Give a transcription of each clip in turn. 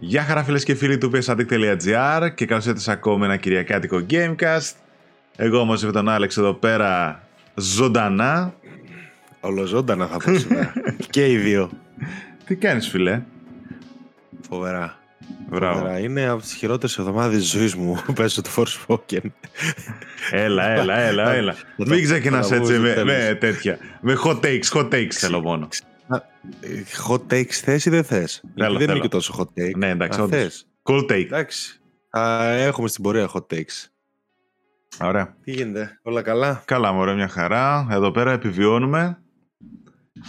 Γεια χαρά φίλες και φίλοι του psaddict.gr και καλώς ήρθατε σε ακόμα ένα κυριακάτικο Gamecast. Εγώ όμως με τον Άλεξ εδώ πέρα ζωντανά. Ολοζώντανα θα πω σήμερα. και οι δύο. Τι κάνεις φίλε; Φοβερά. Μπράβο. Φοβερά. Είναι από τις χειρότερες εβδομάδες της ζωής μου που παίζω το Forspoken. Έλα, έλα, έλα, έλα. Θα τα- Μην ξεκινάς θα τα έτσι βγω με, στο με τέλος. τέτοια. Με hot takes, hot takes θέλω μόνο. Ε, Hot takes θες ή δεν θες; Γιατί δεν θέλω. είναι και τόσο hot take. Ναι, εντάξει, Α, όντως. θες. Cool take. Εντάξει. Α, έχουμε στην πορεία hot takes. Ωραία. Τι γίνεται, όλα καλά; Καλά μωρέ, μια χαρά. Εδώ πέρα επιβιώνουμε.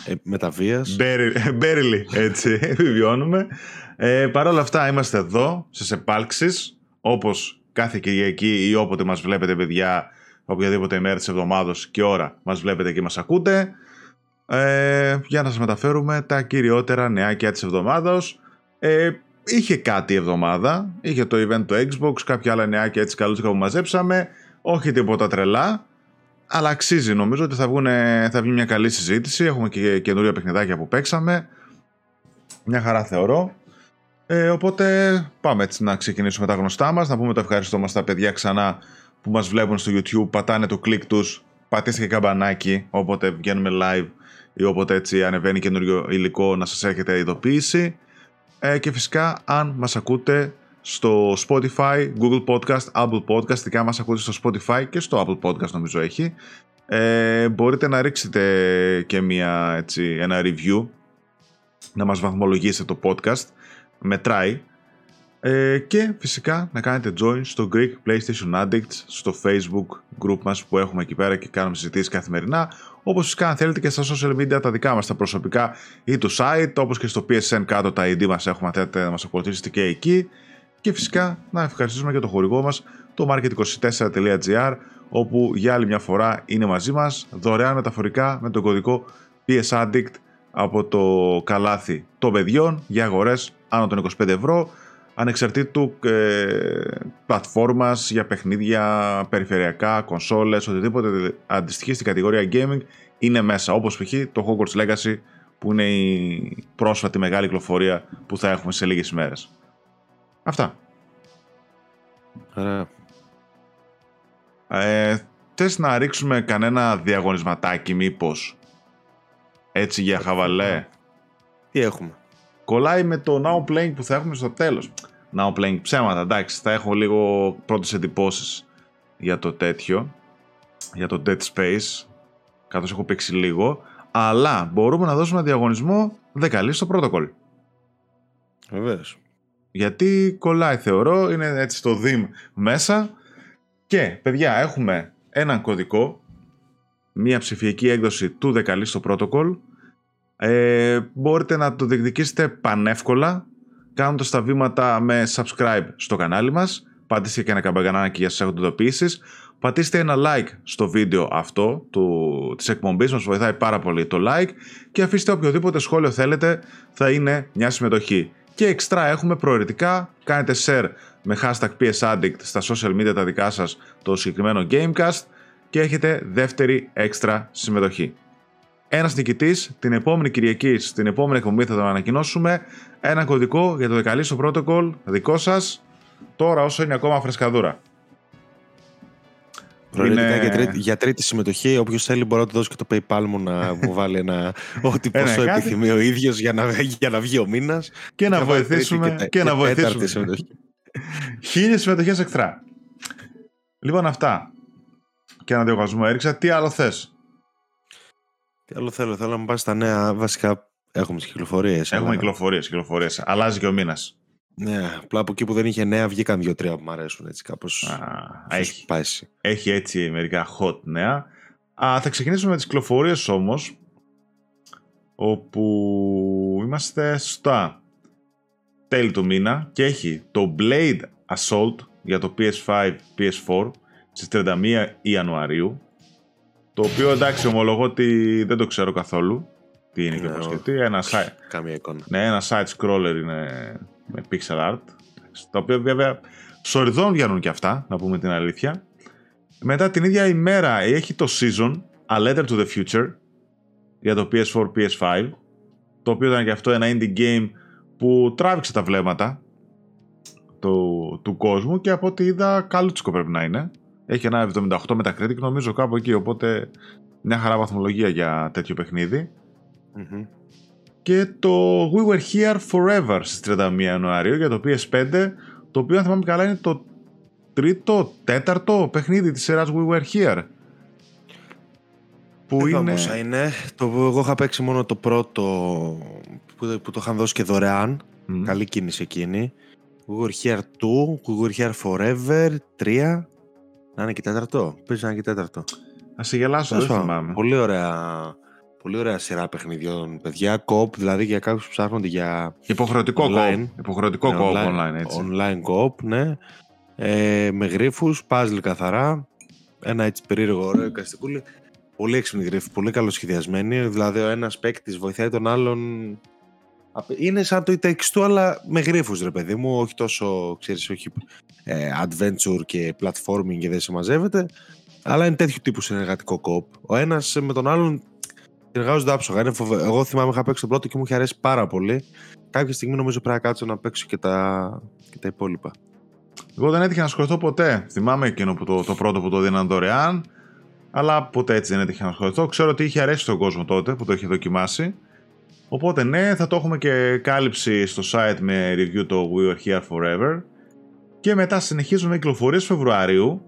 Ε, με τα βίας. Barely, barely, έτσι, επιβιώνουμε. Ε, Παρ' όλα αυτά είμαστε εδώ, στις επάλξεις, όπως κάθε Κυριακή ή όποτε μας βλέπετε παιδιά, οποιαδήποτε ημέρα της εβδομάδος και ώρα μας βλέπετε και μας ακούτε, ε, για να σας μεταφέρουμε τα κυριότερα νεάκια της εβδομάδος. Ε, είχε κάτι η εβδομάδα, είχε το event του Xbox, κάποια άλλα νεάκια έτσι καλούτσικα που μαζέψαμε, όχι τίποτα τρελά, αλλά αξίζει νομίζω ότι θα, βγουνε- θα βγει μια καλή συζήτηση. Έχουμε και καινούρια παιχνιδάκια που παίξαμε. Μια χαρά θεωρώ. Ε, οπότε πάμε έτσι να ξεκινήσουμε τα γνωστά μας. Να πούμε το ευχαριστώ μας στα παιδιά ξανά που μας βλέπουν στο YouTube. Πατάνε το κλικ τους. Πατήστε και καμπανάκι όποτε βγαίνουμε live ή όποτε έτσι ανεβαίνει καινούριο υλικό να σας έρχεται ειδοποίηση. Ε, και φυσικά αν μας ακούτε στο Spotify, Google Podcast, Apple Podcast, δικά μας ακούτε στο Spotify και στο Apple Podcast νομίζω έχει. Ε, μπορείτε να ρίξετε και μια, έτσι, ένα review, να μας βαθμολογήσετε το podcast, μετράει. Ε, και φυσικά να κάνετε join στο Greek PlayStation Addicts στο Facebook group μας που έχουμε εκεί πέρα και κάνουμε συζητήσεις καθημερινά όπως φυσικά αν θέλετε και στα social media τα δικά μας τα προσωπικά ή του site όπως και στο PSN κάτω τα ID μας έχουμε αν θέλετε να μας ακολουθήσετε και εκεί. Και φυσικά να ευχαριστήσουμε και το χορηγό μας το market24.gr όπου για άλλη μια φορά είναι μαζί μας δωρεάν μεταφορικά με τον κωδικό PSAddict από το καλάθι των παιδιών για αγορές άνω των 25 ευρώ ανεξαρτήτου ε, πλατφόρμας για παιχνίδια περιφερειακά, κονσόλες, οτιδήποτε αντιστοιχεί στην κατηγορία gaming είναι μέσα όπως π.χ. το Hogwarts Legacy που είναι η πρόσφατη μεγάλη κυκλοφορία που θα έχουμε σε λίγες ημέρες. Αυτά. Ωραία. Ε, θες να ρίξουμε κανένα διαγωνισματάκι μήπως; Έτσι για χαβαλέ; Τι έχουμε; Κολλάει με το Now Playing που θα έχουμε στο τέλος. Now Playing ψέματα, εντάξει, θα έχω λίγο πρώτες εντυπώσεις για το τέτοιο, για το Dead Space, καθώς έχω παίξει λίγο, αλλά μπορούμε να δώσουμε διαγωνισμό δεκαλή στο Protocol. Βεβαίως. Γιατί κολλάει θεωρώ, είναι έτσι στο DIM μέσα. Και παιδιά έχουμε έναν κωδικό, μία ψηφιακή έκδοση του δεκαλή στο Protocol. Ε, μπορείτε να το διεκδικήσετε πανεύκολα κάνοντας τα βήματα με subscribe στο κανάλι μας. Πατήστε και ένα καμπανάκι για σας έχουν ειδοποιήσεις πατήστε ένα like στο βίντεο αυτό του, της εκπομπής μας βοηθάει πάρα πολύ το like. Και αφήστε οποιοδήποτε σχόλιο θέλετε θα είναι μια συμμετοχή. Και εξτρά έχουμε προαιρετικά. Κάνετε share με hashtag PSAddict στα social media τα δικά σας το συγκεκριμένο Gamecast. Και έχετε δεύτερη έξτρα συμμετοχή ένας νικητής την επόμενη Κυριακή, στην επόμενη εκπομπή θα τον ανακοινώσουμε. Ένα κωδικό για το δεκαλίστο protocol δικό σας. Τώρα, όσο είναι ακόμα φρεσκαδούρα. Προαιρετικά Είναι- για, τρίτη, για τρίτη συμμετοχή, όποιος θέλει μπορεί να του δώσει και το PayPal μου να μου βάλει ένα ό,τι Ένα ποσό κάτι. επιθυμεί ο ίδιος για να, για να βγει ο μήνας. Και να βοηθήσουμε. Και να βοηθήσουμε. Συμμετοχή. Χίλιες συμμετοχές εξτρά. Λοιπόν, αυτά. Και ένα διαγωνισμό έριξα. Τι άλλο θες; Τι άλλο θέλω, θέλω να μου πάρει τα νέα. Βασικά έχουμε τις κυκλοφορίες. Έχουμε κυκλοφορίες, κυκλοφορίες. Αλλάζει και ο μήνας. Ναι, απλά από εκεί που δεν είχε νέα βγήκαν δύο-τρία που μου αρέσουν έτσι κάπως. Έχει, Πάσει. έχει έτσι μερικά hot νέα. Α, θα ξεκινήσουμε με τις κυκλοφορίες όμως όπου είμαστε στα τέλη του μήνα και έχει το Blade Assault για το PS5, PS4 στις 31 Ιανουαρίου το οποίο εντάξει ομολογώ ότι δεν το ξέρω καθόλου τι είναι και Ναι, πώς και όχι. τι ένα, side, Καμία εικόνα. ναι, ένα side scroller είναι με pixel art τα οποία βέβαια σοριδών βγαίνουν και αυτά να πούμε την αλήθεια μετά την ίδια ημέρα έχει το Season A Letter to the Future για το PS4, PS5 το οποίο ήταν και αυτό ένα indie game που τράβηξε τα βλέμματα του, του κόσμου και από ό,τι είδα καλούτσικο πρέπει να είναι. Έχει ένα 78 Metacritic νομίζω κάπου εκεί, οπότε μια χαρά βαθμολογία για τέτοιο παιχνίδι. Μμμ. Και το We Were Here Forever στις 31 Ιανουαρίου για το PS5, το οποίο αν θυμάμαι καλά είναι το τρίτο, τέταρτο παιχνίδι της σειράς We Were Here. Που Εδώ είναι... πόσα είναι. Το, εγώ είχα παίξει μόνο το πρώτο που, που το είχαν δώσει και δωρεάν. Μμ. Καλή κίνηση εκείνη. We were here 2, We were here forever 3. Να είναι και τέταρτο. Πες να είναι και τέταρτο. Να σε γελάσω, δεν Τέλος πάντων, θυμάμαι. Πολύ ωραία, πολύ ωραία σειρά παιχνιδιών. Παιδιά, κοπ, δηλαδή για κάποιους που ψάχνονται για Υποχρεωτικό Online. co-op. Υποχρεωτικό co-op online, έτσι. online co-op, ναι. Ε, με γρίφους, puzzle καθαρά. Ένα έτσι περίεργο, ωραίο εικαστικούλι. Πολύ έξυπνη γρίφη, πολύ καλοσχεδιασμένη. Δηλαδή, ο ένας παίκτης βοηθάει τον άλλον. Απ- Είναι σαν το It Takes Two, αλλά με γρίφους ρε παιδί μου. Όχι τόσο, ξέρεις, όχι ε, adventure και platforming και δεν σε μαζεύεται. Αλλά είναι τέτοιου τύπου συνεργατικό κόπ. Ο ένας με τον άλλον συνεργάζονται άψογα. Είναι φοβε... Εγώ θυμάμαι είχα παίξει τον πρώτο και μου είχε αρέσει πάρα πολύ. Κάποια στιγμή νομίζω πρέπει να κάτσω να παίξω και τα, και τα υπόλοιπα. Εγώ δεν έτυχε να ασχοληθώ ποτέ. Θυμάμαι εκείνο που το, το πρώτο που το δίναν δωρεάν, αλλά ποτέ έτσι δεν έτυχε να ασχοληθώ. Ξέρω ότι είχε αρέσει στον κόσμο τότε που το είχε δοκιμάσει. Οπότε ναι, θα το έχουμε και κάλυψη στο site με review το We Are Here Forever. Και μετά συνεχίζουμε κυκλοφορίες Φεβρουαρίου,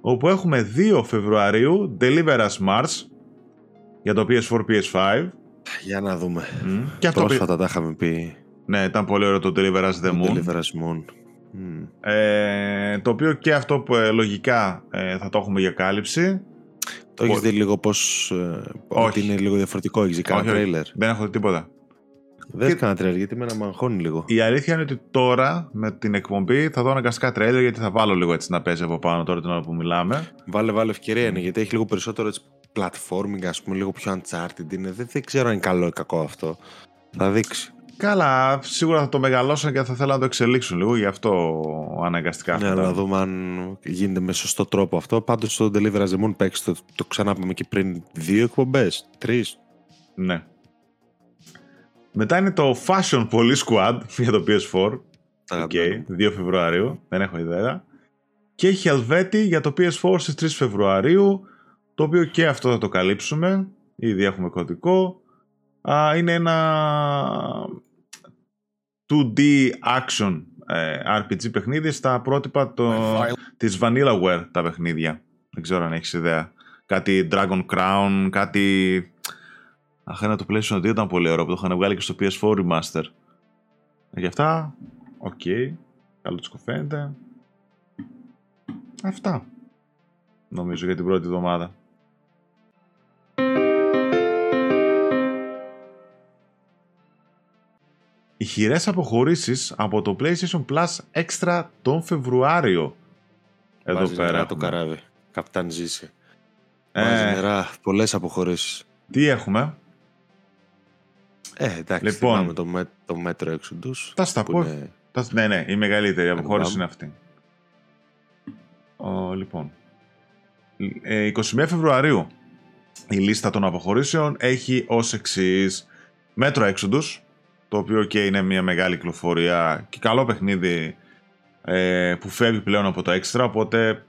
όπου έχουμε 2 Φεβρουαρίου Deliver Us Mars για το PS4, PS5. Για να δούμε. Μμ. Και αυτό πι- Πρόσφατα τα είχαμε πει. Ναι, ήταν πολύ ωραίο το Deliver Us The Το Moon. Deliver Us Moon. Μμ. Ε, το οποίο και αυτό που ε, λογικά ε, θα το έχουμε για κάλυψη. Το έχεις Πολύ. δει λίγο πώς. Όχι. Ότι είναι λίγο διαφορετικό. Έχει δει Όχι, κανένα όχι. τρέιλερ; Δεν έχω δει τίποτα. Δεν Και- κανένα τρέιλερ γιατί με με αγχώνει λίγο. Η αλήθεια είναι ότι τώρα με την εκπομπή θα δω αναγκαστικά τρέλερ γιατί θα βάλω λίγο έτσι να παίζει από πάνω τώρα την ώρα που μιλάμε. Βάλε, βάλε ευκαιρία είναι γιατί έχει λίγο περισσότερο έτσι, platforming, ας πούμε, λίγο πιο uncharted. Είναι. Δεν, δεν ξέρω αν είναι καλό ή κακό αυτό. Θα δείξει. Καλά, σίγουρα θα το μεγαλώσουν και θα θέλουν να το εξελίξουν λίγο, γι' αυτό αναγκαστικά Ναι, αυτό. να δούμε αν γίνεται με σωστό τρόπο αυτό. Πάντως στο Deliver Us The Moon παίξει το, το ξανάπαμε και πριν δύο εκπομπές. Τρεις. Ναι. Μετά είναι το Fashion Police Squad για το PS4. OK, 2 Φεβρουαρίου, δεν έχω ιδέα. Και Helvetii για το PS4 στις 3 Φεβρουαρίου, το οποίο και αυτό θα το καλύψουμε. Ήδη έχουμε κωδικό. Α, είναι ένα 2D action ε, RPG παιχνίδι στα πρότυπα το, της Vanillaware τα παιχνίδια. Δεν ξέρω αν έχεις ιδέα. Κάτι Dragon's Crown, κάτι... Αχ, ένα το PlayStation 2 ήταν πολύ ωραίο που το είχαν βγάλει και στο PS4 Remaster. Γι' αυτά, οκ. Καλό τους φαίνεται. Αυτά. Νομίζω για την πρώτη εβδομάδα. Οι χειρές αποχωρήσεις από το PlayStation Plus Extra τον Φεβρουάριο. Εδώ Βάζει πέρα. νερά το έχουμε. καράβι. Καπτάν ζήσει. Ε, Βάζει νερά. Πολλές αποχωρήσεις. τι έχουμε; Ε, εντάξει. Λοιπόν. θυμάμαι το, με, το μέτρο έξοδου. Θα στα πω. Είναι... Τα- Ναι, ναι, η μεγαλύτερη αποχώρηση πάμε. είναι αυτή. Ο, λοιπόν. Ε, 21 Φεβρουαρίου η λίστα των αποχωρήσεων έχει ως εξής Metro Exodus, το οποίο και είναι μια μεγάλη κυκλοφορία και καλό παιχνίδι ε, που φεύγει πλέον από το Extra, οπότε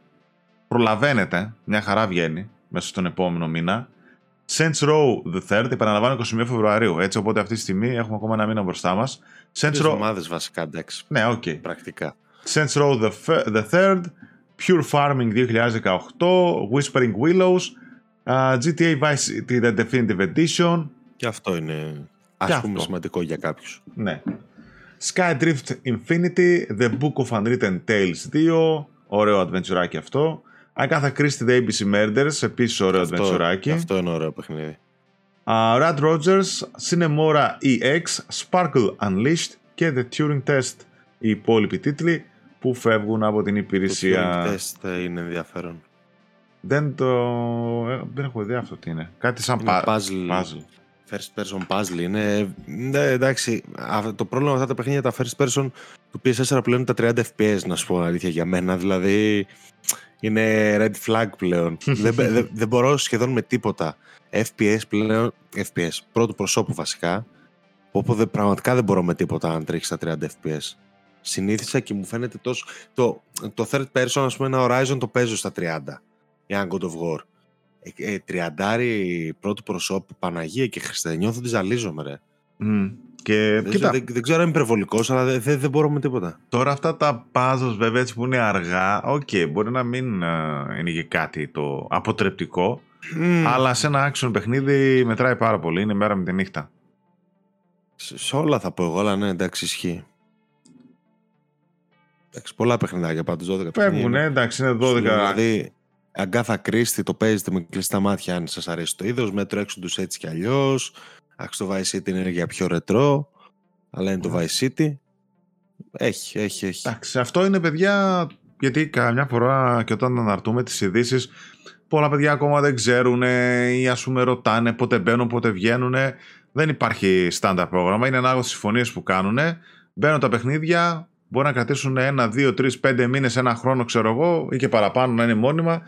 προλαβαίνετε, μια χαρά βγαίνει μέσα στον επόμενο μήνα. Saints Row the Third, επαναλαμβάνω 21 Φεβρουαρίου, έτσι οπότε αυτή τη στιγμή έχουμε ακόμα ένα μήνα μπροστά μας. Saints Τρεις Row... ομάδες βασικά, εντάξει. Ναι, οκ. Πρακτικά. Saints Row the, F- the Third, Pure Farming 2018, Whispering Willows, uh, GTA Vice City The Definitive Edition, Και αυτό είναι ας Και πούμε αυτό. σημαντικό για κάποιους. ναι. Skydrift Infinity, The Book of Unwritten Tales 2, ωραίο adventureάκι αυτό. Agatha Christie The ABC Murders, επίσης ωραίο αυτό, adventureάκι. αυτό είναι ωραίο παιχνίδι. Uh, Rad Rogers, Cinemora EX, Sparkle Unleashed και The Turing Test, οι υπόλοιποι τίτλοι που φεύγουν από την Το υπηρεσία. Turing Test ε, είναι ενδιαφέρον. Δεν το. ε, Δεν έχω ιδέα αυτό τι είναι. Κάτι σαν Είναι πα- puzzle. puzzle. First person puzzle είναι. Ναι, εντάξει, αυτό- το πρόβλημα με αυτά τα παιχνίδια τα first person του PS4 πλέον είναι τα 30 FPS, να σου πω αλήθεια για μένα. Δηλαδή είναι red flag πλέον. δεν, μπε- δεν, δεν μπορώ σχεδόν με τίποτα. FPS πλέον, FPS, πρώτου προσώπου βασικά, όπου δεν, πραγματικά δεν μπορώ με τίποτα αν τρέχεις στα 30 FPS. συνήθισα και μου φαίνεται τόσο... Το, το third person, ας πούμε, ένα Horizon το παίζω στα 30 για God of War. Ε, ε, τριαντάρι πρώτου προσώπου, Παναγία και Χριστέ, νιώθω ότι ζαλίζομαι ρε. Mm. Και, δεν, κοίτα, δεν, δεν, ξέρω αν είμαι υπερβολικός, αλλά δεν, δεν, δεν μπορώ με τίποτα. Τώρα αυτά τα puzzles βέβαια έτσι που είναι αργά, OK, okay, μπορεί να μην uh, είναι και κάτι το αποτρεπτικό, mm. αλλά σε ένα action παιχνίδι μετράει πάρα πολύ, είναι μέρα με τη νύχτα. Σε, σε όλα θα πω εγώ, αλλά ναι, εντάξει, ισχύει. Εντάξει, πολλά παιχνιδάκια πάντως, 12 Φεύγουν, ναι, εντάξει, είναι 12. Δηλαδή, Αγκάθα Κρίστη το παίζετε με κλειστά μάτια αν σας αρέσει το είδος, Μέτρο Exodus έτσι κι αλλιώς, Άξι το Vice City είναι για πιο ρετρό, αλλά είναι το ναι. Vice City. Έχει, έχει, έχει. Εντάξει, αυτό είναι παιδιά, γιατί καμιά φορά και όταν αναρτούμε τις ειδήσεις, πολλά παιδιά ακόμα δεν ξέρουν ή ας πούμε ρωτάνε πότε μπαίνουν, πότε βγαίνουν. Δεν υπάρχει στάνταρ πρόγραμμα, είναι ανάγω στις συμφωνίες που κάνουν. Μπαίνουν τα παιχνίδια, μπορεί να κρατήσουν ένα, δύο, τρεις, πέντε μήνες, ένα χρόνο, ξέρω εγώ, ή και παραπάνω να είναι μόνιμα.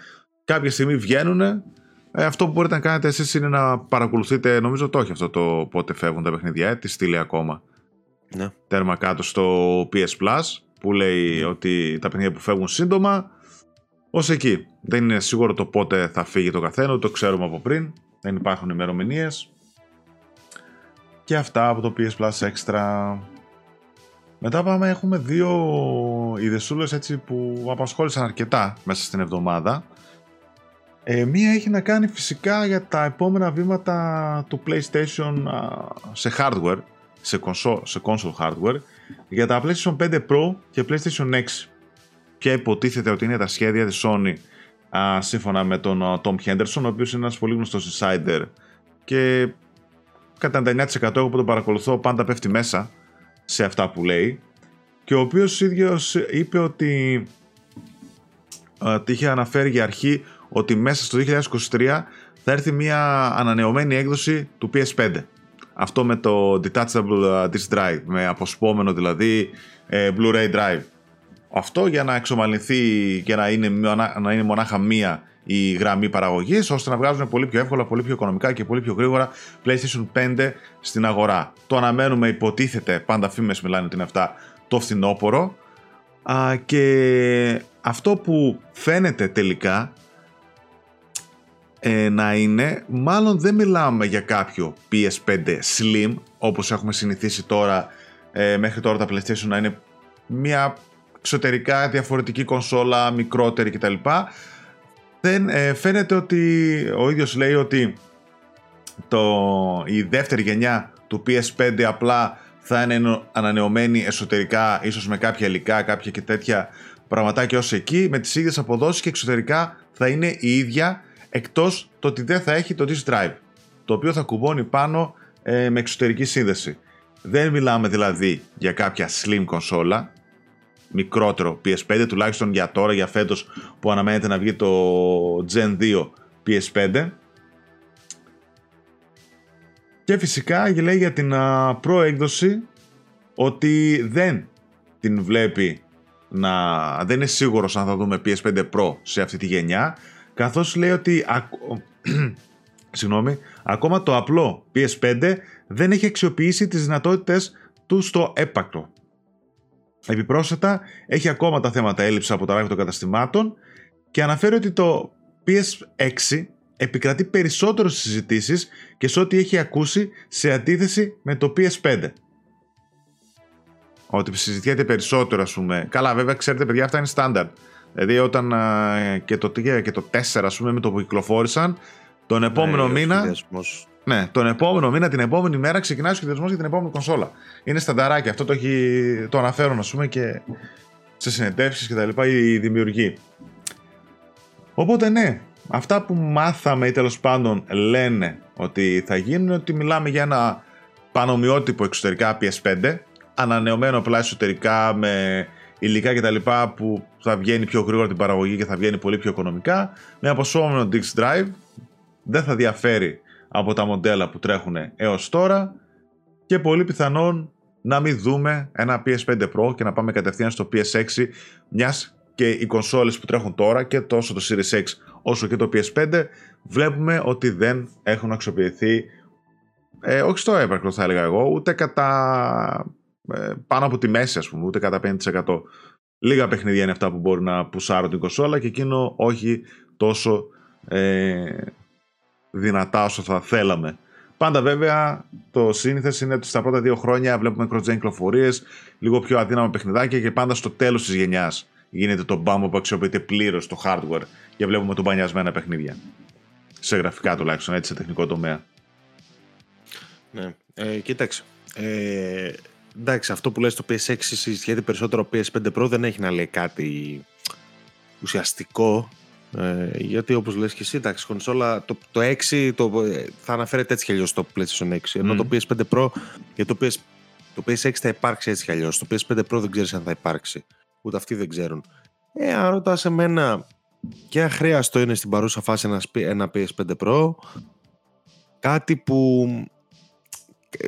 Κάποια στιγμή βγαίνουν. Ε, αυτό που μπορείτε να κάνετε εσείς είναι να παρακολουθείτε, νομίζω το έχει αυτό το πότε φεύγουν τα παιχνίδια, ε, τη στείλει ακόμα. Ναι. Τέρμα κάτω στο PS Plus που λέει ναι. ότι τα παιχνίδια που φεύγουν σύντομα ως εκεί. Δεν είναι σίγουρο το πότε θα φύγει το καθένα, το ξέρουμε από πριν. Δεν υπάρχουν ημερομηνίες. Και αυτά από το PS Plus Extra. Μετά πάμε, έχουμε δύο ειδεσούλες έτσι που απασχόλησαν αρκετά μέσα στην εβδομάδα. Ε, μία έχει να κάνει φυσικά για τα επόμενα βήματα του PlayStation σε hardware, σε console, σε console hardware, για τα PlayStation 5 Pro και PlayStation 6. Ποια υποτίθεται ότι είναι τα σχέδια της Sony σύμφωνα με τον Tom Henderson, ο οποίος είναι ένας πολύ γνωστός insider. Και κατά 99% εγώ που τον παρακολουθώ πάντα πέφτει μέσα σε αυτά που λέει. Και ο οποίος ίδιος είπε ότι uh, είχε αναφέρει για αρχή ότι μέσα στο 2023 θα έρθει μια ανανεωμένη έκδοση του PS5 αυτό με το Detachable Disk Drive με αποσπόμενο δηλαδή ε, Blu-ray Drive αυτό για να εξομαλυνθεί και να είναι, να είναι μονάχα μία η γραμμή παραγωγής, ώστε να βγάζουν πολύ πιο εύκολα, πολύ πιο οικονομικά και πολύ πιο γρήγορα PlayStation 5 στην αγορά. Το αναμένουμε, υποτίθεται, πάντα φήμες μιλάνε ότι είναι αυτά, το φθινόπωρο. Α, και αυτό που φαίνεται τελικά ε, να είναι, μάλλον δεν μιλάμε για κάποιο PS5 Slim, όπως έχουμε συνηθίσει τώρα, ε, μέχρι τώρα τα PlayStation να είναι μια εξωτερικά διαφορετική κονσόλα, μικρότερη κτλ. Δεν, ε, φαίνεται ότι ο ίδιος λέει ότι το, η δεύτερη γενιά του PS5 απλά θα είναι ανανεωμένη εσωτερικά, ίσως με κάποια υλικά, κάποια και τέτοια πραγματάκια ως εκεί, με τις ίδιες αποδόσεις και εξωτερικά θα είναι η ίδια, εκτός το ότι δεν θα έχει το disk drive, το οποίο θα κουμπώνει πάνω ε, με εξωτερική σύνδεση. Δεν μιλάμε δηλαδή για κάποια slim κονσόλα, μικρότερο PS5, τουλάχιστον για τώρα, για φέτος που αναμένεται να βγει το Gen 2 PS5. Και φυσικά λέει για την Pro έκδοση ότι δεν την βλέπει να... δεν είναι σίγουρος αν θα δούμε PS5 Pro σε αυτή τη γενιά, καθώς λέει ότι Συγγνώμη, ακόμα το απλό PS5 δεν έχει αξιοποιήσει τις δυνατότητες του στο έπακτο Επιπρόσθετα, έχει ακόμα τα θέματα έλλειψης από τα των καταστημάτων και αναφέρει ότι το PS6 επικρατεί περισσότερο στις συζητήσεις και σε ό,τι έχει ακούσει σε αντίθεση με το PS5. Ότι συζητιέται περισσότερο, ας πούμε. Καλά, βέβαια, ξέρετε, παιδιά, αυτά είναι στάνταρ. Δηλαδή, όταν και, το, και το 4, ας πούμε, με το που κυκλοφόρησαν, τον επόμενο ναι, μήνα. Ναι, τον επόμενο μήνα, την επόμενη μέρα ξεκινάει ο σχεδιασμός για την επόμενη κονσόλα. Είναι στανταράκι. Αυτό το, έχει, το αναφέρουν, ας πούμε, και σε συνεντεύξεις και τα λοιπά οι δημιουργοί. Οπότε ναι, αυτά που μάθαμε ή τέλος πάντων λένε ότι θα γίνουν ότι μιλάμε για ένα πανομοιότυπο εξωτερικά PS5, ανανεωμένο απλά εσωτερικά με υλικά κτλ. που θα βγαίνει πιο γρήγορα την παραγωγή και θα βγαίνει πολύ πιο οικονομικά, με αποσώμενο disk drive, δεν θα διαφέρει από τα μοντέλα που τρέχουν έως τώρα και πολύ πιθανόν να μην δούμε ένα PS5 Pro και να πάμε κατευθείαν στο PS6 μιας και οι κονσόλες που τρέχουν τώρα και τόσο το Series X όσο και το PS5 βλέπουμε ότι δεν έχουν αξιοποιηθεί ε, όχι στο έπακρο θα έλεγα εγώ ούτε κατά ε, πάνω από τη μέση, ας πούμε, ούτε κατά 50%. Λίγα παιχνίδια είναι αυτά που μπορεί να πουσάρουν την κονσόλα και εκείνο όχι τόσο ε, δυνατά όσο θα θέλαμε. Πάντα βέβαια το σύνηθες είναι ότι στα πρώτα δύο χρόνια βλέπουμε cross-gen κυκλοφορίες, λίγο πιο αδύναμα παιχνιδάκια και πάντα στο τέλος της γενιάς γίνεται το μπάμπο που αξιοποιείται πλήρως το hardware και βλέπουμε τον μπανιασμένα παιχνίδια. Σε γραφικά τουλάχιστον, έτσι σε τεχνικό τομέα. Ναι, ε, κοίταξε. Ε, εντάξει, αυτό που λες το PS6 συζητιέται περισσότερο PS5 Pro δεν έχει να λέει κάτι ουσιαστικό ε, γιατί όπως λες και εσύ, εντάξει, κονσόλα, το, το 6 το, ε, θα αναφέρεται έτσι κι αλλιώς στο PlayStation 6, ενώ το PS5 Pro για το, PS, το PS6 θα υπάρξει έτσι κι αλλιώς, το PS5 Pro δεν ξέρεις αν θα υπάρξει, ούτε αυτοί δεν ξέρουν. Ε, αν ρωτάς εμένα και αχρίαστο είναι στην παρούσα φάση ένας, ένα PS5 Pro, κάτι που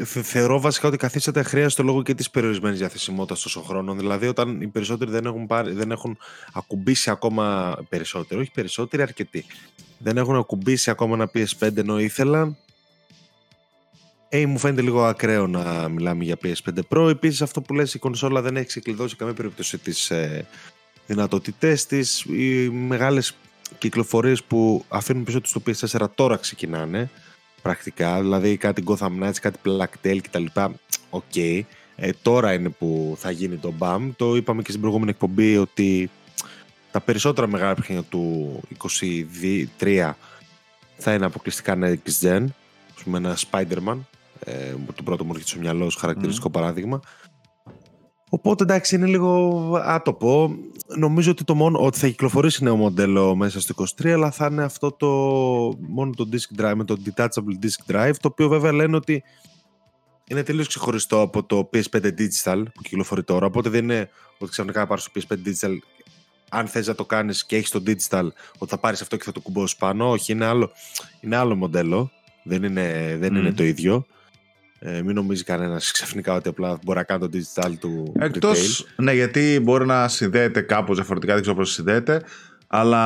θεωρώ βασικά ότι καθίσατε αχρίαστο λόγω και της περιορισμένης διαθεσιμότητας τόσο χρόνο. Δηλαδή, όταν οι περισσότεροι δεν έχουν, πάρει, δεν έχουν ακουμπήσει ακόμα περισσότερο, όχι περισσότεροι, αρκετοί, δεν έχουν ακουμπήσει ακόμα ένα PS5 ενώ ήθελαν. Ε, μου φαίνεται λίγο ακραίο να μιλάμε για PS5 Pro. Επίσης, αυτό που λες, η κονσόλα δεν έχει ξεκλειδώσει καμία περίπτωση τις ε, δυνατότητές της. Οι μεγάλες κυκλοφορίες που αφήνουν πίσω τους το PS4 τώρα ξεκινάνε πρακτικά, δηλαδή κάτι Gotham Knights, κάτι Plague Tale κτλ. OK. Okay. Ε, τώρα είναι που θα γίνει το μπαμ. Το είπαμε και στην προηγούμενη εκπομπή ότι τα περισσότερα μεγάλα παιχνίδια του 23 θα είναι αποκλειστικά Next Gen. Ας πούμε ένα Spider-Man, ε, το πρώτο μου έρχεται στο μυαλό ως χαρακτηριστικό mm. παράδειγμα. Οπότε εντάξει είναι λίγο άτοπο. Νομίζω ότι, το μόνο, ότι θα κυκλοφορήσει νέο μοντέλο μέσα στο 23 αλλά θα είναι αυτό το μόνο το disk drive με το detachable disk drive το οποίο βέβαια λένε ότι είναι τελείως ξεχωριστό από το PS5 Digital που κυκλοφορεί τώρα. Οπότε δεν είναι ότι ξαφνικά να πάρεις το PS5 Digital αν θες να το κάνεις και έχεις το Digital ότι θα πάρεις αυτό και θα το κουμπώσεις πάνω. Όχι είναι άλλο, είναι άλλο μοντέλο. Δεν είναι, δεν είναι το ίδιο ε, μην νομίζει κανένας ξαφνικά ότι απλά μπορεί να κάνει το digital του. Εκτό. Ναι, γιατί μπορεί να συνδέεται κάπως διαφορετικά, δεν ξέρω πώς συνδέεται. Αλλά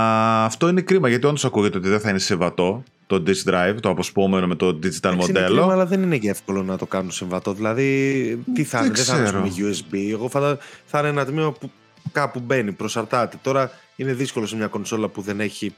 αυτό είναι κρίμα γιατί όντως ακούγεται ότι δεν θα είναι συμβατό το disk drive, το αποσπόμενο με το digital μοντέλο. Είναι κρίμα, αλλά δεν είναι και εύκολο να το κάνουν συμβατό. Δηλαδή, τι θα είναι, δεν θα είναι με USB. Εγώ θα, θα είναι ένα τμήμα που κάπου μπαίνει, προσαρτάται. Τώρα είναι δύσκολο σε μια κονσόλα που δεν έχει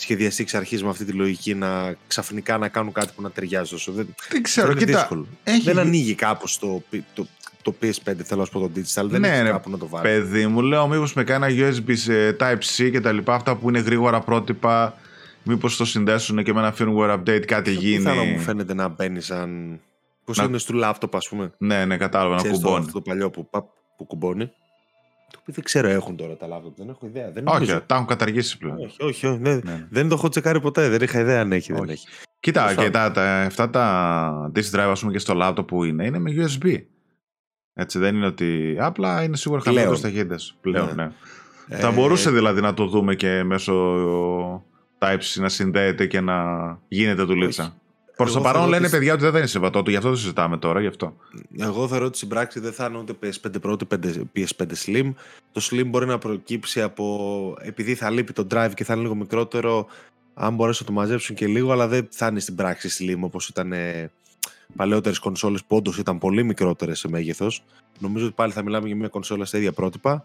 σχεδιαστεί εξ αρχής με αυτή τη λογική να ξαφνικά να κάνουν κάτι που να ταιριάζει τόσο. Δεν, δεν ξέρω, είναι κοίτα, δύσκολο. Έχει... Δεν ανοίγει κάπως το, το, το PS5, θέλω να σου πω το digital. Δεν ναι, έχει ναι, κάπου να το βάλει. Παιδί μου, λέω μήπως με κάνει ένα USB σε Type-C και τα λοιπά, αυτά που είναι γρήγορα πρότυπα. Μήπως το συνδέσουν και με ένα firmware update κάτι γίνει. Πιθανό μου φαίνεται να μπαίνει σαν. Πώς να... είναι στο laptop, ας πούμε. Ναι, ναι, κατάλαβα να κουμπώνει. Το, το παλιό που, που κουμπώνει. Το οποίο δεν ξέρω, έχουν τώρα τα λάπτοπ. Δεν έχω ιδέα. Δεν όχι, τα έχουν καταργήσει πλέον. Όχι, όχι, όχι ναι. Ναι. δεν το έχω τσεκάρει ποτέ. Δεν είχα ιδέα αν έχει. Δεν έχει. Κοίτα, και τα, τα, αυτά τα disk drive, ας πούμε, και στο λάπτοπ που είναι, είναι με USB. Έτσι, δεν είναι ότι. Απλά είναι σίγουρα χαμηλότερε ταχύτητες. Πλέον, ναι. ναι. Ε... Θα μπορούσε δηλαδή να το δούμε και μέσω Type-C να συνδέεται και να γίνεται του λίτσα. Προς το παρόν λένε παιδιά ότι δεν θα είναι συμβατό του, γι' αυτό το συζητάμε τώρα. Γι αυτό. Εγώ θεωρώ ότι στην πράξη δεν θα είναι ούτε PS5 Pro ούτε PS5 Slim. Το Slim μπορεί να προκύψει από. επειδή θα λείπει το drive και θα είναι λίγο μικρότερο, αν μπορέσουν να το μαζέψουν και λίγο, αλλά δεν θα είναι στην πράξη Slim όπως ήταν ε, παλαιότερες κονσόλες που όντως ήταν πολύ μικρότερες σε μέγεθος. Νομίζω ότι πάλι θα μιλάμε για μια κονσόλα στα ίδια πρότυπα.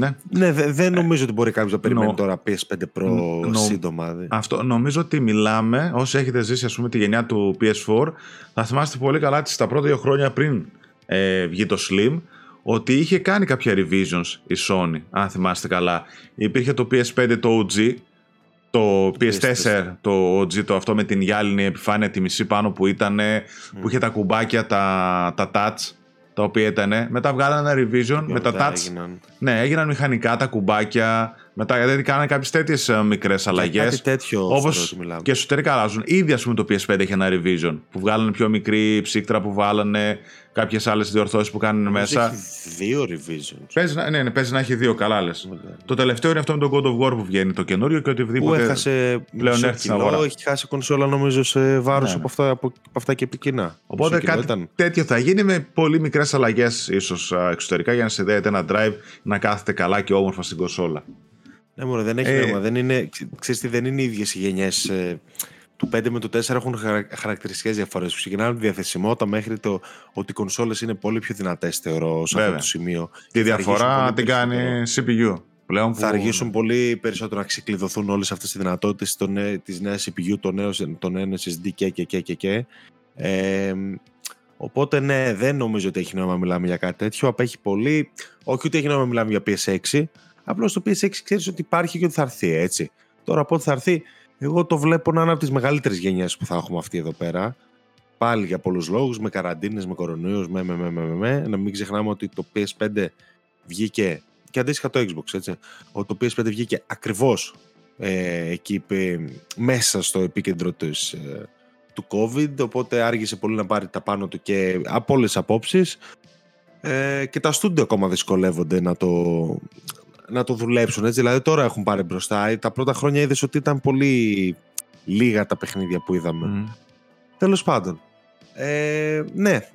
Ναι, ναι δεν νομίζω ότι μπορεί κάποιος να περιμένει τώρα PS5 Pro νο, σύντομα. Αυτό νομίζω ότι μιλάμε, όσοι έχετε ζήσει ας πούμε, τη γενιά του PS4, θα θυμάστε πολύ καλά ότι στα πρώτα δύο χρόνια πριν ε, βγει το Slim, ότι είχε κάνει κάποια revisions η Sony, αν θυμάστε καλά. Υπήρχε το PS5 το OG, το PS4, το OG, το αυτό με την γυάλινη επιφάνεια τη μισή πάνω που ήταν, που είχε τα κουμπάκια, τα, τα touch τα οποία ήταν. Μετά βγάλανε ένα revision με τα touch. Έγιναν. Ναι, έγιναν μηχανικά τα κουμπάκια. Μετά γιατί κάνανε κάποιες τέτοιες μικρές αλλαγές. Κάτι τέτοιο. Όπως και εσωτερικά αλλάζουν. Ήδη ας πούμε το PS5 έχει ένα revision. Που βγάλανε πιο μικρή ψύκτρα που βάλανε κάποιες άλλες διορθώσεις που κάνουν μέσα. Έχει δύο revisions. Παίζει, ναι, ναι, παίζει να έχει δύο καλά λες. Το τελευταίο είναι αυτό με τον God of War που βγαίνει το καινούριο και οτιδήποτε. Που έχασε πλέον έρθει στην αγορά. Έχει χάσει κονσόλα νομίζω σε βάρος ναι, ναι. από, αυτά, από, αυτά και επικοινά. Οπότε κάτι ήταν. τέτοιο θα γίνει με πολύ μικρές αλλαγές ίσως εξωτερικά για να συνδέεται ένα drive να κάθεται καλά και όμορφα στην κονσόλα. Ναι, μόνο δεν έχει ε, νόημα. Δεν είναι, ξέρεις τι, δεν είναι οι ίδιες οι γενιές. Ε, του 5 με το 4 έχουν χαρακτηριστικές διαφορές. Ξεκινάνε τη διαθεσιμότητα μέχρι το ότι οι κονσόλες είναι πολύ πιο δυνατές, θεωρώ, σε αυτό το σημείο. Τη διαφορά την κάνει CPU. Πλέον θα αργήσουν πολύ περισσότερο να ξεκλειδωθούν όλες αυτές τις δυνατότητε τη νέα CPU, το νέο, το νέο SSD και και και και. και. Ε, οπότε ναι, δεν νομίζω ότι έχει νόημα να μιλάμε για κάτι τέτοιο. Απέχει πολύ. Όχι ότι έχει νόημα να μιλάμε για PS6. Απλώς το PS6 ξέρεις ότι υπάρχει και ότι θα έρθει έτσι. Τώρα πότε θα έρθει, εγώ το βλέπω να είναι από τις μεγαλύτερες γενιές που θα έχουμε αυτή εδώ πέρα. Πάλι για πολλούς λόγους, με καραντίνες, με κορονοϊούς, με, με, με, με, με. Να μην ξεχνάμε ότι το PS5 βγήκε και αντίστοιχα το Xbox, έτσι. Ότι το PS5 βγήκε ακριβώς ε, εκεί μέσα στο επίκεντρο της, ε, του COVID, οπότε άργησε πολύ να πάρει τα πάνω του και από όλες τις απόψεις. Ε, και τα στούντιο ακόμα δυσκολεύονται να το, να το δουλέψουν. Έτσι. Δηλαδή τώρα έχουν πάρει μπροστά. Τα πρώτα χρόνια είδες ότι ήταν πολύ λίγα τα παιχνίδια που είδαμε. Mm. Τέλος πάντων. Ε, ναι,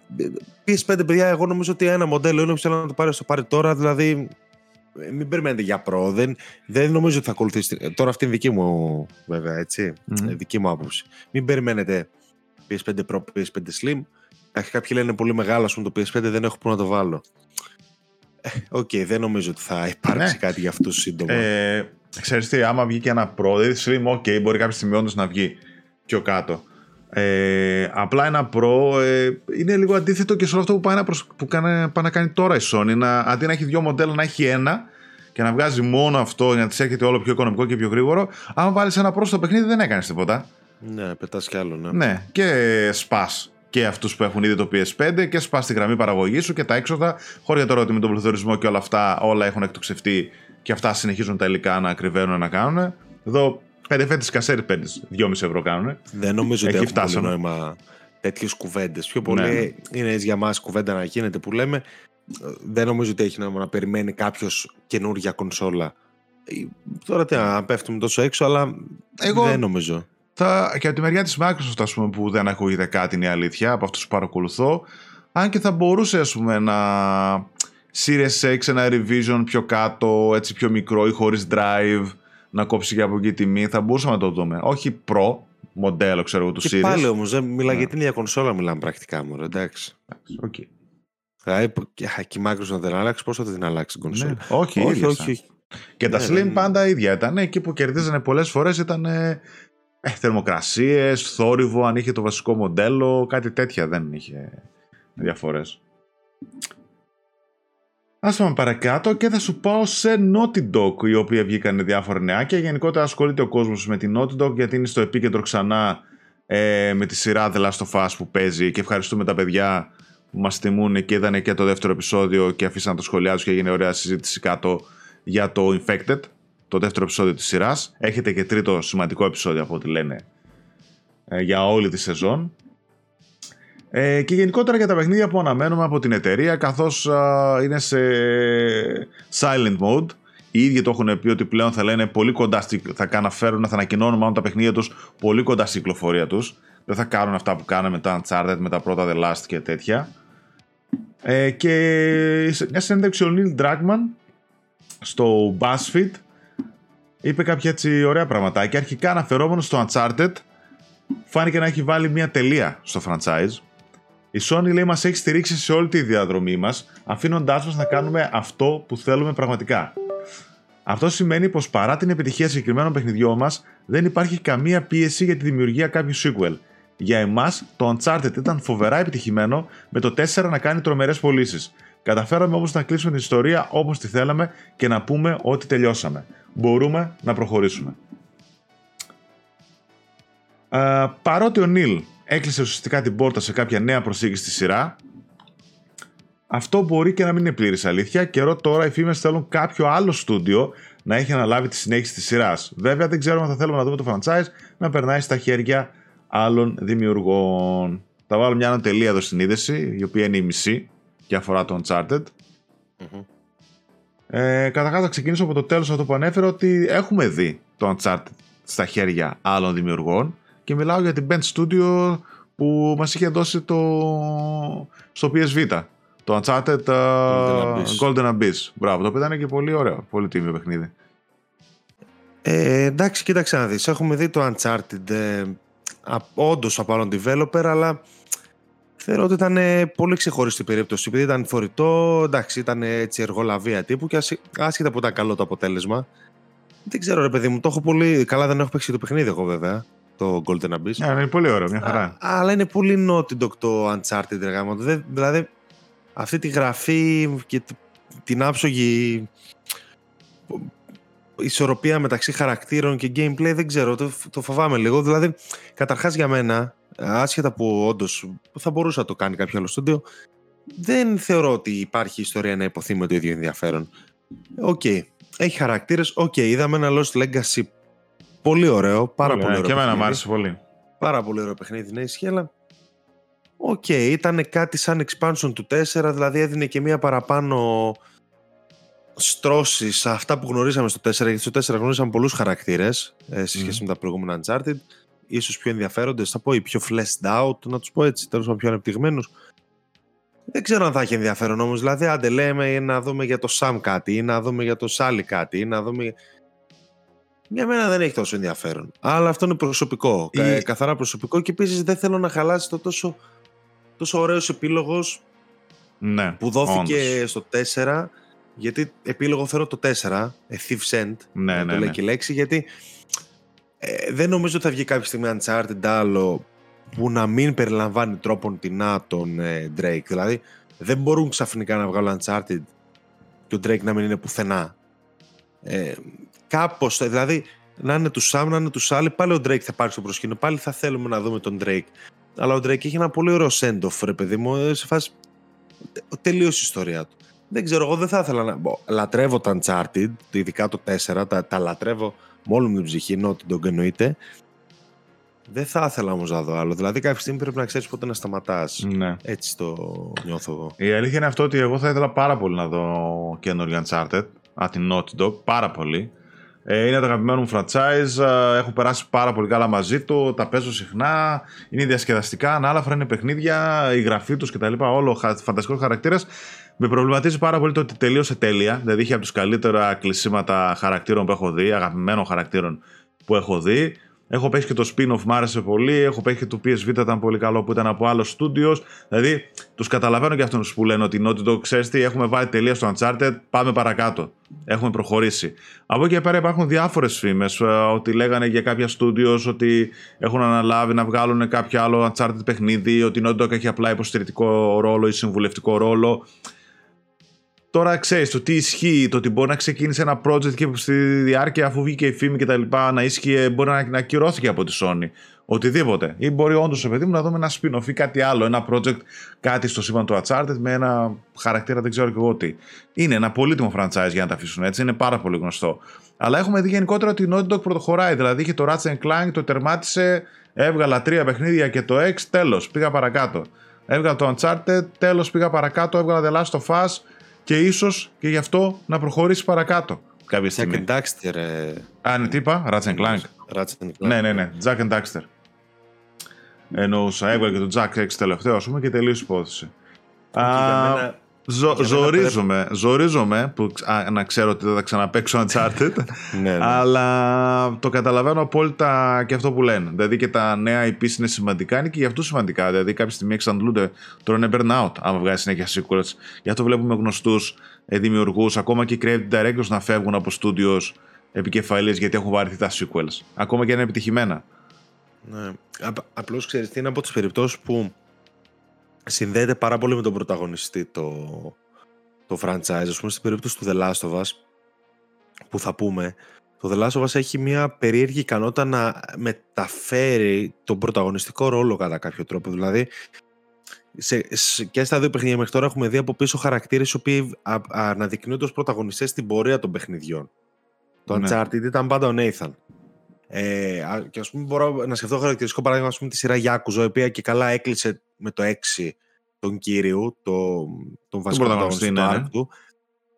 PS5 παιδιά, εγώ νομίζω ότι ένα μοντέλο είναι που θέλω να το πάρει στο πάρει τώρα. Δηλαδή, μην περιμένετε για προ. Δεν, δεν νομίζω ότι θα ακολουθήσει. Τώρα αυτή είναι δική μου, βέβαια, έτσι. Mm. Δική μου άποψη. Μην περιμένετε PS5 Pro, PS5 Slim. Κάποιοι λένε πολύ μεγάλο, ας πούμε, το PS5 δεν έχω που να το βάλω. OK, okay, δεν νομίζω ότι θα υπάρξει ναι. κάτι για αυτού σύντομα. Ε, ξέρεις τι, άμα βγει και ένα Pro, δηλαδή Slim, OK, okay, μπορεί κάποια στιγμή όντως να βγει πιο κάτω. Ε, απλά ένα Pro ε, είναι λίγο αντίθετο και σε όλο αυτό που πάει να, προσ... που πάει να κάνει τώρα η Sony. Να, αντί να έχει δύο μοντέλα, να έχει ένα και να βγάζει μόνο αυτό για να της έρχεται όλο πιο οικονομικό και πιο γρήγορο. Αν βάλεις ένα Pro στο παιχνίδι, δεν έκανες τίποτα. Ναι, πετάς κι άλλο, ναι. Ναι, και σπα και αυτούς που έχουν ήδη το PS5 και σπάς τη γραμμή παραγωγής σου και τα έξοδα. Χωρίς τώρα ότι με τον πληθωρισμό και όλα αυτά όλα έχουν εκτοξευτεί και αυτά συνεχίζουν τα υλικά να κρυβαίνουν να κάνουν. Εδώ πέντε φέτε κασέρι παίρνεις 2,5 ευρώ κάνουν. Δεν νομίζω ότι έχει πολύ νόημα τέτοιες κουβέντες. Πιο πολύ ναι. είναι για μας κουβέντα να γίνεται που λέμε. Δεν νομίζω ότι έχει νόημα να περιμένει κάποιος καινούργια κονσόλα. Τώρα τι να πέφτουμε τόσο έξω, αλλά Εγώ... δεν νομίζω. Θα, και από τη μεριά της Microsoft, ας πούμε, που δεν ακούγεται κάτι είναι η αλήθεια από αυτούς που παρακολουθώ, αν και θα μπορούσε, ας πούμε, να Series 6 ένα revision πιο κάτω, έτσι πιο μικρό ή χωρίς drive, να κόψει και από εκεί τιμή, θα μπορούσαμε να το δούμε. Όχι Pro, μοντέλο, ξέρω εγώ, του και Series. πάλι όμως, δεν μιλάει για την ίδια κονσόλα, μιλάμε πρακτικά μου, εντάξει. Okay. Δηλαδή, και η Microsoft δεν αλλάξει, πώς θα την αλλάξει την κονσόλα; Ναι. Όχι, όχι, όχι, Και τα ναι, Slim ναι. πάντα ίδια ήταν. Εκεί που κερδίζανε πολλές φορές ήταν ε, θερμοκρασίες, θόρυβο, αν είχε το βασικό μοντέλο, κάτι τέτοια δεν είχε διαφορές. Ας πάμε παρακάτω και θα σου πάω σε Naughty Dog, η οποία βγήκαν διάφορα νεάκια. Γενικότερα ασχολείται ο κόσμος με την Naughty Dog γιατί είναι στο επίκεντρο ξανά ε, με τη σειρά The Last of Us που παίζει και ευχαριστούμε τα παιδιά που μας τιμούν και είδανε και το δεύτερο επεισόδιο και αφήσαν το σχολιά τους και έγινε ωραία συζήτηση κάτω για το Infected το δεύτερο επεισόδιο της σειράς. Έχετε και τρίτο σημαντικό επεισόδιο από ό,τι λένε ε, για όλη τη σεζόν. Ε, και γενικότερα για τα παιχνίδια που αναμένουμε από την εταιρεία καθώς είναι σε silent mode. Οι ίδιοι το έχουν πει ότι πλέον θα λένε πολύ κοντά στη, θα αναφέρουν, θα ανακοινώνουν μάλλον τα παιχνίδια τους πολύ κοντά στην κυκλοφορία τους. Δεν θα κάνουν αυτά που κάναμε τα Uncharted με τα πρώτα The Last και τέτοια. Ε, και μια συνέντευξη ο Neil Druckmann στο BuzzFeed είπε κάποια έτσι ωραία πραγματάκια. Αρχικά αναφερόμενος στο Uncharted, φάνηκε να έχει βάλει μια τελεία στο franchise. Η Sony λέει μας έχει στηρίξει σε όλη τη διαδρομή μας, αφήνοντάς μας να κάνουμε αυτό που θέλουμε πραγματικά. Αυτό σημαίνει πως παρά την επιτυχία συγκεκριμένων παιχνιδιών μας, δεν υπάρχει καμία πίεση για τη δημιουργία κάποιου sequel. Για εμάς, το Uncharted ήταν φοβερά επιτυχημένο, με το 4 να κάνει τρομερές πωλήσεις. Καταφέραμε όμως να κλείσουμε την ιστορία όπως τη θέλαμε και να πούμε ότι τελειώσαμε μπορούμε να προχωρήσουμε. Ε, παρότι ο Νίλ έκλεισε ουσιαστικά την πόρτα σε κάποια νέα προσήγηση στη σειρά, αυτό μπορεί και να μην είναι πλήρης αλήθεια. Καιρό τώρα οι φήμες θέλουν κάποιο άλλο στούντιο να έχει αναλάβει τη συνέχιση της σειράς. Βέβαια, δεν ξέρουμε αν θα θέλουμε να δούμε το franchise να περνάει στα χέρια άλλων δημιουργών. Θα βάλω μια τελεία εδώ στην είδηση, η οποία είναι η μισή και αφορά το Uncharted. Ε, Καταρχάς, θα ξεκινήσω από το τέλος αυτό που ανέφερα ότι έχουμε δει το Uncharted στα χέρια άλλων δημιουργών και μιλάω για την Band Studio που μας είχε δώσει το στο PSV. Το Uncharted uh, Golden, Abyss. Μπράβο, το οποίο ήταν και πολύ ωραίο. Πολύ τίμιο παιχνίδι. Ε, εντάξει, κοίταξε να δεις. Έχουμε δει το Uncharted. Ε, όντως από άλλον developer, αλλά θεωρώ ότι ήταν πολύ ξεχωριστή περίπτωση. Επειδή ήταν φορητό, εντάξει, ήταν έτσι εργολαβία τύπου και άσχετα που ήταν καλό το αποτέλεσμα. Δεν ξέρω, ρε παιδί μου, το έχω πολύ. Καλά, δεν έχω παίξει το παιχνίδι εγώ βέβαια. Το Golden Abyss. Yeah, είναι πολύ ωραίο, μια χαρά. Α, αλλά είναι πολύ Naughty Dog το Uncharted, ρε Δηλαδή, αυτή τη γραφή και την άψογη ισορροπία μεταξύ χαρακτήρων και gameplay δεν ξέρω, το, το φοβάμαι λίγο. Δηλαδή, καταρχάς για μένα, άσχετα που όντως θα μπορούσε να το κάνει κάποιο άλλο στούντιο, δεν θεωρώ ότι υπάρχει ιστορία να ειπωθεί με το ίδιο ενδιαφέρον. OK, okay. έχει χαρακτήρες, OK, okay. είδαμε ένα Lost Legacy πολύ ωραίο, πάρα πολύ, ωραίο Και εμένα μου άρεσε πολύ. Πάρα πολύ ωραίο παιχνίδι, ναι, ισχύει, αλλά OK, okay, ήταν κάτι σαν expansion του 4, δηλαδή έδινε και μία παραπάνω στρώσεις αυτά που γνωρίζαμε στο 4, γιατί στο 4 γνωρίζαμε πολλούς χαρακτήρες ε, σε σχέση με τα προηγούμενα Uncharted, ίσως πιο ενδιαφέροντες, θα πω, ή πιο fleshed out, να τους πω έτσι, τέλος πάντων πιο ανεπτυγμένους. Δεν ξέρω αν θα έχει ενδιαφέρον όμως, δηλαδή άντε λέμε να δούμε για το Sam κάτι, ή να δούμε για το Sully κάτι, ή να δούμε... Για μένα δεν έχει τόσο ενδιαφέρον. Αλλά αυτό είναι προσωπικό, ή... καθαρά προσωπικό και επίσης δεν θέλω να χαλάσει το τόσο τόσο ωραίος επίλογος ναι, που δόθηκε στο 4 γιατί επίλογο θέλω το 4 a Thief Sent ναι, ναι, το λέει ναι. και λέξη γιατί ε, δεν νομίζω ότι θα βγει κάποια στιγμή Uncharted άλλο που να μην περιλαμβάνει τρόπον τεινά τον ε, Drake. Δηλαδή δεν μπορούν ξαφνικά να βγάλουν Uncharted και ο Drake να μην είναι πουθενά. Ε, κάπως δηλαδή να είναι τους Sam, να είναι τους Sally πάλι ο Drake θα πάρει στο προσκήνιο. Πάλι θα θέλουμε να δούμε τον Drake. Αλλά ο Drake έχει ένα πολύ ωραίο send-off, ρε παιδί μου, ε, σε φάση τελείωσε η ιστορία του. Δεν ξέρω, εγώ δεν θα ήθελα να... Λατρεύω τα Uncharted, ειδικά το 4, τα, τα λατρεύω με όλη μου την ψυχή, ενώ ότι τον εννοείται. Δεν θα ήθελα όμως να δω άλλο. Δηλαδή, κάποια στιγμή πρέπει να ξέρεις πότε να σταματάς. Ναι. Έτσι το νιώθω εγώ. Η αλήθεια είναι αυτό ότι εγώ θα ήθελα πάρα πολύ να δω καινούργιο Uncharted από την Naughty Dog. Πάρα πολύ. Ε, είναι το αγαπημένο μου franchise. Ε, έχω περάσει πάρα πολύ καλά μαζί του. Τα παίζω συχνά. Είναι διασκεδαστικά. Ανάλαφρα είναι παιχνίδια. Η γραφή τους κτλ. Όλο φανταστικός χαρακτήρας. Με προβληματίζει πάρα πολύ το ότι τελείωσε τέλεια. Δηλαδή είχε από τους καλύτερα κλεισίματα χαρακτήρων που έχω δει. Αγαπημένων χαρακτήρων που έχω δει. Έχω παίξει και το spin-off, μου άρεσε πολύ. Έχω παίξει και το PSV, ήταν πολύ καλό που ήταν από άλλος studios. Δηλαδή, τους καταλαβαίνω και αυτούς που λένε ότι Naughty Dog ξέρεις τι, έχουμε βάλει τελεία στο Uncharted, πάμε παρακάτω. Έχουμε προχωρήσει. Από εκεί και πέρα υπάρχουν διάφορες φήμες ε, ότι λέγανε για κάποια studios ότι έχουν αναλάβει να βγάλουν κάποιο άλλο Uncharted παιχνίδι, ότι η Naughty Dog έχει απλά υποστηρικτικό ρόλο ή συμβουλευτικό ρόλο. Τώρα ξέρεις το τι ισχύει, το ότι μπορεί να ξεκίνησε ένα project και στη διάρκεια αφού βγήκε η φήμη και τα λοιπά να ίσχυε, μπορεί να, να ακυρώθηκε από τη Sony. Οτιδήποτε. Ή μπορεί όντως, παιδί μου, να δούμε ένα spin-off ή κάτι άλλο, ένα project, κάτι στο σύμπαν του Uncharted με ένα χαρακτήρα, δεν ξέρω και εγώ τι. Είναι ένα πολύτιμο franchise για να τα αφήσουν έτσι, είναι πάρα πολύ γνωστό. Αλλά έχουμε δει γενικότερα ότι η Naughty Dog πρωτοχωράει. Δηλαδή είχε το Ratchet Clank, το τερμάτισε, έβγαλα τρία παιχνίδια και το X, τέλος, πήγα παρακάτω. Έβγαλα το Uncharted, τέλος πήγα παρακάτω, έβγαλα The Last of Us, και ίσως και γι' αυτό να προχωρήσεις παρακάτω κάποια στιγμή. Jack and Daxter. Ε... Α, ναι, τι είπα, Ratchet Clank. Ratchet Clank. Ναι, ναι, ναι, Jack and Daxter. Εννοούσα, έβγαλε και τον Jack X τελευταίο, ας πούμε, και τελείωσε υπόθεση. Α, Ζω, ζορίζομαι, ζορίζομαι που α, να ξέρω ότι δεν θα ξαναπαίξω Uncharted ναι, ναι. αλλά το καταλαβαίνω απόλυτα και αυτό που λένε. Δηλαδή και τα νέα IP είναι σημαντικά είναι και για αυτούς σημαντικά. Δηλαδή κάποια στιγμή εξαντλούνται τρώνε burnout άμα βγάζει συνέχεια sequels. Γι' αυτό βλέπουμε γνωστούς ε, δημιουργούς ακόμα και creative directors να φεύγουν από studios επικεφαλής γιατί έχουν βαρεθεί τα sequels. Ακόμα και είναι επιτυχημένα. Ναι. Απλώς ξέρεις τι είναι από τις περιπτώσεις που συνδέεται πάρα πολύ με τον πρωταγωνιστή το, το franchise. Ας πούμε στην περίπτωση του The Last of Us που θα πούμε το The Last of Us έχει μια περίεργη ικανότητα να μεταφέρει τον πρωταγωνιστικό ρόλο κατά κάποιο τρόπο. Δηλαδή σε, σε, και στα δύο παιχνίδια μέχρι τώρα έχουμε δει από πίσω χαρακτήρες οι οποίοι αναδεικνύονται ως πρωταγωνιστές στην πορεία των παιχνιδιών. Το ναι. Uncharted ήταν πάντα ο Nathan. Ε, και ας πούμε μπορώ να σκεφτώ χαρακτηριστικό παράδειγμα ας πούμε, τη σειρά Γιάκουζο, η οποία και καλά έκλεισε με το 6 τον κύριο, το, τον βασικό πρωταγωνιστή ναι, ναι. του,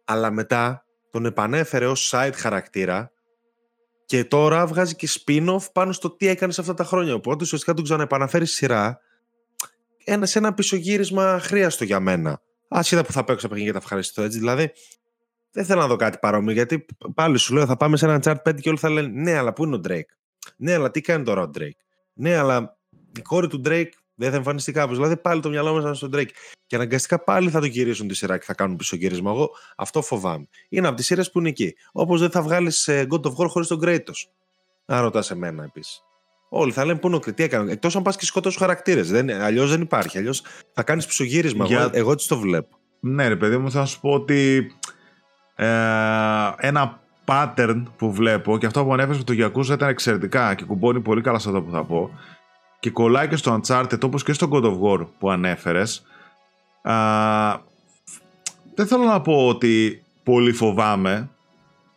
αλλά μετά τον επανέφερε ως side χαρακτήρα και τώρα βγάζει και spin-off πάνω στο τι έκανες σε αυτά τα χρόνια. Οπότε ουσιαστικά τον ξαναεπαναφέρει σειρά ένα, σε ένα πισωγύρισμα χρήαστο για μένα. Άσχετα που θα παίξω παιχνίδια και τα ευχαριστώ έτσι. Δηλαδή, δεν θέλω να δω κάτι παρόμοιο γιατί πάλι σου λέω θα πάμε σε ένα chart 5 και όλοι θα λένε Ναι, αλλά πού είναι ο Drake; Ναι, αλλά τι κάνει τώρα ο Drake; Ναι, αλλά η κόρη του Drake δεν θα εμφανιστεί κάπω. Δηλαδή πάλι το μυαλό μας ήταν στον Drake. Και αναγκαστικά πάλι θα το γυρίσουν τη σειρά και θα κάνουν πίσω γύρισμα. Εγώ αυτό φοβάμαι. Είναι από τις σειρές που είναι εκεί. Όπως δεν θα βγάλεις ε, God of War χωρίς τον Kratos. Αν ρωτάς εμένα επίσης. Όλοι θα λένε πού είναι ο τι έκανε. Εκτός αν πας και σκοτώσεις χαρακτήρες. Αλλιώς δεν υπάρχει. Αλλιώς θα κάνεις πισωγύρισμα. Για... Εγώ, εγώ έτσι το βλέπω. Ναι, ρε παιδί μου, θα σου πω ότι ε, ένα pattern που βλέπω και αυτό που ανέφερες με το Yakuza ήταν εξαιρετικά και κουμπώνει πολύ καλά σε αυτό που θα πω και κολλάει και στο Uncharted όπως και στο God of War που ανέφερες. Δεν θέλω να πω ότι πολύ φοβάμαι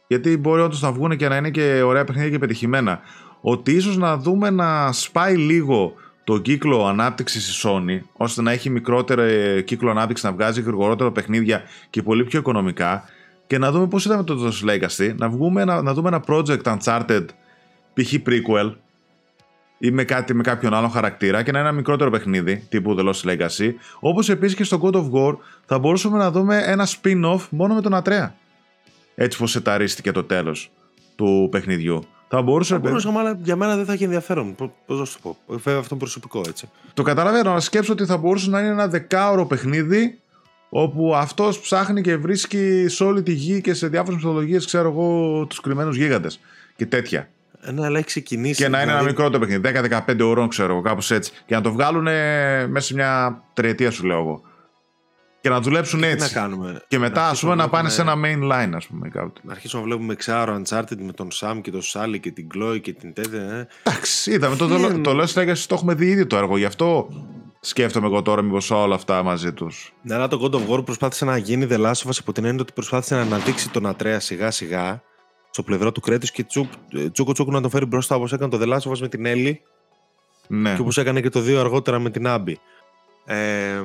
γιατί μπορεί όντως να βγουν και να είναι και ωραία παιχνίδια και πετυχημένα. Ότι ίσως να δούμε να σπάει λίγο το κύκλο ανάπτυξης στη Sony, ώστε να έχει μικρότερο κύκλο ανάπτυξης, να βγάζει γρηγορότερο παιχνίδια και πολύ πιο οικονομικά. Και να δούμε πώς ήταν το The Legacy, να, βγούμε, να, να δούμε ένα project Uncharted, π.χ. prequel, ή με, κάτι, με κάποιον άλλο χαρακτήρα και να είναι ένα μικρότερο παιχνίδι τύπου The Lost Legacy. Όπως επίσης και στο God of War θα μπορούσαμε να δούμε ένα spin-off μόνο με τον Ατρέα. Έτσι πως σεταρίστηκε το τέλος του παιχνιδιού. Θα μπορούσε θα μπορούσε, αλλά για μένα δεν θα έχει ενδιαφέρον. Πώς να σου πω. Βέβαια αυτό προσωπικό έτσι. Το καταλαβαίνω, αλλά σκέψω ότι θα μπορούσε να είναι ένα δεκάωρο παιχνίδι όπου αυτός ψάχνει και βρίσκει σε όλη τη γη και σε διάφορες μυθολογίες, ξέρω εγώ, τους κρυμμένους γίγαντες και τέτοια. Ναι, αλλά έχει ξεκινήσει. Και να είναι δηλαδή... ένα μικρό το παιχνίδι, 10-15 ώρων, ξέρω εγώ, κάπως έτσι. Και να το βγάλουν μέσα σε μια τριετία, σου λέω εγώ και να δουλέψουν έτσι. Να κάνουμε. Και μετά, ας πούμε, να πάνε σε ένα main line, ας πούμε. Κάπου. Να αρχίσουμε να βλέπουμε ξάρο Uncharted με τον Sam και τον Sally και την Chloe και την Τέτε. Ε. Εντάξει, είδαμε. Το, το, το Lost Legacy το έχουμε δει ήδη το έργο. Γι' αυτό σκέφτομαι εγώ τώρα μήπως όλα αυτά μαζί τους. Ναι, αλλά το God of War προσπάθησε να γίνει The Last of Us από την έννοια ότι προσπάθησε να αναδείξει τον Ατρέα σιγά σιγά στο πλευρό του Κρέτους και τσούκο τσούκο τσούκο να τον φέρει μπροστά όπως έκανε το The Last of Us με την Έλλη. Ναι. Και όπως έκανε και το δύο αργότερα με την Άμπη. Ε,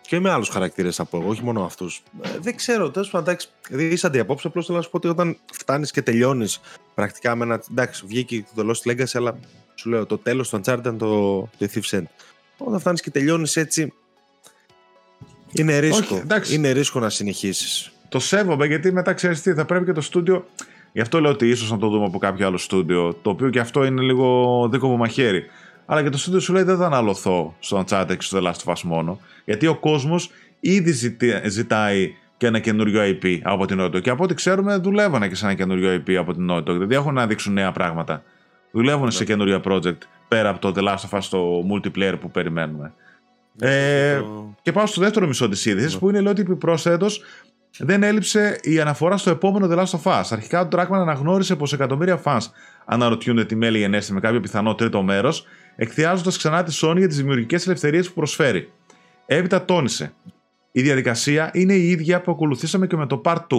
και με άλλους χαρακτήρες από εγώ, όχι μόνο αυτούς. Ε, δεν ξέρω, τέλος πάντων, εντάξει, δηλαδή είσαι αντιαπόψε. Απλώς θέλω να σου πω ότι όταν φτάνεις και τελειώνεις πρακτικά με ένα. Εντάξει, βγήκε το Lost Legacy, αλλά σου λέω το τέλος του Uncharted ήταν το, το Thief's End. Όταν φτάνεις και τελειώνεις έτσι. Είναι ρίσκο. Όχι, είναι ρίσκο να συνεχίσεις. Το σέβομαι γιατί μετά ξέρεις τι, θα πρέπει και το στούντιο. Γι' αυτό λέω ότι ίσως να το δούμε από κάποιο άλλο στούντιο. Το οποίο και αυτό είναι λίγο δίκοπο μαχαίρι. Αλλά και το στούντιο σου λέει δεν θα αναλωθώ στο Uncharted και στο The Last of Us μόνο. Γιατί ο κόσμος ήδη ζητάει και ένα καινούριο IP από την Naughty Και από ό,τι ξέρουμε δουλεύουν και σε ένα καινούριο IP από την Naughty Δηλαδή έχουν να δείξουν νέα πράγματα. Δουλεύουν σε ναι. καινούριο project πέρα από το The Last of Us το multiplayer που περιμένουμε. Ε, και πάω στο δεύτερο μισό της είδησης ναι. που είναι ότι προσθέτω δεν έλειψε η αναφορά στο επόμενο The Last of Us. Αρχικά το Trackman αναγνώρισε πως εκατομμύρια fans αναρωτιούνται τι μέλη γενέστε με κάποιο πιθανό τρίτο μέρος, εκθιάζοντας ξανά τη Sony για τις δημιουργικές ελευθερίες που προσφέρει. Έπειτα τόνισε. Η διαδικασία είναι η ίδια που ακολουθήσαμε και με το Part 2.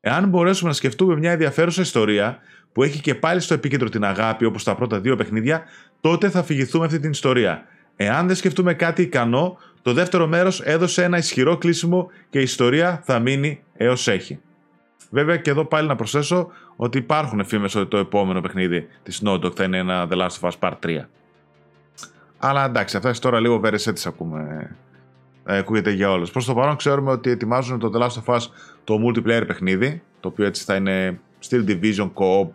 Εάν μπορέσουμε να σκεφτούμε μια ενδιαφέρουσα ιστορία που έχει και πάλι στο επίκεντρο την αγάπη όπως τα πρώτα δύο παιχνίδια, τότε θα αφηγηθούμε αυτή την ιστορία. Εάν δεν σκεφτούμε κάτι ικανό, το δεύτερο μέρος έδωσε ένα ισχυρό κλείσιμο και η ιστορία θα μείνει έως έχει. Βέβαια και εδώ πάλι να προσθέσω ότι υπάρχουν φήμες ότι το επόμενο παιχνίδι της Naughty θα είναι ένα The Last of Us Part 3. Αλλά εντάξει, αυτά τώρα λίγο έτσι ακούμε ε, ακούγεται για όλους. Προς το παρόν ξέρουμε ότι ετοιμάζουν το The Last of Us το multiplayer παιχνίδι, το οποίο έτσι θα είναι Steel Division Co-op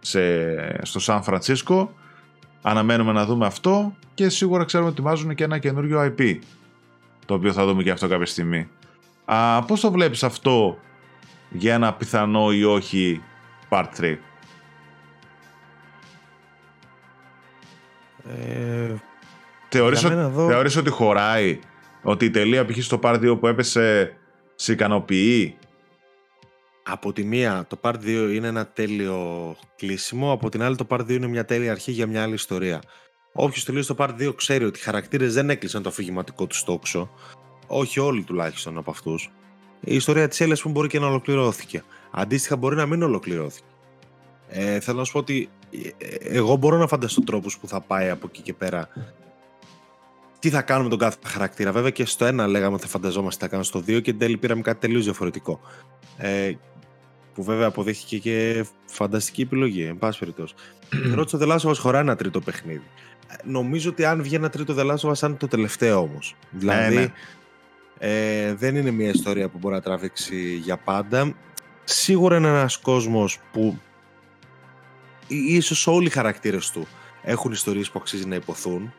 σε, στο San Francisco. Αναμένουμε να δούμε αυτό και σίγουρα ξέρουμε ότι ετοιμάζουν και ένα καινούριο IP, το οποίο θα δούμε και αυτό κάποια στιγμή. Α, πώς το βλέπεις αυτό για ένα πιθανό ή όχι Part 3? Ε, θεωρείς, ότι χωράει; Ότι η τελεία π.χ. στο Part 2 που έπεσε σε ικανοποιεί; Από τη μία το Part 2 είναι ένα τέλειο κλείσιμο, από την άλλη το Part 2 είναι μια τέλεια αρχή για μια άλλη ιστορία. Όποιος τελείωσε το Part 2 ξέρει ότι οι χαρακτήρες δεν έκλεισαν το αφηγηματικό τους τόξο. Όχι όλοι τουλάχιστον από αυτούς. Η ιστορία της Έλληνας που μπορεί και να ολοκληρώθηκε. Αντίστοιχα μπορεί να μην ολοκληρώθηκε. Ε, θέλω να σου πω ότι ε, εγώ μπορώ να φανταστώ τρόπους που θα πάει από εκεί και πέρα τι θα κάνουμε τον κάθε χαρακτήρα. Βέβαια και στο ένα λέγαμε ότι θα φανταζόμαστε τι θα κάνουμε στο δύο και εν τέλει πήραμε κάτι τελείως διαφορετικό. Ε, που βέβαια αποδείχθηκε και φανταστική επιλογή, εν πάση περιπτώσει. Ρώτησε ο Δελάσοβα χωράει ένα τρίτο παιχνίδι. Ε, νομίζω ότι αν βγει ένα τρίτο Δελάσοβα, σαν το τελευταίο όμως. Δηλαδή, ναι, ναι. Ε, δεν είναι μια ιστορία που μπορεί να τραβήξει για πάντα. Σίγουρα είναι ένας κόσμος που ίσως όλοι οι χαρακτήρες του έχουν ιστορίες που αξίζει να υποθούν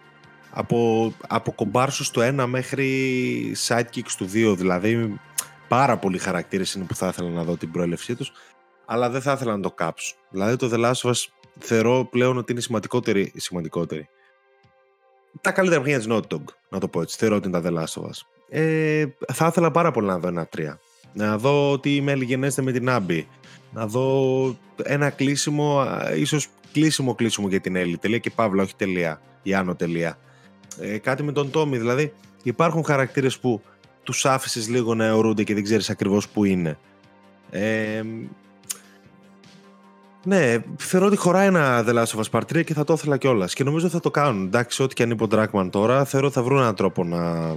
από, από κομπάρσους του 1 μέχρι sidekicks του 2 δηλαδή πάρα πολλοί χαρακτήρες είναι που θα ήθελα να δω την προέλευσή τους αλλά δεν θα ήθελα να το κάψω δηλαδή το The Last of Us θεωρώ πλέον ότι είναι σημαντικότερη, σημαντικότερη. Τα καλύτερα παιχνίδια της Naughty Dog να το πω έτσι. Θεωρώ ότι είναι τα The Last of Us. Ε, θα ήθελα πάρα πολύ να δω ένα 3 να δω τι με γενέστε με την Άμπη. Να δω ένα κλείσιμο ίσως κλείσιμο κλείσιμο για την Έλλη. Τελεία και παύλα όχι τελεία. Ή άνω τελεία. Ε, κάτι με τον Τόμι. Δηλαδή, υπάρχουν χαρακτήρες που τους άφησες λίγο να αιωρούνται και δεν ξέρεις ακριβώς που είναι. Ε, ναι, θεωρώ ότι χωράει ένα The Last of Us Part 3 και θα το ήθελα κιόλας. Και νομίζω θα το κάνουν. Εντάξει, ό,τι και αν είπε ο Dragman τώρα, θεωρώ ότι θα βρουν έναν τρόπο να,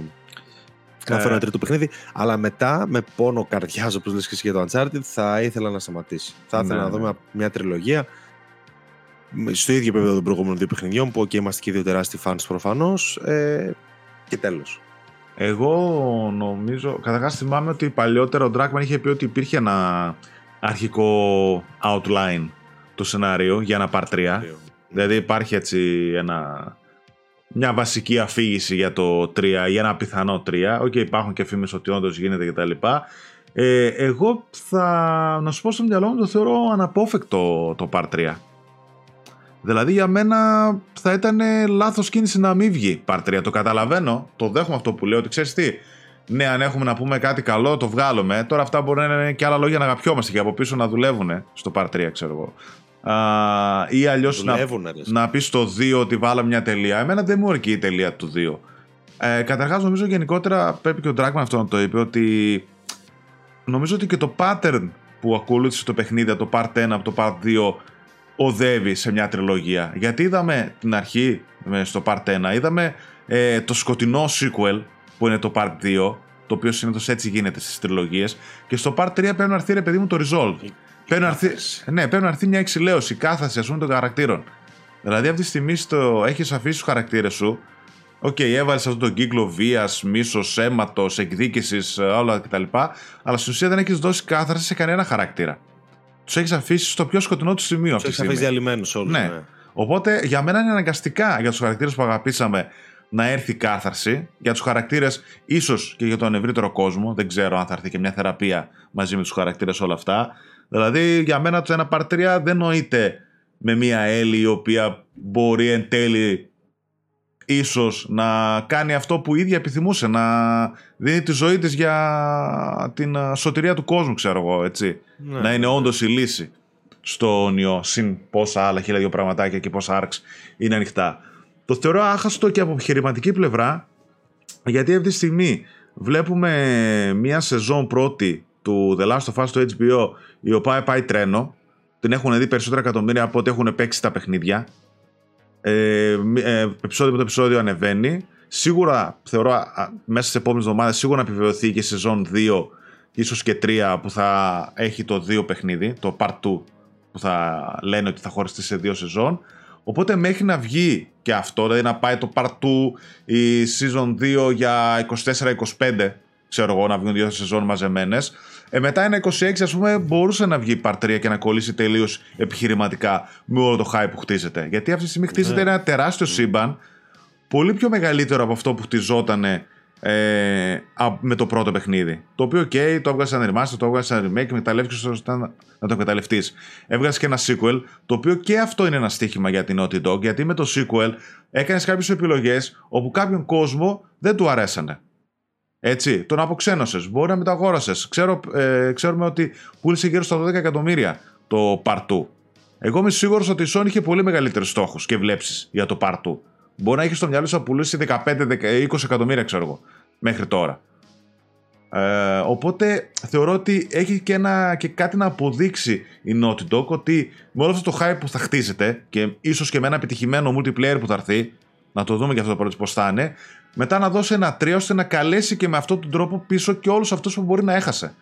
να φέρουν ένα τρίτο παιχνίδι. Αλλά μετά, με πόνο καρδιάς, όπως λες και εσύ για το Uncharted, θα ήθελα να σταματήσει. Θα ήθελα να ναι. δούμε μια τριλογία στο ίδιο επίπεδο των προηγούμενων δύο παιχνιδιών που και είμαστε και δύο τεράστιοι fans προφανώς. Ε, και τέλος. Εγώ νομίζω, καταρχάς θυμάμαι ότι παλιότερο ο Dragman είχε πει ότι υπήρχε ένα αρχικό outline το σενάριο για ένα part 3. Δηλαδή υπάρχει έτσι ένα, μια βασική αφήγηση για το 3 ή ένα πιθανό 3. OK, okay, υπάρχουν και φήμες ότι όντως γίνεται κτλ. Ε, εγώ θα, να σου πω στο μυαλό μου το θεωρώ αναπόφευκτο το part 3. Δηλαδή για μένα θα ήταν λάθος κίνηση να μην βγει part 3. Το καταλαβαίνω, το δέχομαι αυτό που λέω ότι ξέρεις τι. Ναι, αν έχουμε να πούμε κάτι καλό, το βγάλουμε. Τώρα αυτά μπορεί να είναι και άλλα λόγια να αγαπιόμαστε και από πίσω να δουλεύουν στο part 3, ξέρω εγώ. Α, ή αλλιώς να, να πεις στο 2 ότι βάλαμε μια τελεία. Εμένα δεν μου αρκεί η τελεία του 2. Ε, Καταρχάς, νομίζω γενικότερα πρέπει και ο Dragman αυτό να το είπε ότι νομίζω ότι και το pattern που ακολούθησε το παιχνίδι το part 1 από το part 2 οδεύει σε μια τριλογία. Γιατί είδαμε την αρχή στο Part 1, είδαμε ε, το σκοτεινό sequel που είναι το Part 2, το οποίο συνήθως έτσι γίνεται στις τριλογίες. Και στο Part 3 πρέπει να έρθει ρε παιδί μου το Resolve. Πρέπει να, έρθει, ναι, πρέπει να έρθει μια εξιλέωση, κάθαρση ας πούμε των χαρακτήρων. Δηλαδή αυτή τη στιγμή στο, έχεις αφήσει τους χαρακτήρες σου. OK, okay, έβαλες αυτόν τον κύκλο βίας, μίσος, αίματος, εκδίκησης, όλα κτλ. Αλλά στην ουσία δεν έχεις δώσει κάθαρση σε κανένα χαρακτήρα τους έχεις αφήσει στο πιο σκοτεινό του σημείο. Τους έχεις αφήσει διαλυμένους όλους. Ναι. ναι. Οπότε για μένα είναι αναγκαστικά για τους χαρακτήρες που αγαπήσαμε να έρθει κάθαρση. Για τους χαρακτήρες, ίσως και για τον ευρύτερο κόσμο. Δεν ξέρω αν θα έρθει και μια θεραπεία μαζί με τους χαρακτήρες όλα αυτά. Δηλαδή για μένα το ένα παρτρία δεν νοείται με μια Έλλη η οποία μπορεί εν τέλει ίσως να κάνει αυτό που η ίδια επιθυμούσε, να δίνει τη ζωή της για την σωτηρία του κόσμου, ξέρω εγώ, έτσι. Ναι. Να είναι όντως η λύση στο όνειο, συν πόσα άλλα χίλια δύο πραγματάκια και πόσα άρξ είναι ανοιχτά. Το θεωρώ άχαστο και από επιχειρηματική πλευρά, γιατί αυτή τη στιγμή βλέπουμε μια σεζόν πρώτη του The Last of Us στο HBO, η οποία πάει τρένο, την έχουν δει περισσότερα εκατομμύρια από ό,τι έχουν παίξει τα παιχνίδια ε, ε, επεισόδιο με το επεισόδιο ανεβαίνει. Σίγουρα θεωρώ μέσα στις επόμενες εβδομάδες σίγουρα να επιβεβαιωθεί και η σεζόν 2, ίσως και 3 που θα έχει το 2 παιχνίδι, το part 2 που θα λένε ότι θα χωριστεί σε δύο σεζόν. Οπότε μέχρι να βγει και αυτό, δηλαδή να πάει το part 2 η season 2 για 24-25, ξέρω εγώ, να βγουν δύο σεζόν μαζεμένες. Ε, μετά ένα 26, ας πούμε, μπορούσε να βγει part 3 και να κολλήσει τελείως επιχειρηματικά με όλο το hype που χτίζεται. Γιατί αυτή τη στιγμή χτίζεται ναι. ένα τεράστιο σύμπαν, πολύ πιο μεγαλύτερο από αυτό που χτιζόταν ε, με το πρώτο παιχνίδι. Το οποίο, OK, το έβγαζε σαν remaster, το έβγαζε σαν remake, μεταλλεύτηκε ώστε να το εκμεταλλευτείς. Έβγαζε και ένα sequel, το οποίο και αυτό είναι ένα στίχημα για την Naughty Dog, γιατί με το sequel έκανες κάποιες επιλογές όπου κάποιον κόσμο δεν του αρέσανε. Έτσι, τον αποξένωσες. Μπορεί να μεταγόρασε. Ξέρω, ε, ξέρουμε ότι πούλησε γύρω στα 12 εκατομμύρια το Part Εγώ είμαι σίγουρος ότι η Sony είχε πολύ μεγαλύτερους στόχους και βλέψεις για το Part Μπορεί να έχεις στο μυαλό σου να πουλήσεις 15-20 εκατομμύρια, ξέρω εγώ, μέχρι τώρα. Ε, οπότε θεωρώ ότι έχει και, ένα, και κάτι να αποδείξει η Naughty Dog ότι με όλο αυτό το hype που θα χτίζεται και ίσως και με ένα επιτυχημένο multiplayer που θα έρθει, να το δούμε και αυτό το πρώτο πώς θα είναι, μετά να δώσει ένα 3 ώστε να καλέσει και με αυτόν τον τρόπο πίσω και όλους αυτούς που μπορεί να έχασε.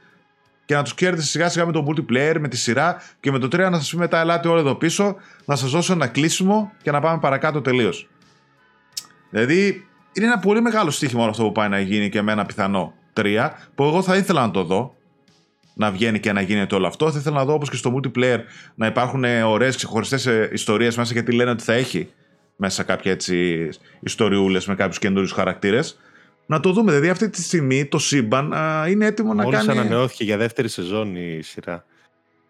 Και να τους κέρδισε σιγά σιγά με το multiplayer, με τη σειρά και με το 3 να σας πει μετά ελάτε όλοι εδώ πίσω, να σας δώσω ένα κλείσιμο και να πάμε παρακάτω τελείως. Δηλαδή είναι ένα πολύ μεγάλο στοίχημα όλο αυτό που πάει να γίνει και με ένα πιθανό 3 που εγώ θα ήθελα να το δω. Να βγαίνει και να γίνεται όλο αυτό. Θα ήθελα να δω όπως και στο multiplayer να υπάρχουν ωραίες ξεχωριστές ε, ιστορίες μέσα γιατί λένε ότι θα έχει μέσα κάποια έτσι ιστοριούλες με κάποιους καινούριους χαρακτήρες. Να το δούμε, δηλαδή αυτή τη στιγμή το σύμπαν α, είναι έτοιμο να Μόλις κάνει... ανανεώθηκε για δεύτερη σεζόν η σειρά.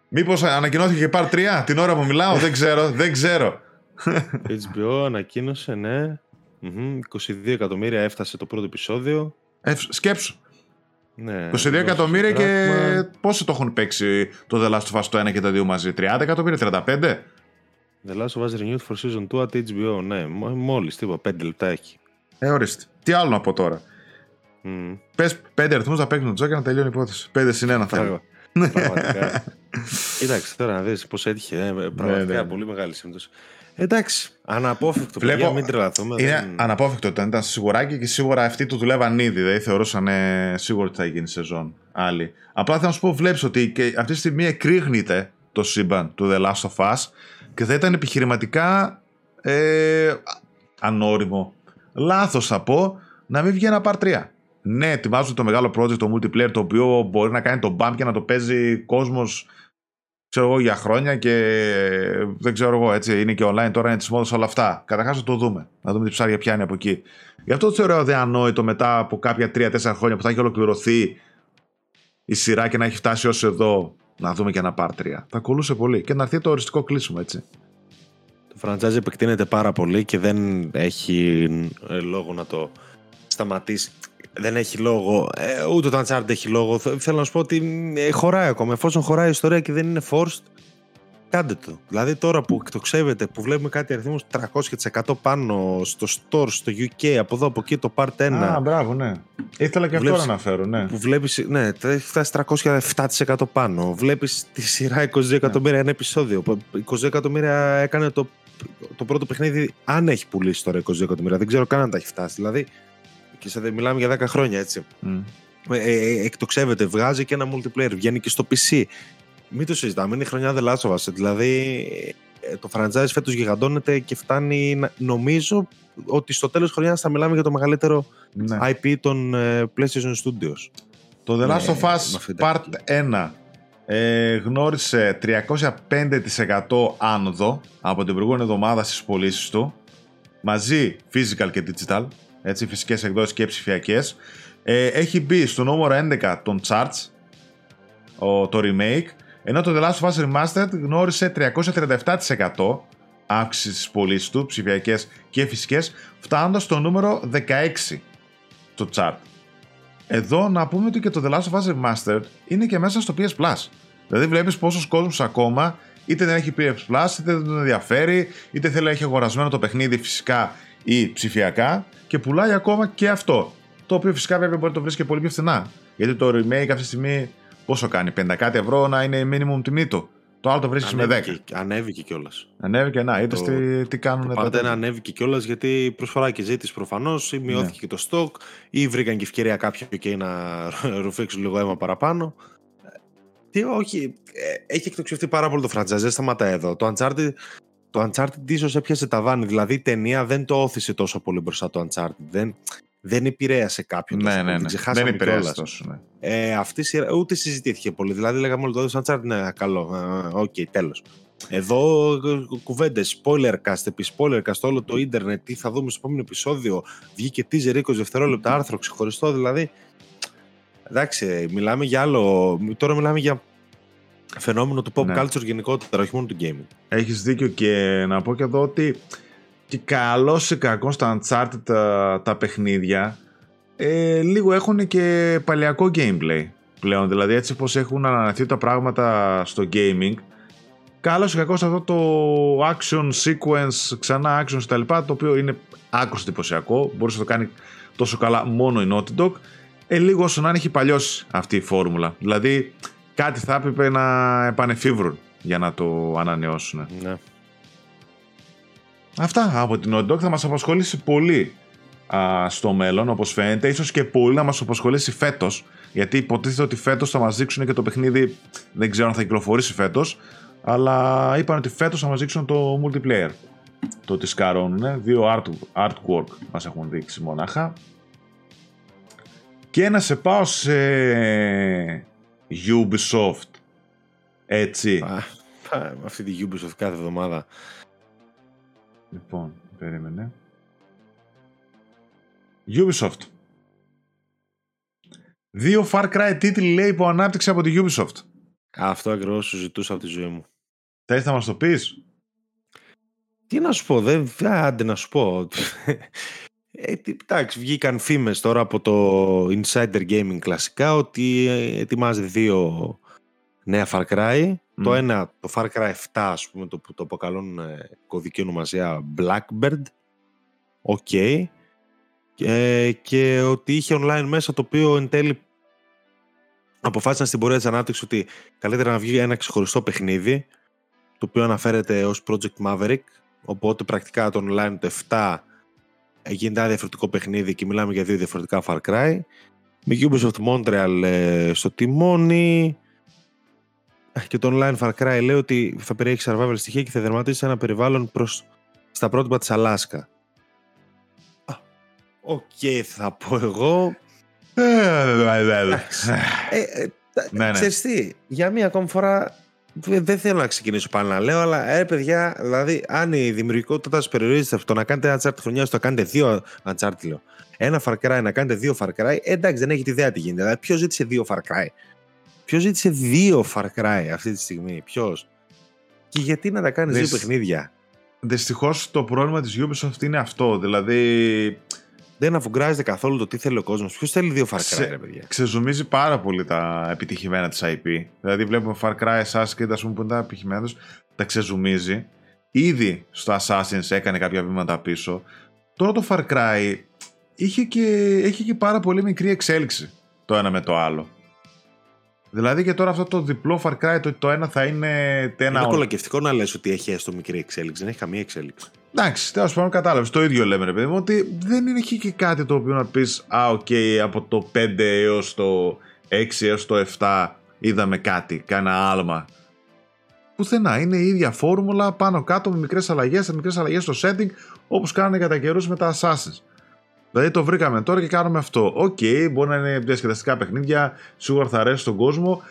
Μήπως ανακοινώθηκε και Part 3 την ώρα που μιλάω, δεν ξέρω, δεν ξέρω. HBO ανακοίνωσε, ναι. Μμμ, 22 εκατομμύρια έφτασε το πρώτο επεισόδιο. Ε, σκέψου, Ναι, 22 εκατομμύρια και Πράγμα. πόσο το έχουν παίξει το The Last of Us το 1 και τα δύο μαζί, 30 εκατομμύρια, 35. The Last of Us Renewed for Season 2 at HBO. Ναι, μ- μόλις τίποτα, 5 λεπτά έχει. Ε, ορίστε. Τι άλλο να πω τώρα; Μμ. Πες πέντε αριθμούς να παίξουν το τζόκερ να τελειώνει η υπόθεση. Πέντε συν ένα θέλω. Πράγμα- Πραγματικά. Κοίταξε τώρα να δεις πώς έτυχε. ε, Πραγματικά ναι, ναι. πολύ μεγάλη σύμπτωση. Εντάξει, αναπόφευκτο. Βλέπω- Παιδιά, μην τρελαθούμε. Είναι δεν- αναπόφευκτο ότι ήταν σιγουράκι και σίγουρα αυτοί του δουλεύαν ήδη. Δηλαδή θεωρούσαν ε, σίγουρα ότι θα γίνει σεζόν άλλη. Απλά θέλω να σου πω, βλέπεις ότι και αυτή τη στιγμή εκρήγνεται το σύμπαν του The Last of Us και θα ήταν επιχειρηματικά ε, ανώριμο. Λάθος θα πω να μην βγει ένα Part 3. Ναι, ετοιμάζουν το μεγάλο project, το multiplayer, το οποίο μπορεί να κάνει το bump και να το παίζει κόσμος ξέρω εγώ, για χρόνια και δεν ξέρω εγώ, έτσι, είναι και online τώρα, είναι τη μόδα όλα αυτά. Καταρχάς να το δούμε, να δούμε τι ψάρια πιάνει από εκεί. Γι' αυτό το θεωρώ αδιανόητο μετά από κάποια 3-4 χρόνια που θα έχει ολοκληρωθεί η σειρά και να έχει φτάσει ως εδώ να δούμε και ένα part 3. Θα κολούσε πολύ και να έρθει το οριστικό κλείσιμο, έτσι. Το franchise επεκτείνεται πάρα πολύ και δεν έχει ε, λόγο να το σταματήσει. Δεν έχει λόγο, ε, ούτε το Uncharted έχει λόγο. Θε- Θέλω να σου πω ότι ε, χωράει ακόμα. Εφόσον χωράει η ιστορία και δεν είναι forced, κάντε το. Δηλαδή τώρα που εκτοξεύεται, που βλέπουμε κάτι αριθμούς 300% πάνω στο store, στο UK, από εδώ, από εκεί το Part 1, Α, μπράβο, ναι. Ήθελα και αυτό Βλέπεις- να αναφέρω, ναι. που βλέπεις, ναι, έχει φτάσει 307% πάνω. Βλέπεις τη σειρά 22 εκατομμύρια ένα επεισόδιο. που 22 εκατομμύρια έκανε το, το πρώτο παιχνίδι, αν έχει πουλήσει τώρα 22 εκατομμύρια. Δεν ξέρω καν αν τα έχει φτάσει. Δηλαδή, και σε, δεν- μιλάμε για 10 χρόνια έτσι. Μμ. Ε, ε, εκτοξεύεται, βγάζει και ένα multiplayer, βγαίνει και στο PC. Μην το συζητάμε, είναι η χρονιά The Last of Us. Δηλαδή, ε, το franchise φέτος γιγαντώνεται και φτάνει, να- νομίζω, ότι στο τέλος χρονιάς θα μιλάμε για το μεγαλύτερο ναι. IP των ε, PlayStation Studios. Το The Ναι, Last of με Us αυτή τα Part 1 ε, γνώρισε 305% άνοδο από την προηγούμενη εβδομάδα στις πωλήσεις του μαζί physical και digital έτσι, φυσικές εκδόσεις και ψηφιακές. Ε, έχει μπει στο νούμερο 11 των charts ο, το remake. Ενώ το The Last of Us Remastered γνώρισε 337% αύξησης στις πωλήσει του ψηφιακές και φυσικές φτάνοντας στο νούμερο 16 στο chart. Εδώ να πούμε ότι και το The Last of Us Remastered είναι και μέσα στο PS Plus. Δηλαδή βλέπεις πόσος κόσμος ακόμα είτε δεν έχει PS Plus, είτε δεν τον ενδιαφέρει, είτε θέλει να έχει αγορασμένο το παιχνίδι φυσικά ή ψηφιακά και πουλάει ακόμα και αυτό. Το οποίο φυσικά βέβαια μπορεί να το βρεις και πολύ πιο φθηνά. Γιατί το remake αυτή τη στιγμή πόσο κάνει, 50 κάτι ευρώ να είναι minimum τιμή του. Το άλλο το βρίσκει με 10. Ανέβηκε, ανέβηκε κιόλας. Ανέβηκε, να, είδες Το- τι, τι κάνουν Το τα Part 1 ανέβηκε κιόλας γιατί προσφορά και ζήτηση προφανώς, ή Ναι. μειώθηκε και το stock, ή βρήκαν και ευκαιρία κάποιοι και να ρουφήξουν λίγο αίμα παραπάνω. Τι, όχι, ε, έχει εκτοξευτεί πάρα πολύ το franchise, δεν σταματάει εδώ. Το Uncharted, το Uncharted ίσως έπιασε τα βάνη, δηλαδή η ταινία δεν το ώθησε τόσο πολύ μπροστά το Uncharted. Δεν, δεν επηρέασε κάποιον τόσο Ναι, πολύ, ναι, την ναι. ξεχάσαμε Δεν επηρεάζει κιόλας. τόσο. Ναι. Ε, αυτή η σειρά ούτε συζητήθηκε πολύ. Δηλαδή, λέγαμε όλο το Uncharted, ναι, καλό. ε, Οκ, τέλος. Εδώ κουβέντες, spoiler cast επί spoiler cast, όλο το ίντερνετ, τι θα δούμε στο επόμενο επεισόδιο. Βγήκε teaser 20 δευτερόλεπτα άρθρο ξεχωριστό, δηλαδή. Εντάξει, μιλάμε για άλλο. Τώρα μιλάμε για φαινόμενο του pop Ναι. culture γενικότερα, όχι μόνο του gaming. Έχεις δίκιο και να πω και εδώ ότι και καλό ή κακό στα Uncharted τα, τα παιχνίδια ε, λίγο έχουν και παλιακό gameplay πλέον. Δηλαδή έτσι πως έχουν ανανεωθεί τα πράγματα στο gaming καλό ή κακό αυτό το action sequence, ξανά action κτλ. Το οποίο είναι άκρος εντυπωσιακό. Μπορούσε να το κάνει τόσο καλά μόνο η Naughty Dog. Ε, λίγο όσο να είναι έχει παλιώσει αυτή η φόρμουλα. Δηλαδή κάτι θα έπρεπε να επανεφίβρουν για να το ανανεώσουν. Ναι. Αυτά από την Naughty Dog θα μας απασχολήσει πολύ α, στο μέλλον όπως φαίνεται. Ίσως και πολύ να μας απασχολήσει φέτος γιατί υποτίθεται ότι φέτος θα μας δείξουν και το παιχνίδι δεν ξέρω αν θα κυκλοφορήσει φέτος αλλά είπαν ότι φέτος θα μας δείξουν το multiplayer το ότι σκαρώνουν δύο art, artwork μας έχουν δείξει μονάχα και να σε πάω σε Ubisoft έτσι Α, α, Αυτή τη Ubisoft κάθε εβδομάδα. Λοιπόν, περίμενε. Ubisoft. Δύο Far Cry τίτλοι λέει που ανάπτυξε από τη Ubisoft. Αυτό ακριβώς σου ζητούσα από τη ζωή μου. Θες να μας το πεις; Τι να σου πω, δεν, άντε να σου πω. Ε, εντάξει, βγήκαν φήμες τώρα από το Insider Gaming κλασικά ότι ετοιμάζει δύο νέα Far Cry. Το ένα, το Far Cry 7, ας πούμε, το που το αποκαλούν ε, κωδική ονομασία Blackbird. OK. Okay. Και, και ότι είχε online μέσα το οποίο εν τέλει αποφάσισαν στην πορεία της ανάπτυξης ότι καλύτερα να βγει ένα ξεχωριστό παιχνίδι το οποίο αναφέρεται ως Project Maverick οπότε πρακτικά το online το 7 γίνεται ένα διαφορετικό παιχνίδι και μιλάμε για δύο διαφορετικά Far Cry με Ubisoft Montreal ε, στο τιμόνι και το online Far Cry λέει ότι θα περιέχει survival στοιχεία και θα διαδραματίσει σε ένα περιβάλλον προς στα πρότυπα της Αλάσκα. OK, okay, θα πω εγώ. ε, ε, ναι, ναι. Ξέρεις τι, για μία ακόμη φορά δεν θέλω να ξεκινήσω πάλι να λέω, αλλά ε, παιδιά, δηλαδή, αν η δημιουργικότητα σας περιορίζεται αυτό να κάνετε ένα Uncharted χρονιάς, το κάνετε δύο Uncharted, λέω. Ένα Far Cry, να κάνετε δύο Far Cry, ε, εντάξει, δεν έχετε ιδέα τι γίνεται. Δηλαδή, ποιος ζήτησε δύο Far Cry; Ποιος ζήτησε δύο Far Cry αυτή τη στιγμή, ποιος; Και γιατί να τα κάνεις δύο παιχνίδια; Δυστυχώς το πρόβλημα της Ubisoft είναι αυτό. Δηλαδή, δεν αφουγκράζεται καθόλου το τι θέλει ο κόσμος. Ποιος θέλει δύο Far Cry, ρε παιδιά; Ξεζουμίζει πάρα πολύ τα επιτυχημένα της IP. Δηλαδή, βλέπουμε Far Cry, Assassin's Creed, ας πούμε, που είναι τα επιτυχημένα τους, τα ξεζουμίζει. Ήδη στο Assassin's έκανε κάποια βήματα πίσω. Τώρα το Far Cry είχε και, έχει και πάρα πολύ μικρή εξέλιξη το ένα με το άλλο. Δηλαδή και τώρα αυτό το διπλό Far Cry το, το ένα θα είναι. Ένα... Είναι κολακευτικό να λες ότι έχει έστω μικρή εξέλιξη. Δεν έχει καμία εξέλιξη. Εντάξει, τέλος πάντων κατάλαβες. Το ίδιο λέμε, ρε παιδί μου, ότι δεν είναι εκεί και κάτι το οποίο να πεις Α, OK, okay, από το 5 έως το 6 έως το 7 είδαμε κάτι, κάνα άλμα. Πουθενά. Είναι η ίδια φόρμουλα πάνω κάτω με μικρές αλλαγές, μικρές αλλαγές στο setting όπως κάνανε κατά καιρούς με τα Assassins. Δηλαδή το βρήκαμε τώρα και κάνουμε αυτό. OK, okay, μπορεί να είναι διασκεδαστικά παιχνίδια, σίγουρα θα αρέσει στον κόσμο,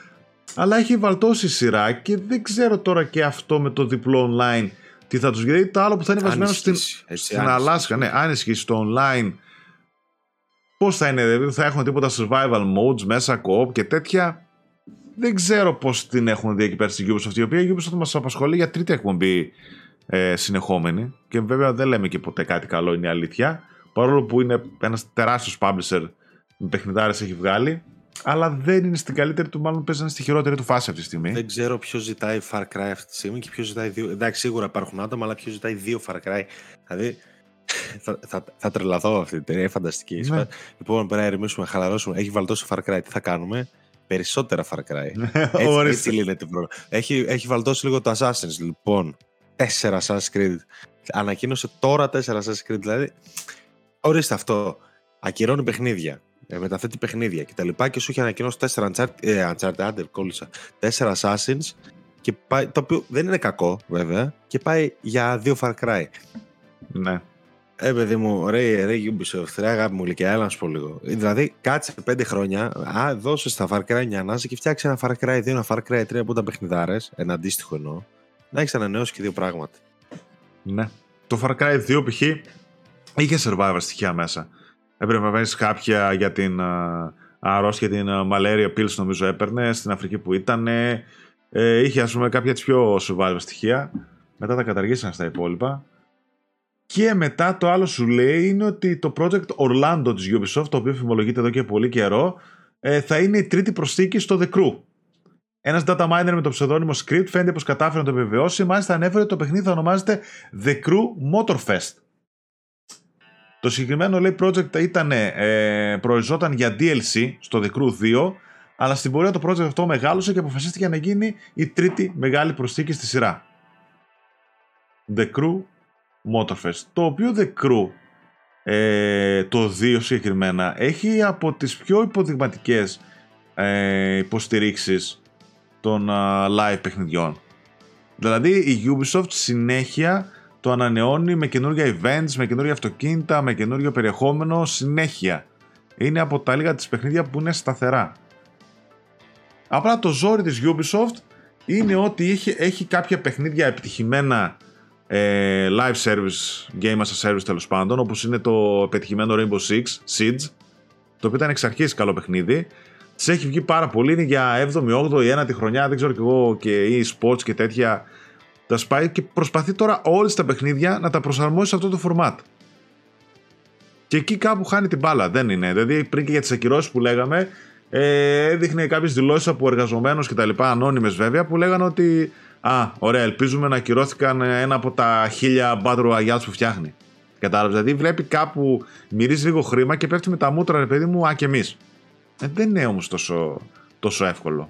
αλλά έχει βαλτώσει σειρά και δεν ξέρω τώρα και αυτό με το διπλό online τι θα τους βγει. Το άλλο που θα είναι βασισμένο στην, στην Αλάσκα, ναι, αν ισχύσει το online, πώς θα είναι, δηλαδή θα έχουν τίποτα survival modes μέσα, co-op και τέτοια. Δεν ξέρω πώς την έχουν δει εκεί πέρα στην Ubisoft, η οποία η Ubisoft μας απασχολεί για τρίτη εκπομπή ε, συνεχόμενη. Και βέβαια δεν λέμε και ποτέ κάτι καλό είναι η αλήθεια. Παρόλο που είναι ένας τεράστιος publisher με παιχνιδάρε έχει βγάλει, αλλά δεν είναι στην καλύτερη του, μάλλον παίζει στη χειρότερη του φάση αυτή τη στιγμή. Δεν ξέρω ποιο ζητάει Far Cry αυτή τη στιγμή και ποιο ζητάει δύο. Εντάξει, σίγουρα υπάρχουν άτομα, αλλά ποιο ζητάει δύο Far Cry. Δηλαδή, θα, θα, θα τρελαθώ αυτή την εταιρεία, φανταστική. Ναι. Λοιπόν, πρέπει να ηρεμήσουμε, χαλαρώσουμε. Έχει βαλτώσει Far Cry, τι θα κάνουμε; Περισσότερα Far Cry. Ναι, έτσι, έτσι λύνεται πρόβλημα. Έχει, έχει βαλτώσει λίγο το Assassin's, λοιπόν. Τέσσερα Assassin's Creed. Ανακοίνωσε τώρα τέσσερα Assassin's Creed, δηλαδή ορίστε αυτό. Ακυρώνει παιχνίδια, ε, μεταθέτει παιχνίδια κτλ. Και, και σου έχει ανακοινώσει 4 Uncharted, ε, Uncharted Under, κόλλησα, 4 Assassins, και πάει, το οποίο δεν είναι κακό βέβαια, και πάει για δύο Far Cry. Ναι. Ε, παιδί μου, ρε, ρε Ubisoft, ρε αγάπη μου, και έλα να σου πω λίγο. Δηλαδή, κάτσε πέντε χρόνια, α, δώσε στα Far Cry μια ανάσα και φτιάξει ένα Far Cry 2, ένα Far Cry 3 από τα παιχνιδάρες, ένα αντίστοιχο εννοώ, να έχεις ανανεώσει και δύο πράγματα. Ναι. Το Far Cry 2 π.χ. Είχε survivor στοιχεία μέσα. Έπρεπε να παίρνει κάποια για την αρρώστια, την malaria pills νομίζω έπαιρνε στην Αφρική που ήταν. Ε, είχε ας πούμε κάποια τις πιο survivor στοιχεία. Μετά τα καταργήσαν στα υπόλοιπα. Και μετά το άλλο σου λέει είναι ότι το project Orlando της Ubisoft, το οποίο φημολογείται εδώ και πολύ καιρό, ε, θα είναι η τρίτη προσθήκη στο The Crew. Ένας data miner με το ψευδόνυμο Script φαίνεται πως κατάφερε να το επιβεβαιώσει. Μάλιστα ανέφερε ότι το παιχνίδι θα ονομάζεται The Crew Motorfest. Το συγκεκριμένο λέει project ήταν, ε, προοριζόταν για DLC στο The Crew 2, αλλά στην πορεία το project αυτό μεγάλωσε και αποφασίστηκε να γίνει η τρίτη μεγάλη προσθήκη στη σειρά. The Crew Motorfest. Το οποίο The Crew, ε, το 2 συγκεκριμένα, έχει από τις πιο υποδειγματικές ε, υποστηρίξεις των live παιχνιδιών. Δηλαδή η Ubisoft συνέχεια το ανανεώνει με καινούργια events, με καινούργια αυτοκίνητα, με καινούργιο περιεχόμενο συνέχεια. Είναι από τα λίγα της παιχνίδια που είναι σταθερά. Απλά το ζόρι της Ubisoft είναι ότι έχει, έχει κάποια παιχνίδια επιτυχημένα ε, live service, game as a service τέλος πάντων, όπως είναι το πετυχημένο Rainbow Six, Siege, το οποίο ήταν εξ αρχής καλό παιχνίδι. Της έχει βγει πάρα πολύ, είναι για 7η, 8η, 9η χρονιά, δεν ξέρω κι εγώ και e-sports και τέτοια. Τα σπάει και προσπαθεί τώρα όλες τα παιχνίδια να τα προσαρμόσει σε αυτό το format. Και εκεί κάπου χάνει την μπάλα, δεν είναι. Δηλαδή πριν και για τις ακυρώσεις που λέγαμε, ε, έδειχνε κάποιες δηλώσεις από εργαζομένους και τα λοιπά, ανώνυμες βέβαια, που λέγανε ότι Α, ωραία, ελπίζουμε να ακυρώθηκαν ένα από τα χίλια Battle Royale που φτιάχνει. Κατάλαβες. Δηλαδή βλέπει κάπου μυρίζει λίγο χρήμα και πέφτει με τα μούτρα, ρε παιδί μου, α και εμείς. Ε, δεν είναι όμως τόσο, τόσο εύκολο.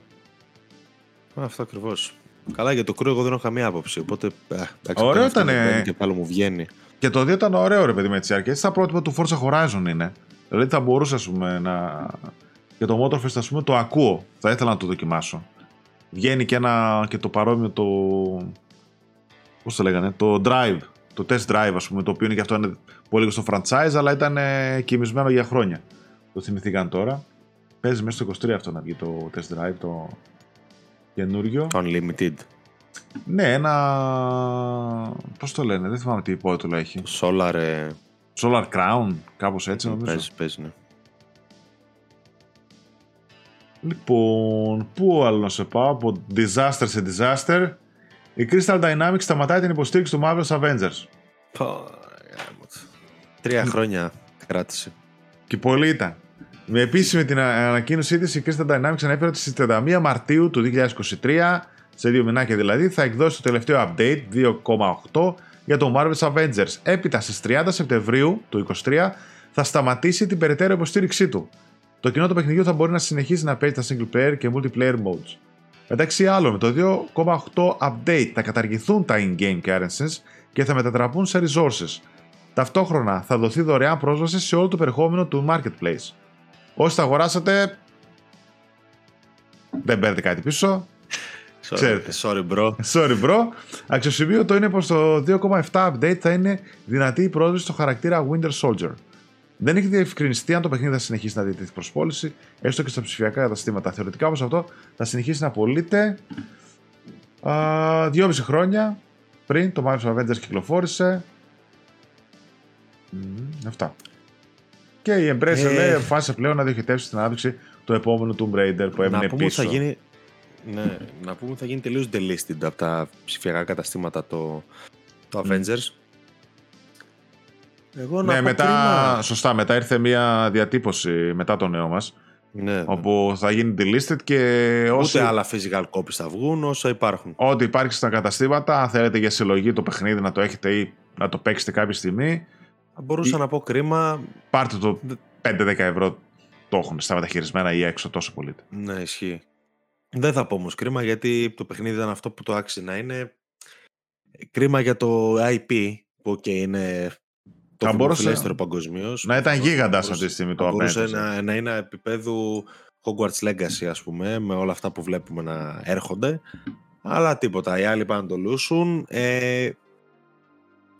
Αυτό ακριβώς. Καλά, για το κρύο εγώ δεν έχω καμία άποψη. Οπότε. Ε, εντάξει, ωραίο ήταν. Και πάλι μου βγαίνει. Και το 2 ήταν ωραίο, ρε παιδί με τις αρκετέ. Στα πρότυπα του Forza Horizon είναι. Δηλαδή θα μπορούσα, ας πούμε, να. Για το Motorfest, ας πούμε, το ακούω. Θα ήθελα να το δοκιμάσω. Βγαίνει και, ένα, και το παρόμοιο το. Πώς το λέγανε, το Drive. Το Test Drive, ας πούμε, το οποίο είναι και αυτό είναι πολύ στο franchise, αλλά ήταν ε, κοιμισμένο για χρόνια. Το θυμηθήκαν τώρα. Παίζει μέσα στο 23 αυτό να βγει το Test Drive, το καινούριο. Unlimited. Ναι, ένα. Πώς το λένε, δεν θυμάμαι τι υπότιτλο έχει. Solar. Ε, Solar Crown, κάπως έτσι νομίζω. Παίζει, παίζει, ναι. Λοιπόν, πού άλλο να σε πάω, από disaster σε disaster. Η Crystal Dynamics σταματάει την υποστήριξη του Marvel's Avengers. Τρία χρόνια κράτησε. Και πολύ ήταν. Με επίσημη την ανακοίνωσή της, η Crystal Dynamics ανέφερε ότι στις 31 Μαρτίου του 2023, σε δύο μηνάκια δηλαδή, θα εκδώσει το τελευταίο update 2.8 για το Marvel's Avengers. Έπειτα στις 30 Σεπτεμβρίου του 2023 θα σταματήσει την περαιτέρω υποστήριξή του. Το κοινό του παιχνιδιού θα μπορεί να συνεχίσει να παίζει τα single player και multiplayer modes. Μεταξύ άλλων, με το 2.8 update θα καταργηθούν τα in-game currencies και θα μετατραπούν σε resources. Ταυτόχρονα θα δοθεί δωρεάν πρόσβαση σε όλο το περιεχόμενο του marketplace. Όσοι τα αγοράσατε, δεν παίρνετε κάτι πίσω. Sorry, Ξέρετε. sorry bro. Sorry bro. Αξιοσημείωτο είναι πως το 2.7 update θα είναι δυνατή η πρόσβαση στο χαρακτήρα Winter Soldier. Δεν έχει διευκρινιστεί αν το παιχνίδι θα συνεχίσει να διατηρηθεί προς πώληση, έστω και στα ψηφιακά καταστήματα. Θεωρητικά όμως αυτό θα συνεχίσει να πωλείται δυόμιση χρόνια πριν το Marvel's Avengers κυκλοφόρησε. Mm, αυτά. Και η Embracer ε... λέει αποφάσισε πλέον να διοχετεύσει την ανάπτυξη του επόμενου Tomb Raider που έμεινε να πίσω. Θα γίνει, ναι, να πούμε ότι θα γίνει τελείως delisted από τα ψηφιακά καταστήματα το, το Avengers. Εγώ ναι, μετά, σωστά, μετά ήρθε μια διατύπωση μετά το νέο μας ναι, όπου θα γίνει delisted και όσοι... Ούτε άλλα physical copies θα βγουν όσα υπάρχουν. Ό,τι υπάρχει στα καταστήματα, αν θέλετε για συλλογή το παιχνίδι να το έχετε ή να το παίξετε κάποια στιγμή. Θα μπορούσα ή... να πω κρίμα. Πάρτε το 5-10 ευρώ το έχουν στα μεταχειρισμένα ή έξω τόσο πολύ. Ναι, ισχύει. Δεν θα πω όμως κρίμα γιατί το παιχνίδι ήταν αυτό που το άξιζε να είναι. Κρίμα για το IP που okay, είναι το θα μπορούσε παγκοσμίως. Να ήταν γίγαντα αυτή τη στιγμή το Μπορούσε να, να είναι επίπεδου Hogwarts Legacy, ας πούμε, με όλα αυτά που βλέπουμε να έρχονται. Αλλά τίποτα. Οι άλλοι πάνε να το λούσουν. Ε,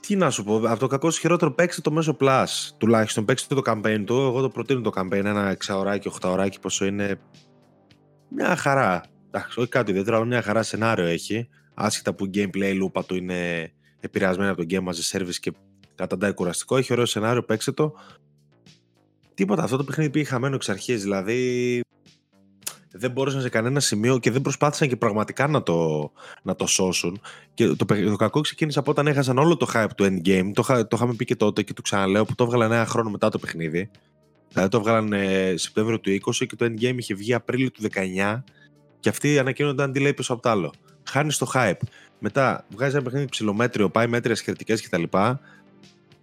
τι να σου πω, από το κακό χειρότερο παίξτε το μέσο Plus. Τουλάχιστον παίξτε το campaign του. Εγώ το προτείνω το campaign, ένα εξαωράκι, οχταωράκι, πόσο είναι. Μια χαρά. Εντάξει, όχι κάτι ιδιαίτερο, αλλά μια χαρά σενάριο έχει. Άσχετα που gameplay λούπα του είναι επηρεασμένο από το Game as a Service και καταντάει κουραστικό, έχει ωραίο σενάριο, παίξτε το. Τίποτα, αυτό το παιχνίδι πήγε χαμένο εξ αρχής. Δηλαδή δεν μπόρεσαν σε κανένα σημείο και δεν προσπάθησαν και πραγματικά να το, να το σώσουν. Και το, το κακό ξεκίνησε από όταν έχασαν όλο το hype του endgame. Το, το είχαμε πει και τότε και το ξαναλέω που το έβγαλαν ένα χρόνο μετά το παιχνίδι. Δηλαδή το έβγαλαν ε, Σεπτέμβριο του 20 και το endgame είχε βγει Απρίλιο του 19 και αυτοί ανακοίνονταν τι λέει πίσω από το άλλο. Χάνεις το hype. Μετά βγάζει ένα παιχνίδι ψηλομέτριο, πάει μέτρια σχετικές κτλ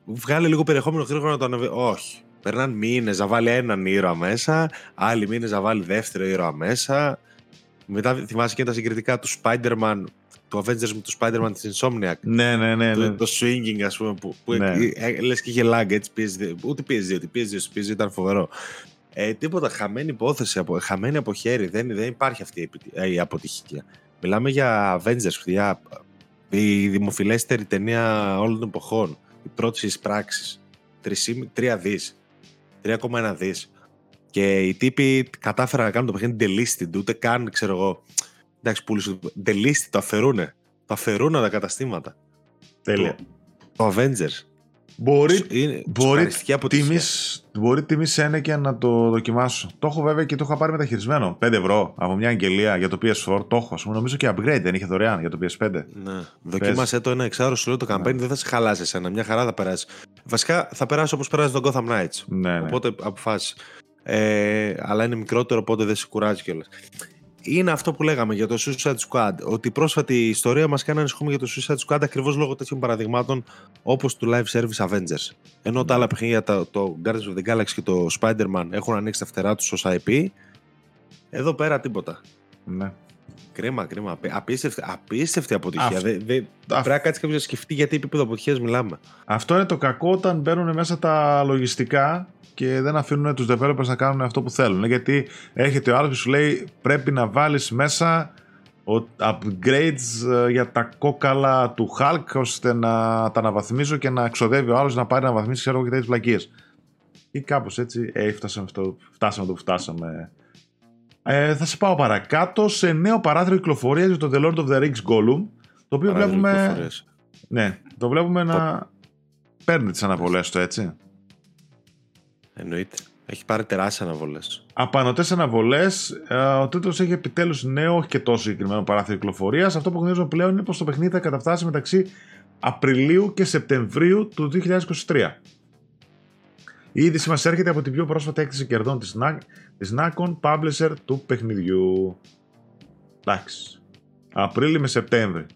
βγάλει λίγο περιεχόμενο γρήγορα να το ανεβεί. Όχι. Περνάνε μήνες να βάλει έναν ήρωα μέσα, άλλοι μήνες να βάλει δεύτερο ήρωα μέσα. Μετά θυμάσαι και τα συγκριτικά του Spider-Man, του Avengers με του Spider-Man της Insomniac. Ναι, ναι, ναι. Το, ναι. το swinging, ας πούμε, που, που ναι. Ε, λες και είχε lag έτσι. PS2, ούτε PS2, ούτε PS2, PS2 ήταν φοβερό. Ε, τίποτα, χαμένη υπόθεση, από, χαμένη από χέρι. Δεν, δεν υπάρχει αυτή η αποτυχία. Μιλάμε για Avengers, για η δημοφιλέστερη ταινία όλων των εποχών οι πρώτε εισπράξει. 3 δις. 3,1 δις. Και οι τύποι κατάφεραν να κάνουν το παιχνίδι delisted, ούτε καν ξέρω εγώ. Εντάξει, πούλησε. Delisted, το αφαιρούνε. Το αφαιρούν τα καταστήματα. Τέλεια. Το, το Avengers. Μπορεί, Είναι μπορεί, σοκαριστική αποτυχία. τιμής, μπορεί τιμής Σένεκε να το δοκιμάσω. Το έχω βέβαια και το είχα πάρει μεταχειρισμένο. 5 ευρώ από μια αγγελία για το PS4. Το έχω. Ας πούμε, νομίζω και upgrade δεν είχε δωρεάν για το PS5. Ναι. Δοκίμασέ το ένα εξάρο, σου λέω το campaign δεν θα σε χαλάσει εσένα. Μια χαρά θα περάσει. Βασικά θα περάσει όπως περάσει τον Gotham Knights. Ναι, ναι. Οπότε αποφάσισε. Ε, αλλά είναι μικρότερο, οπότε δεν σε κουράζει κιόλας. Είναι αυτό που λέγαμε για το Suicide Squad. Ότι η πρόσφατη ιστορία μας κάνει να ανησυχούμε για το Suicide Squad ακριβώς λόγω τέτοιων παραδειγμάτων όπως του Live Service Avengers. Ενώ τα άλλα παιχνίδια, το, το Guardians of the Galaxy και το Spider-Man έχουν ανοίξει τα φτερά τους ως IP. Εδώ πέρα τίποτα. ναι. Κρίμα, κρίμα. Απ- Απίστευτη, απίστευτη αποτυχία. Αυτό- Δε, δε, Πρέπει να κάτσει κάποιος να σκεφτεί γιατί επίπεδο αποτυχίας μιλάμε. Αυτό είναι το κακό όταν μπαίνουν μέσα τα λογιστικά και δεν αφήνουν τους developers να κάνουν αυτό που θέλουν. Γιατί έρχεται ο άλλος και σου λέει πρέπει να βάλεις μέσα ο- upgrades ε, για τα κόκαλα του Hulk ώστε να τα αναβαθμίζω και να ξοδεύει ο άλλος να πάρει να αναβαθμίσει ξέρω εγώ και τέτοιες βλακίες. Ή κάπως έτσι ε, φτάσαμε, αυτό, φτάσαμε το που φτάσαμε. Ε, θα σε πάω παρακάτω σε νέο παράθυρο κυκλοφορίας για το The Lord of the Rings Gollum το οποίο βλέπουμε, Κυκλοφορίες. ναι, το βλέπουμε να παίρνει τις αναβολές του έτσι. Εννοείται. Έχει πάρει τεράστιες αναβολές. Απανοτές αναβολές. Ο τίτλος έχει επιτέλους νέο, όχι και τόσο συγκεκριμένο παράθυρο κυκλοφορίας. Αυτό που γνωρίζουμε πλέον είναι πως το παιχνίδι θα καταφτάσει μεταξύ Απριλίου και Σεπτεμβρίου του 2023. Η είδηση μας έρχεται από την πιο πρόσφατη έκθεση κερδών της της Nacon Publisher του παιχνιδιού. Εντάξει. Απρίλιο με Σεπτέμβρη.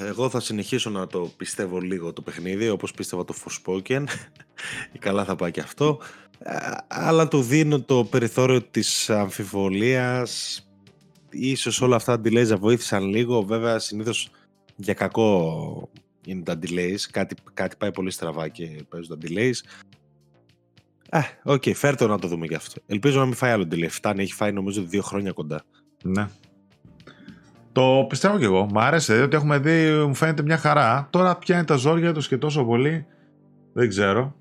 Εγώ θα συνεχίσω να το πιστεύω λίγο το παιχνίδι, όπως πίστευα το Forspoken. Καλά θα πάει και αυτό. Ε, Αλλά του δίνω το περιθώριο της αμφιβολίας. Ίσως όλα αυτά τα delays να βοήθησαν λίγο. Βέβαια, συνήθως για κακό είναι τα delays. Κάτι, κάτι πάει πολύ στραβά και παίζουν τα delays. Ε, OK, okay, φέρ το να το δούμε και αυτό. Ελπίζω να μην φάει άλλο delay. Φτάνει, έχει φάει νομίζω δύο χρόνια κοντά. Ναι. Το πιστεύω κι εγώ. Μ' άρεσε, διότι έχουμε δει, μου φαίνεται μια χαρά. Τώρα πιάνει τα ζόρια τους και τόσο πολύ. Δεν ξέρω.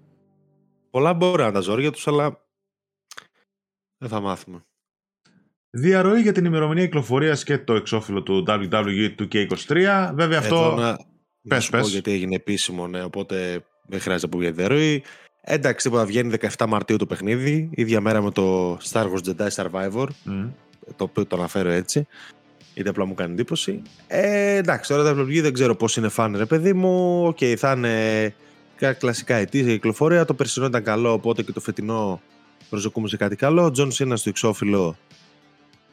Πολλά μπορεί να είναι τα ζόρια τους, αλλά δεν θα μάθουμε. Διαρροή για την ημερομηνία κυκλοφορίας και το εξώφυλλο του WWE 2K23. Βέβαια αυτό. Εδώ να, να Πες, σου πω πες. γιατί έγινε επίσημο, ναι, οπότε δεν χρειάζεται να πούμε για διαρροή. Εντάξει, τίποτα, βγαίνει 17 Μαρτίου το παιχνίδι, ίδια μέρα με το Star Wars Jedi Survivor, Μμ. το οποίο το αναφέρω έτσι, γιατί απλά μου κάνει εντύπωση. Ε, εντάξει, τώρα τα WWE δεν ξέρω πώς είναι φαν, ρε παιδί μου. Οκ, θα είναι κα- κλασικά ετήσια κυκλοφορία. Το περσινό ήταν καλό, οπότε και το φετινό προσδοκούμε σε κάτι καλό. John Cena στο εξώφυλλο,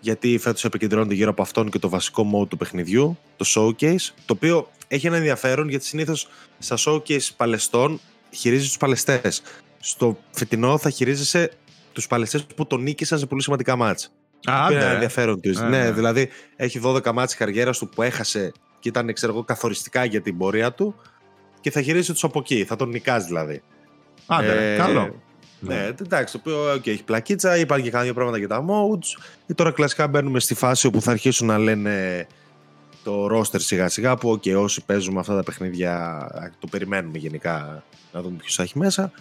γιατί φέτος επικεντρώνεται γύρω από αυτόν και το βασικό mode του παιχνιδιού, το showcase, το οποίο έχει ένα ενδιαφέρον γιατί συνήθως στα showcase παλαιστών χειρίζεις τους παλαιστές. Στο φετινό θα χειρίζεσαι τους παλαιστές που τον νίκησαν σε πολύ σημαντικά μάτς. Άντε, Είναι ένα ρε. ενδιαφέρον τους. Ε, ναι, ναι. δηλαδή έχει 12 μάτς της καριέρας του που έχασε και ήταν ξέρω εγώ, καθοριστικά για την πορεία του και θα χειρίζεσαι τους από εκεί, θα τον νικάς δηλαδή. Άντε, ρε, Ε, καλό. Ναι, εντάξει, το οποίο okay, έχει πλακίτσα, είπαν και κάποια πράγματα για τα modes. Και τώρα κλασικά μπαίνουμε στη φάση όπου θα αρχίσουν να λένε το roster σιγά σιγά που okay, όσοι παίζουμε αυτά τα παιχνίδια α, το περιμένουμε γενικά να δούμε ποιος θα έχει μέσα.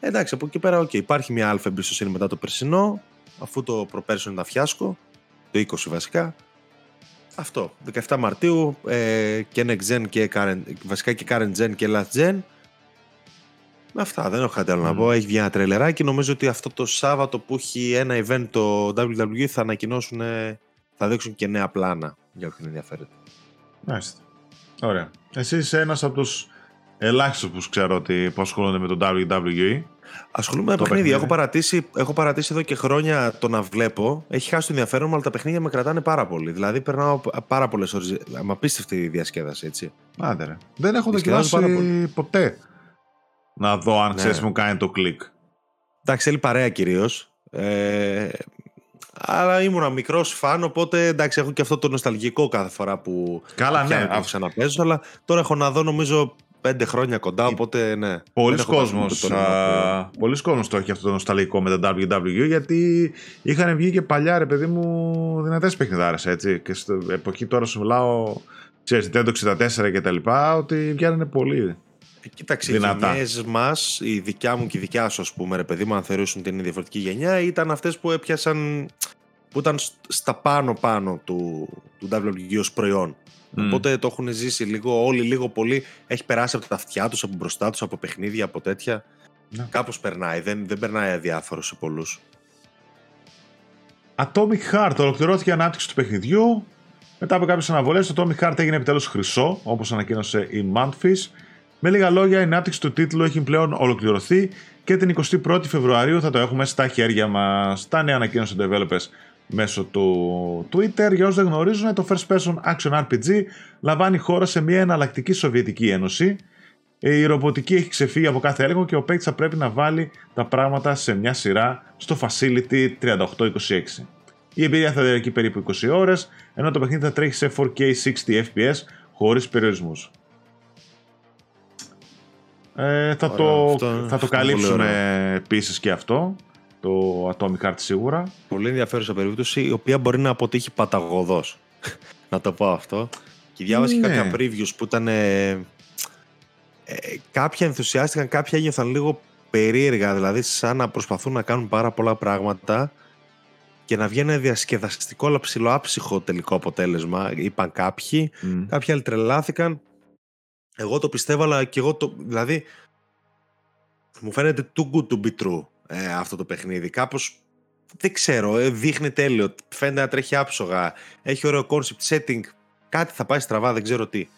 Ε, εντάξει, από εκεί πέρα okay, υπάρχει μια αλφα εμπιστοσύνη μετά το περσινό αφού το προπέρσινο ήταν φιάσκο, το 20 βασικά. Αυτό, 17 Μαρτίου ε, και next gen και current, βασικά και current gen και last gen. Αυτά, δεν έχω κάτι άλλο να Μμμ. πω. Έχει βγει ένα τρελεράκι. Νομίζω ότι αυτό το Σάββατο που έχει ένα event το WWE θα ανακοινώσουν, ε, θα δείξουν και νέα πλάνα για όποιον ενδιαφέρεται. Μάλιστα. Ωραία. Εσύ είσαι ένας από τους ελάχιστους που ξέρω ότι που ασχολούνται με το WWE. Ασχολούμαι με Το παιχνίδια. παιχνίδι. Έχω παρατήσει, έχω παρατήσει εδώ και χρόνια το να βλέπω. Έχει χάσει το ενδιαφέρον μου, αλλά τα παιχνίδια με κρατάνε πάρα πολύ. Δηλαδή περνάω πάρα πολλές ώρες. Με απίστευτη διασκέδαση, έτσι. Άντε, ρε. Δεν έχω Διασκεδάζω δοκιμάσει πάρα ποτέ να δω αν Ναι. ξέρεις μου κάνει το κλικ. Εντάξει, θέλει παρέα κυρίως. Ε, αλλά ήμουνα μικρός φαν, οπότε εντάξει, έχω και αυτό το νοσταλγικό κάθε φορά που Καλά, ναι. πιάνω και α- ξαναπέζω. Αλλά τώρα έχω να δω νομίζω πέντε χρόνια κοντά, οπότε ναι. Πολλοί Δεν έχω πάθει κόσμος, ούτε το νόημα α, πολλοί κόσμος το έχει αυτό το νοσταλγικό με τα WWE γιατί είχαν βγει και παλιά ρε παιδί μου δυνατές παιχνιδάρες έτσι και στην εποχή τώρα σου μιλάω ξέρεις Nintendo 64 και τα λοιπά ότι βγαίνανε πολύ Ε, Κοίταξε, οι Δυνατά. γενιές μας, η δικιά μου και η δικιά σου, ας πούμε, ρε παιδί μου, αν θεωρήσουν την διαφορετική γενιά, ήταν αυτές που έπιασαν που ήταν στα πάνω-πάνω του, του WWE ως προϊόν. Mm. Οπότε το έχουν ζήσει λίγο, όλοι λίγο πολύ. Έχει περάσει από τα αυτιά τους, από μπροστά τους, από παιχνίδια, από τέτοια. Ναι. Κάπως περνάει. Δεν, δεν περνάει αδιάφορο σε πολλούς. Atomic Heart ολοκληρώθηκε η ανάπτυξη του παιχνιδιού. Μετά από κάποιες αναβολές, το Atomic Heart έγινε επιτέλους χρυσό, όπως ανακοίνωσε η Manfis. Με λίγα λόγια, η ανάπτυξη του τίτλου έχει πλέον ολοκληρωθεί και την 21η Φεβρουαρίου θα το έχουμε στα χέρια μας. Τα νέα ανακοίνωσε developers μέσω του Twitter. Για όσους δεν γνωρίζουν, το First Person Action RPG λαμβάνει χώρα σε μια εναλλακτική Σοβιετική Ένωση. Η ρομποτική έχει ξεφύγει από κάθε έλεγχο και ο παίκτης θα πρέπει να βάλει τα πράγματα σε μια σειρά στο Facility 3826. Η εμπειρία θα διαρκεί περίπου 20 ώρες, ενώ το παιχνίδι θα τρέχει σε 4K 60 FPS χωρίς περιορισμούς. Ε, θα, το, θα το καλύψουμε επίσης και αυτό το Atomic Heart σίγουρα. Πολύ ενδιαφέρουσα περίπτωση, η οποία μπορεί να αποτύχει παταγωδός. να το πω αυτό. Και διάβασα ναι. κάποια previews που ήταν. Ε, ε, κάποια ενθουσιάστηκαν, κάποια ένιωθαν λίγο περίεργα, δηλαδή σαν να προσπαθούν να κάνουν πάρα πολλά πράγματα και να βγαίνει ένα διασκεδαστικό αλλά ψηλοάψυχο τελικό αποτέλεσμα. Είπαν κάποιοι, mm. κάποιοι άλλοι τρελάθηκαν. Εγώ το πιστεύω, αλλά και εγώ το. Δηλαδή, μου φαίνεται too good to be true ε, αυτό το παιχνίδι. Κάπως. δεν ξέρω, ε, δείχνει τέλειο, φαίνεται να τρέχει άψογα, έχει ωραίο concept setting, κάτι θα πάει στραβά, δεν ξέρω τι.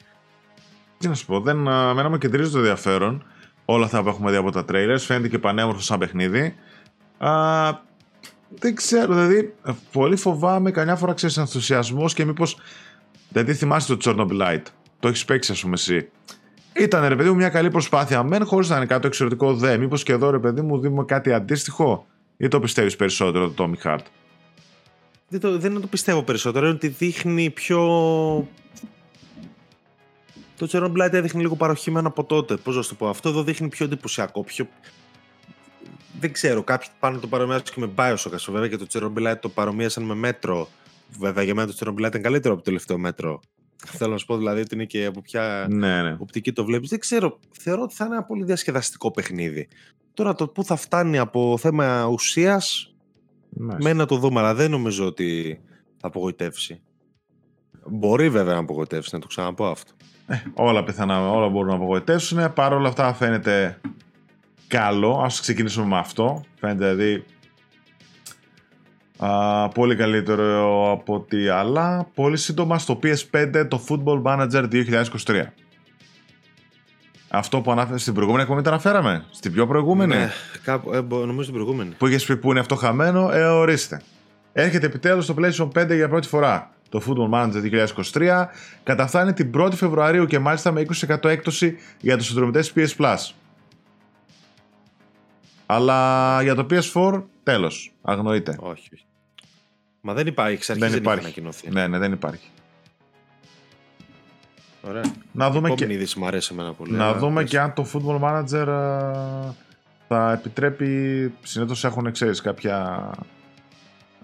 Τι να σου πω, δεν, μένα μου κεντρίζει το ενδιαφέρον όλα αυτά που έχουμε δει από τα trailers, φαίνεται και πανέμορφο σαν παιχνίδι. Α, δεν ξέρω, δηλαδή, πολύ φοβάμαι καμιά φορά ξέρεις ενθουσιασμός και μήπως. Δηλαδή, θυμάσαι το Chernobyl Το έχεις παίξει, ας πούμε, εσύ. Ήταν ρε παιδί μου μια καλή προσπάθεια. Μεν χωρίς να είναι κάτι εξαιρετικό δε. Μήπως και εδώ ρε παιδί μου δούμε κάτι αντίστοιχο, ή το πιστεύεις περισσότερο το Tommy Hart; Δεν, το, δεν το πιστεύω περισσότερο. Είναι ότι δείχνει πιο. Το Chernobyl έδειχνε λίγο παροχημένο από τότε. Πώς να το πω. Αυτό εδώ δείχνει πιο εντυπωσιακό. Πιο... Δεν ξέρω. Κάποιοι πάνε το παρομοιάζουν και με Bioshock. Βέβαια και το Chernobyl το παρομοίασαν με μέτρο. Βέβαια για μένα το Chernobyl ήταν καλύτερο από το τελευταίο μέτρο. Θέλω να σου πω δηλαδή ότι είναι και από ποια ναι, ναι. οπτική το βλέπεις. Δεν ξέρω. Θεωρώ ότι θα είναι ένα πολύ διασκεδαστικό παιχνίδι. Τώρα το πού θα φτάνει από θέμα ουσίας. Μένει να το δούμε, αλλά δεν νομίζω ότι θα απογοητεύσει. Μπορεί βέβαια να απογοητεύσει, να το ξαναπώ αυτό. Ε, όλα πιθανά, όλα μπορούν να απογοητεύσουν. Παρ' όλα αυτά φαίνεται καλό. Ας ξεκινήσουμε με αυτό. Φαίνεται δηλαδή Α, πολύ καλύτερο από ό,τι άλλα. Πολύ σύντομα στο PS5 το Football Manager 2023. Αυτό που ανάφερε στην προηγούμενη εκπομπή το αναφέραμε. Στην πιο προηγούμενη. Ναι, κάπου, ε, νομίζω στην προηγούμενη. Που είχες πει που είναι αυτό χαμένο, ε, ορίστε. Έρχεται επιτέλους στο PlayStation 5 για πρώτη φορά. Το Football Manager 2023 καταφθάνει την 1η Φεβρουαρίου και μάλιστα με 20% έκπτωση για τους συνδρομητές PS Plus. Αλλά για το PS4, τέλος. Αγνοείται. Όχι, όχι. Μα δεν υπάρχει, εξ αρχής δεν, δεν υπάρχει. ανακοινωθεί. Ναι, ναι, δεν υπάρχει. Ωραία. Να δούμε και... είδηση μου αρέσει εμένα πολύ. Να δούμε και αν το Football Manager θα επιτρέπει, συνήθως έχουν, ξέρεις, κάποια...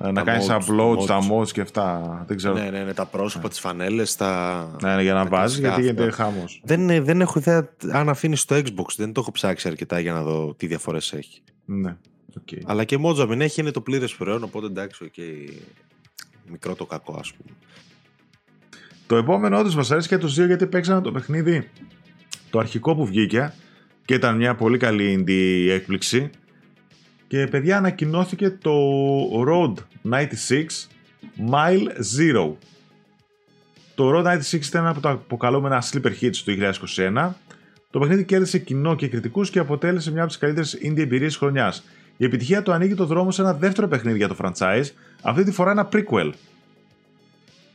Ε, να κάνεις upload τα mods και αυτά. Δεν ξέρω. Ναι, ναι, ναι, τα πρόσωπα, ναι. τις φανέλες, τα. Ναι, ναι, για να βάζεις, γιατί γίνεται χάμος. Δεν, δεν έχω ιδέα αν αφήνεις το Xbox. Δεν το έχω ψάξει αρκετά για να δω τι διαφορές έχει. Ναι. Okay. Αλλά και Mojo μην έχει, είναι το πλήρες προϊόν, οπότε εντάξει, okay. μικρό το κακό, ας πούμε. Το επόμενο όντως μας αρέσει και τους δύο γιατί παίξαμε το παιχνίδι το αρχικό που βγήκε και ήταν μια πολύ καλή indie έκπληξη. Και παιδιά ανακοινώθηκε το Road 96 Mile Zero. Το Road 96 ήταν ένα από τα αποκαλούμενα sleeper hits του 2021. Το παιχνίδι κέρδισε κοινό και κριτικούς και αποτέλεσε μια από τις καλύτερες indie εμπειρίες χρονιάς. Η επιτυχία του ανοίγει το δρόμο σε ένα δεύτερο παιχνίδι για το franchise, αυτή τη φορά ένα prequel.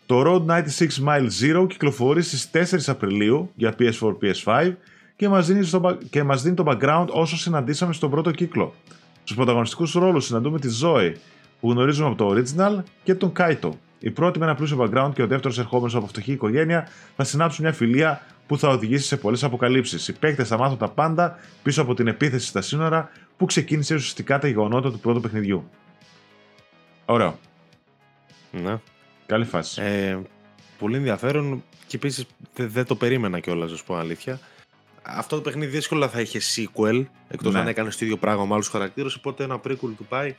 Το Road 96 Mile Zero κυκλοφορεί στις 4 Απριλίου για PS4 PS5 και μας, δίνει στο, και μας δίνει το background όσο συναντήσαμε στον πρώτο κύκλο. Στους πρωταγωνιστικούς ρόλους συναντούμε τη Zoe που γνωρίζουμε από το original και τον Kaito. Η πρώτη με ένα πλούσιο background και ο δεύτερος ερχόμενος από φτωχή οικογένεια θα συνάψουν μια φιλία που θα οδηγήσει σε πολλές αποκαλύψεις. Οι παίκτες θα μάθουν τα πάντα πίσω από την επίθεση στα σύνορα που ξεκίνησε ουσιαστικά τα γεγονότα του πρώτου παιχνιδιού. Ωραίο. Ναι. Καλή φάση. Ε, πολύ ενδιαφέρον και επίσης δεν το περίμενα κιόλας, να σου πω αλήθεια. Αυτό το παιχνίδι δύσκολα θα είχε sequel, εκτός ναι. αν έκανε το ίδιο πράγμα με άλλους χαρακτήρες. Οπότε ένα prequel του πάει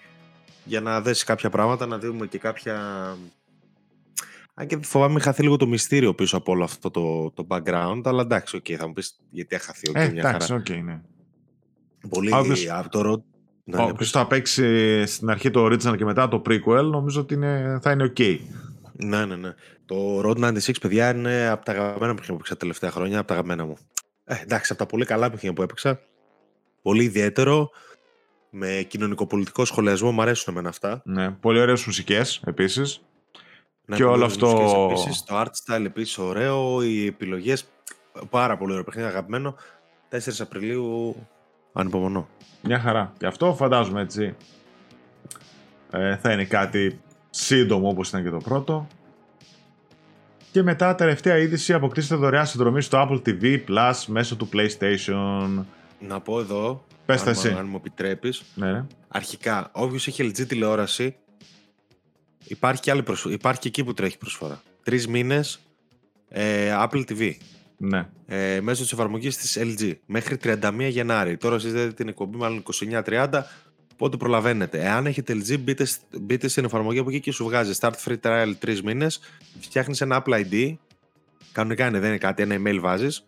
για να δέσει κάποια πράγματα, να δούμε και κάποια... Αν και φοβάμαι χαθεί λίγο το μυστήριο πίσω από όλο αυτό το, το background, αλλά εντάξει, okay, θα μου πεις γιατί έχει χαθεί. Okay, ε, εντάξει, OK, okay, ναι. Πολύ Όποιος... από το Road... Ναι, Όποιος θα παίξει στην αρχή το original και μετά το prequel, νομίζω ότι είναι, θα είναι ok. Ναι, ναι, ναι. Το Road 96, παιδιά, είναι από τα αγαπημένα που έπαιξα τα τελευταία χρόνια, από τα αγαπημένα μου. Ε, εντάξει, από τα πολύ καλά παιχνίδια που έπαιξα. Πολύ ιδιαίτερο. Με κοινωνικοπολιτικό σχολιασμό, μου αρέσουν εμένα αυτά. Ναι, πολύ ωραίες μουσικές επίσης. Ναι, και όλο αυτό. Επίσης, το art style επίσης ωραίο. Οι επιλογές. Πάρα πολύ ωραίο παιχνίδι, αγαπημένο. 4 Απριλίου ανυπομονώ. Μια χαρά. Και αυτό φαντάζομαι έτσι. Ε, θα είναι κάτι σύντομο όπως ήταν και το πρώτο. Και μετά τελευταία είδηση αποκτήστε δωρεάν συνδρομή στο Apple TV Plus μέσω του PlayStation. Να πω εδώ, Πες αν, εσύ. αν μου επιτρέπεις. Ναι, ναι. Αρχικά, όποιος έχει LG τηλεόραση, υπάρχει και, άλλη προσφορά. υπάρχει και εκεί που τρέχει προσφορά. Τρεις μήνες ε, Apple TV. Ναι. Ε, μέσω της εφαρμογής της LG μέχρι 31 Γενάρη. Τώρα εσείς δείτε την εκπομπή, μάλλον 29-30. Πότε προλαβαίνετε. Εάν έχετε LG, μπείτε, μπείτε στην εφαρμογή από εκεί και σου βγάζει Start Free Trial 3 μήνες. Φτιάχνεις ένα Apple ID. Κανονικά είναι, δεν είναι κάτι, ένα email βάζεις.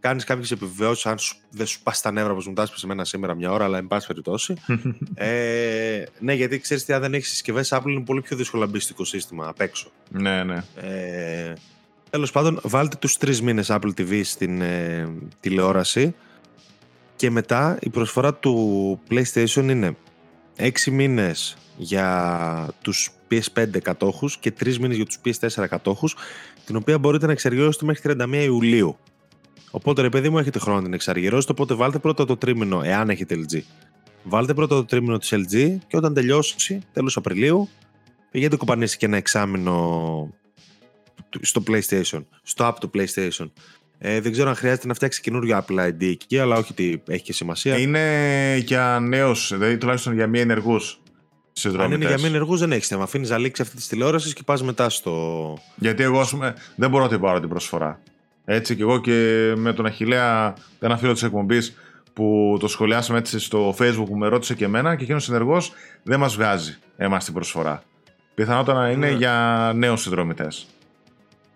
Κάνεις κάποιες επιβεβαιώσεις, αν σου, δεν σου πας στα νεύρα όπως μου τα σε μένα σήμερα μια ώρα, αλλά εν πάση περιπτώσει. ε, ναι, γιατί ξέρεις τι, αν δεν έχεις συσκευές Apple είναι πολύ πιο δύσκολο να μπεις στο οικοσύστημα απ' έξω. Ναι, ναι. Ε, Τέλος πάντων, βάλτε τους τρεις μήνες Apple TV στην ε, τηλεόραση και μετά η προσφορά του PlayStation είναι 6 μήνες για τους PS5 κατόχους και 3 μήνες για τους PS4 κατόχους την οποία μπορείτε να εξαργυρώσετε μέχρι 31 Ιουλίου. Οπότε ρε παιδί μου έχετε χρόνο να την εξαργυρώσετε οπότε βάλτε πρώτα το τρίμηνο εάν έχετε LG. Βάλτε πρώτα το τρίμηνο της LG και όταν τελειώσει τέλος Απριλίου πηγαίνετε κοπανίσει και ένα εξάμηνο στο PlayStation, στο app του PlayStation ε, δεν ξέρω αν χρειάζεται να φτιάξει καινούριο Apple ID εκεί, αλλά όχι ότι έχει και σημασία. Είναι για νέους, δηλαδή τουλάχιστον για μη ενεργούς Αν είναι για μη ενεργούς, δεν έχεις θέμα. Αφήνεις να λήξει αυτή της τηλεόρασης και πας μετά στο. Γιατί εγώ, πούμε, δεν μπορώ να την πάρω την προσφορά. Έτσι και εγώ και με τον Αχηλέα, ένα φίλο της εκπομπής που το σχολιάσαμε έτσι στο Facebook που με ρώτησε και εμένα και εκείνος ενεργό δεν μας βγάζει εμάς την προσφορά. Πιθανότατα να είναι ναι. για νέους συνδρομητές.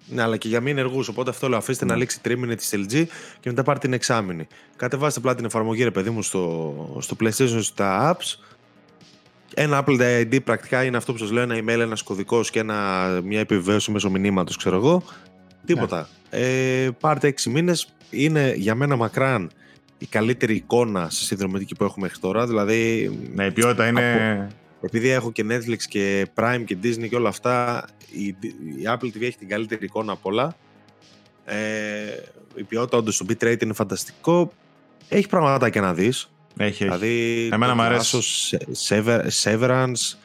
Ναι, αλλά και για μη ενεργούς. Οπότε αυτό λέω: αφήστε να ναι. λήξει τρίμηνη της LG και μετά πάρτε την εξάμηνη. Κατεβάστε απλά την εφαρμογή, ρε παιδί μου, στο, στο PlayStation, στα apps. Ένα Apple ID πρακτικά είναι αυτό που σας λέω: ένα email, ένας κωδικός και ένα, μια επιβεβαίωση μέσω μηνύματος, ξέρω εγώ. Τίποτα. Ναι. Ε, πάρτε 6 μήνες. Είναι για μένα μακράν η καλύτερη εικόνα σε συνδρομητική που έχουμε μέχρι τώρα. Δηλαδή. Ναι, η ποιότητα είναι επειδή έχω και Netflix και Prime και Disney και όλα αυτά, η, η Apple TV έχει την καλύτερη εικόνα από όλα. Ε, η ποιότητα όντως στο bitrate είναι φανταστικό. Έχει πράγματα και να δεις. Έχει, δηλαδή, Εμένα μου αρέσει. Severance,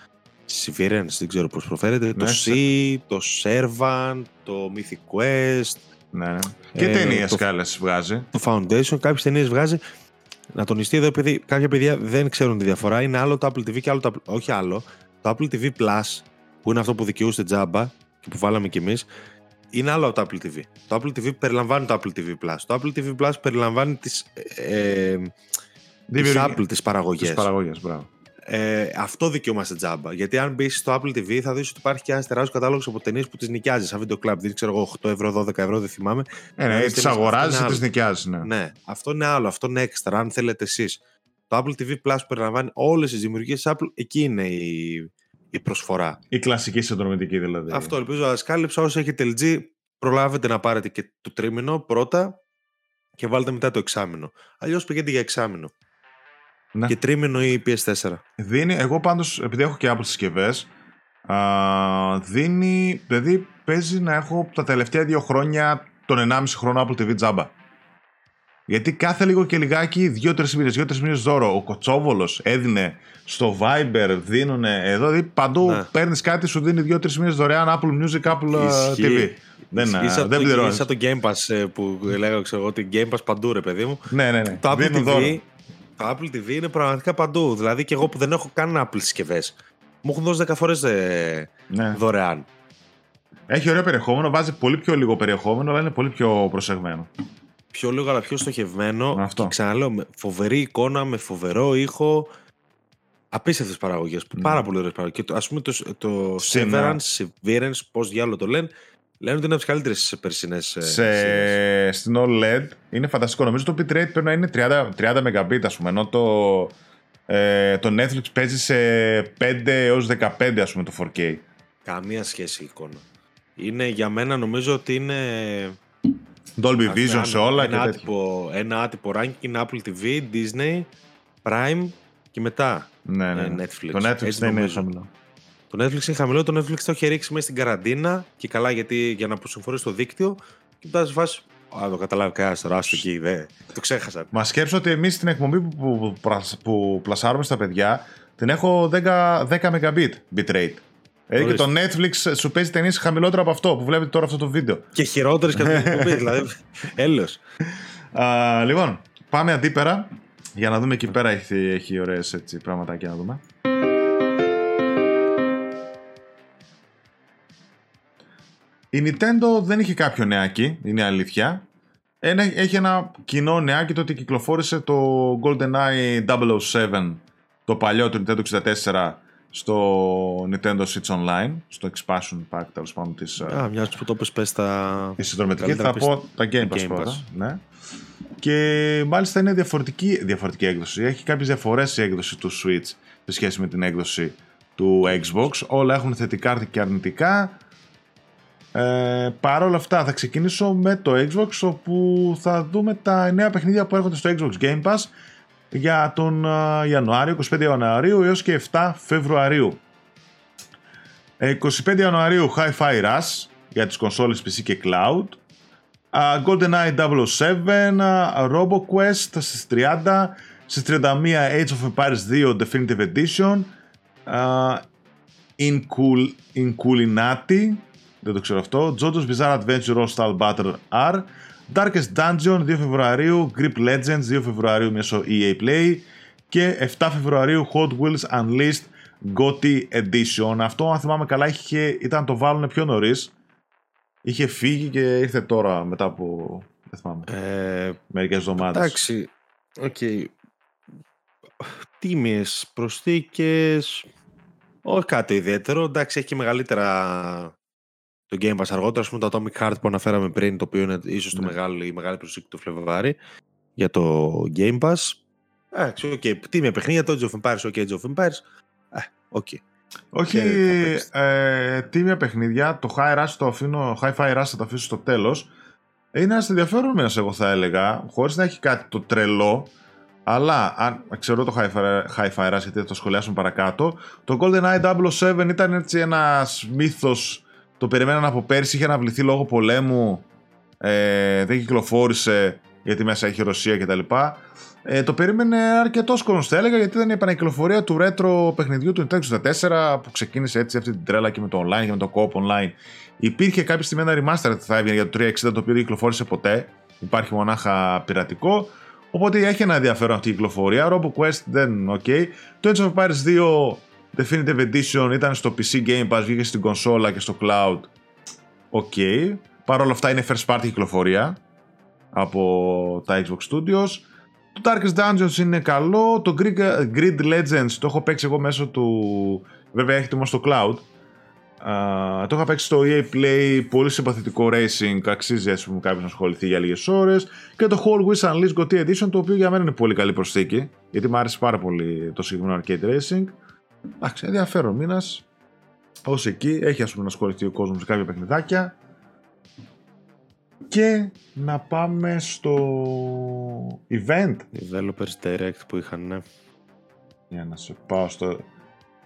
Severance, δεν ξέρω πώς προφέρεται, το ναι, C, το Servant, το Mythic Quest. Ναι, ναι. Και ε, ταινίες το, βγάζει. Το Foundation, κάποιες ταινίες βγάζει. Να τονιστεί εδώ, επειδή κάποια παιδιά δεν ξέρουν τη διαφορά, είναι άλλο το Apple TV και άλλο το Apple... Όχι άλλο. Το Apple TV Plus, που είναι αυτό που δικαιούστε τζάμπα και που βάλαμε κι εμείς, είναι άλλο από το Apple TV. Το Apple TV περιλαμβάνει το Apple TV Plus. Το Apple TV Plus περιλαμβάνει τις, ε, τις Apple, τις παραγωγές. Τις παραγωγές, μπράβο. Ε, αυτό δικαιούμαστε τζάμπα. Γιατί αν μπεις στο Apple TV θα δεις ότι υπάρχει και ένας τεράστιος κατάλογος από ταινίες που τις νοικιάζεις σαν βίντεο κλαμπ. Δεν ξέρω εγώ, 8 ευρώ, 12 ευρώ, δεν θυμάμαι. Ε, ναι, τις αγοράζεις ή τις νοικιάζεις. Ναι. ναι, αυτό είναι άλλο. Αυτό είναι έξτρα. Αν θέλετε εσείς. Το Apple TV Plus που περιλαμβάνει όλες τις δημιουργίες της Apple, εκεί είναι η, η προσφορά. Η κλασική συνδρομητική δηλαδή. Αυτό ελπίζω να σα κάλυψα. Όσο έχετε LG, προλάβετε να πάρετε και το τρίμηνο πρώτα και βάλτε μετά το εξάμηνο. Αλλιώς πηγαίνετε για εξάμηνο. Ναι. Και τρίμηνο ή PS4. Δίνει, εγώ πάντως, επειδή έχω και Apple συσκευές, δίνει, δηλαδή παίζει να έχω τα τελευταία δύο χρόνια τον 1,5 χρόνο Apple TV τζάμπα. Γιατί κάθε λίγο και λιγάκι, δύο-τρεις μήνες, δύο-τρεις μήνες δώρο. Ο Κοτσόβολος έδινε στο Viber, δίνουν εδώ. Δηλαδή παντού ναι. παίρνεις κάτι, σου δίνει δύο-τρεις μήνες δωρεάν Apple Music, Apple TV. Δεν, είσαι δεν πληρώνει. Είσαι το Game Pass ε, που λέγαμε, ξέρω ότι Game Pass παντού, ρε παιδί μου. Ναι, ναι, ναι. Το Apple TV το Apple TV είναι πραγματικά παντού. Δηλαδή και εγώ που δεν έχω καν Apple συσκευές, μου έχουν δώσει 10 φορές ε, ναι. δωρεάν. Έχει ωραίο περιεχόμενο, βάζει πολύ πιο λίγο περιεχόμενο, αλλά είναι πολύ πιο προσεγμένο. Πιο λίγο, αλλά πιο στοχευμένο. Αυτό. Και ξαναλέω, με φοβερή εικόνα, με φοβερό ήχο. Απίστευτες παραγωγές. Ναι. Πάρα πολύ ωραίες παραγωγές. Α πούμε το, το Severance, Severance, πώς διάλογο το λένε, λένε ότι είναι από τις καλύτερες περσινές. Ε, σε... Στην OLED είναι φανταστικό. Νομίζω το bitrate πρέπει να είναι 30, 30 Mbit, ας πούμε. Ενώ το, ε, το Netflix παίζει σε 5 έως 15, ας πούμε, το 4K. Καμία σχέση εικόνα. Είναι για μένα νομίζω ότι είναι. Dolby Vision σε όλα ένα, και άτυπο, ένα άτυπο ranking Apple TV, Disney, Prime και μετά ναι, ναι, ε, ναι. Netflix. Το Netflix δεν είναι χαμηλό. Το Netflix είναι χαμηλό, το Netflix το έχει ρίξει μέσα στην καραντίνα και καλά γιατί για να αποσυμφορήσει το δίκτυο και μετά σε φάση Α, το καταλάβει κανένας τώρα, άστο εκεί, δε. Το ξέχασα. Μα σκέψω ότι εμείς την εκπομπή που, που, που, που πλασάρουμε στα παιδιά την έχω 10, 10 Mbit bitrate. Ε, και το Netflix σου παίζει ταινίες χαμηλότερο από αυτό που βλέπετε τώρα αυτό το βίντεο. Και χειρότερες και αυτό το δηλαδή. Έλεος. Λοιπόν, πάμε αντίπερα για να δούμε εκεί πέρα έχει, έχει ωραίες έτσι, πραγματάκια να δούμε. Η Nintendo δεν είχε κάποιο νεάκι, είναι αλήθεια. Έχει ένα κοινό νεάκι το ότι κυκλοφόρησε το GoldenEye 007, το παλιό του Nintendo 64, στο Nintendo Switch Online, στο expansion pack τέλος πάντων της... Ε, Α, μοιάζει που το πες πες τα... Η συνδρομητικής, θα πω τα Game Pass πρώτα. Ναι. Και μάλιστα είναι διαφορετική, διαφορετική έκδοση. Έχει κάποιες διαφορές η έκδοση του Switch σε σχέση με την έκδοση του Xbox. Όλα έχουν θετικά και αρνητικά. Ε, Παρ' όλα αυτά θα ξεκινήσω με το Xbox όπου θα δούμε τα νέα παιχνίδια που έρχονται στο Xbox Game Pass για τον Ιανουάριο, 25 Ιανουαρίου έως και 7 Φεβρουαρίου. 25 ε, Ιανουαρίου Hi-Fi Rush για τις κονσόλες PC και Cloud. GoldenEye 007, RoboQuest στις 30, στις 31 Age of Empires 2 Definitive Edition, Incul, Inculinati, δεν το ξέρω αυτό, JoJo's Bizarre Adventure All Battle R, Darkest Dungeon 2 Φεβρουαρίου, Grip Legends 2 Φεβρουαρίου μέσω EA Play και 7 Φεβρουαρίου Hot Wheels Unleashed GOTY Edition. Αυτό αν θυμάμαι καλά είχε, ήταν το βάλουν πιο νωρίς. Είχε φύγει και ήρθε τώρα μετά από δεν θυμάμαι, ε, μερικές εβδομάδες. Εντάξει, OK. Okay. Τίμιες, προσθήκες, όχι κάτι ιδιαίτερο. Εντάξει, έχει και μεγαλύτερα το Game Pass αργότερα, πούμε το Atomic Heart που αναφέραμε πριν, το οποίο είναι ίσως το ναι. μεγάλο, η μεγάλη προσθήκη του Φλεβάρι για το Game Pass. Εντάξει, OK. Okay. Τι με παιχνίδια, το Age of Empires, ok, Age of Empires. Ε, οκ. Okay. Όχι ε, τίμια παιχνίδια, το Hi-Fi Rush το αφήνω, Hi-Fi Rush θα το αφήσω στο τέλος. Είναι ένας ενδιαφέρον μήνας εγώ θα έλεγα, χωρίς να έχει κάτι το τρελό, αλλά αν ξέρω το Hi-Fi Rush γιατί θα το σχολιάσουμε παρακάτω, το GoldenEye 007 ήταν έτσι ένας μύθος το περιμέναν από πέρσι, είχε αναβληθεί λόγω πολέμου, ε, δεν κυκλοφόρησε γιατί μέσα έχει Ρωσία κτλ. Ε, το περίμενε αρκετός κόσμο, θα έλεγα, γιατί ήταν η επανακυκλοφορία του retro παιχνιδιού του Nintendo 64 που ξεκίνησε έτσι αυτή την τρέλα και με το online και με το co online. Υπήρχε κάποια στιγμή ένα remaster θα έβγαινε για το 360 το οποίο δεν κυκλοφόρησε ποτέ. Υπάρχει μονάχα πειρατικό. Οπότε έχει ένα ενδιαφέρον αυτή η κυκλοφορία. Robo Quest δεν ok. Το Age of Empires 2 Definitive Edition ήταν στο PC Game Pass, βγήκε στην κονσόλα και στο cloud. OK. Okay. Παρ' όλα αυτά είναι first party κυκλοφορία από τα Xbox Studios. Το Darkest Dungeon είναι καλό. Το Grid Legends το έχω παίξει εγώ μέσω του... Βέβαια έχετε όμως στο cloud. Uh, το είχα παίξει στο EA Play, πολύ συμπαθητικό racing, αξίζει ας πούμε κάποιος να ασχοληθεί για λίγες ώρες και το Hot Wheels Unleashed GOTY Edition το οποίο για μένα είναι πολύ καλή προσθήκη γιατί μου άρεσε πάρα πολύ το συγκεκριμένο arcade racing Εντάξει, ενδιαφέρον μήνας. Ω εκεί έχει ας πούμε να ασχοληθεί ο κόσμος σε κάποια παιχνιδάκια. Και να πάμε στο event. Developers Direct που είχαν, ναι. Για να σε πάω στο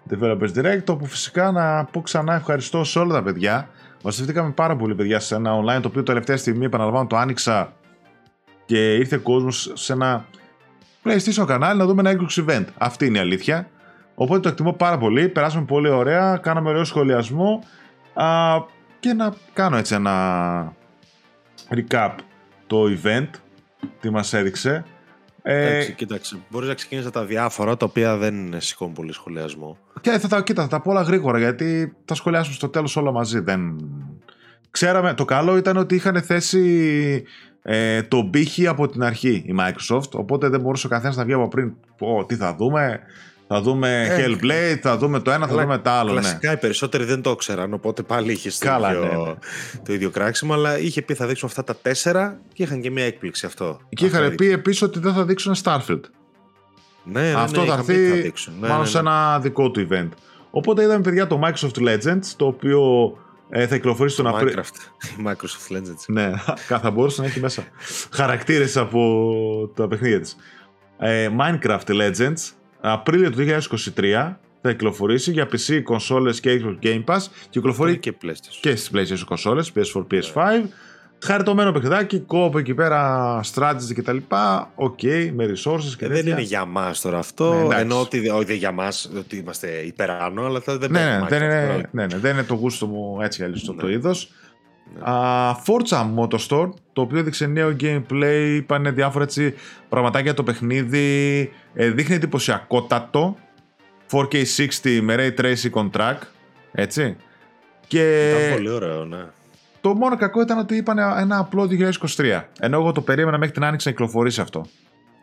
Developers Direct, όπου φυσικά να πω ξανά ευχαριστώ σε όλα τα παιδιά. Βασιστήκαμε πάρα πολύ παιδιά σε ένα online, το οποίο τελευταία στιγμή επαναλαμβάνω το άνοιξα και ήρθε κόσμος σε ένα PlayStation κανάλι να δούμε ένα έκδοξη event. Αυτή είναι η αλήθεια. Οπότε το εκτιμώ πάρα πολύ. Περάσαμε πολύ ωραία. Κάναμε ωραίο σχολιασμό. Α, και να κάνω έτσι ένα recap το event. Τι μας έδειξε. Ε, Εντάξει, κοίταξε. Μπορείς να ξεκινήσεις τα διάφορα τα οποία δεν σηκώνουν πολύ σχολιασμό. Και θα τα, κοίτα, θα τα πω όλα γρήγορα γιατί θα σχολιάσουμε στο τέλος όλα μαζί. Δεν... Ξέραμε, το καλό ήταν ότι είχαν θέσει ε, το πύχη από την αρχή η Microsoft οπότε δεν μπορούσε ο καθένας να βγει από πριν πω τι θα δούμε Θα δούμε Ε, Hellblade, θα δούμε το ένα, θα Αλλά δούμε το άλλο. Ναι. Κλασικά οι περισσότεροι δεν το ξέραν, οπότε πάλι είχε το, Καλά, ίδιο, ναι, ναι. το ίδιο κράξιμο. Αλλά είχε πει θα δείξουμε αυτά τα τέσσερα και είχαν και μια έκπληξη αυτό. Και Αυτό είχαν πει επίσης ότι δεν θα δείξουν Starfield. Ναι, ναι, ναι, Αυτό θα είχαν πει ότι έρθει δείξουν. Ναι, μάλλον ναι, σε ναι. ένα δικό του event. Οπότε είδαμε, παιδιά, το Microsoft Legends, το οποίο ε, θα κυκλοφορήσει τον Απρίλιο. Minecraft. Microsoft Legends. Ναι, θα μπορούσε να έχει μέσα χαρακτήρες από τα παιχνίδια της. Ε, Minecraft Legends, Απρίλιο του 2023 θα κυκλοφορήσει για PC, κονσόλες και Xbox Game Pass. Κυκλοφορεί και PlayStation. και στις PlayStation κονσόλες, PS4, PS5. Χαριτωμένο παιχνιδάκι, κόπο εκεί πέρα, strategy και τα λοιπά. Οκ, με resources και Ε, δεν τέτοια. είναι για μας τώρα αυτό. Ναι, εντάξει. ενώ ότι όχι δεν για μας, ότι είμαστε υπεράνω, αλλά θα δεν Ναι, παίζει ναι, Minecraft δεν είναι, τώρα. ναι, ναι, δεν είναι το γούστο μου έτσι αλλιώς το, Ναι. το είδος. Ναι. Α, Forza Motorsport, το οποίο έδειξε νέο gameplay, είπανε διάφορα έτσι πραγματάκια για το παιχνίδι, ε, δείχνει εντυπωσιακότατο, 4K60 με Ray Tracing on track, έτσι. Και Ήταν πολύ ωραίο, ναι. το μόνο κακό ήταν ότι είπαν ένα απλό 2023. Ενώ εγώ το περίμενα μέχρι την άνοιξη να κυκλοφορήσει αυτό.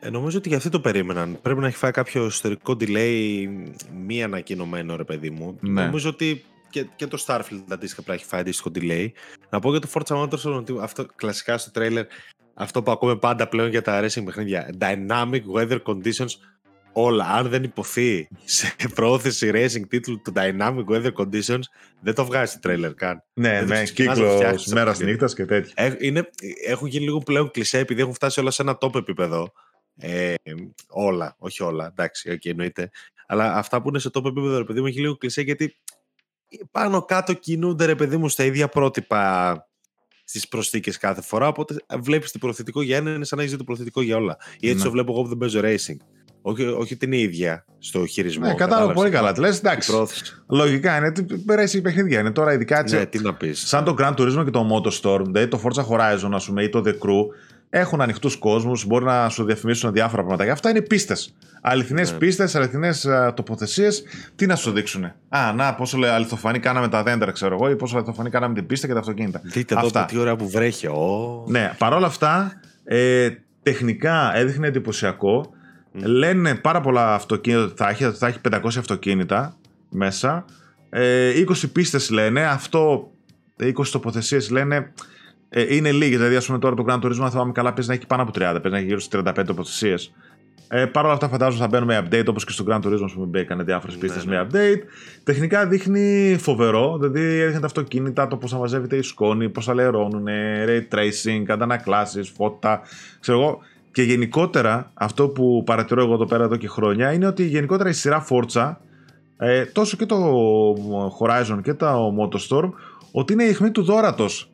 Ε, νομίζω ότι για αυτό το περίμεναν. Πρέπει να έχει φάει κάποιο ιστορικό delay μη ανακοινωμένο, ρε παιδί μου. Ναι. Νομίζω ότι και, και το Starfield αντίστοιχα πρέπει να έχει φάει αντίστοιχο delay. Να πω για το Forza Motorsport ότι αυτό κλασικά στο trailer αυτό που ακούμε πάντα πλέον για τα racing παιχνίδια. Dynamic weather conditions όλα. Αν δεν υποθεί σε πρόθεση racing τίτλου του Dynamic weather conditions, δεν το βγάζει το trailer καν. Ναι, Δεν με τους ξεκινάς να κύκλος φτιάχνεις το μέρας παιχνίδι. νύχτας και τέτοια. Ε, είναι, έχουν γίνει λίγο πλέον κλεισέ επειδή έχουν φτάσει όλα σε ένα top επίπεδο. Ε, όλα, όχι όλα, εντάξει, okay, εννοείται. Αλλά αυτά που είναι σε top επίπεδο, ρε παιδί μου, έχει λίγο κλεισέ γιατί πάνω κάτω κινούνται, ρε παιδί μου, στα ίδια πρότυπα στις προσθήκες κάθε φορά. Οπότε βλέπεις το προθετικό για ένα, είναι σαν να έχεις το προθετικό για όλα. Ή έτσι Ναι. το βλέπω εγώ που δεν παίζω racing. Όχι, όχι ότι είναι ίδια στο χειρισμό. Ναι, κατάλαβα πολύ καλά. Τι Τι λες, εντάξει. πρόθεση. Λογικά είναι. τι- Περάσει η παιχνίδια είναι τώρα, ειδικά έτσι. Ναι, τι να πεις. Σαν το Grand Turismo και το MotoStorm, δηλαδή το Forza Horizon, ας πούμε, ή το The Crew, έχουν ανοιχτούς κόσμους, μπορεί να σου διαφημίσουν διάφορα πράγματα. Αυτά είναι πίστες. Αληθινές Ναι. πίστες, αληθινές τοποθεσίες. Τι να σου δείξουν. Α, να, πόσο λέει, αληθοφανή κάναμε τα δέντρα, ξέρω εγώ, ή πόσο αληθοφανή κάναμε την πίστα και τα αυτοκίνητα. Δείτε εδώ Αυτά. το τι ωραία που βρέχει. Ω. Ναι, παρόλα αυτά, ε, τεχνικά έδειχνε εντυπωσιακό. Μμ. Λένε πάρα πολλά αυτοκίνητα ότι θα έχει, ότι θα έχει 500 αυτοκίνητα μέσα. Ε, 20 πίστες λένε, αυτό 20 τοποθεσίες λένε ε, είναι λίγες. Δηλαδή, ας πούμε τώρα το Grand Turismo, αν θυμάμαι καλά, παίζει να έχει πάνω από 30, παίζει να έχει γύρω στις 35 τοποθεσίες. Ε, Παρ' όλα αυτά, φαντάζομαι θα μπαίνουν με update όπως και στο Grand Turismo που μπήκαν διάφορες Ναι, πίστες ναι. με update. Τεχνικά δείχνει φοβερό, δηλαδή έδειχνε τα αυτοκίνητα, το πώς θα μαζεύεται η σκόνη, πώς θα λερώνουν, ray tracing, αντανακλάσεις, φώτα. Ξέρω εγώ. Και γενικότερα, αυτό που παρατηρώ εγώ εδώ πέρα εδώ και χρόνια είναι ότι γενικότερα η σειρά Forza, ε, τόσο και το Horizon και το MotoStorm, ότι είναι η αιχμή του δόρατος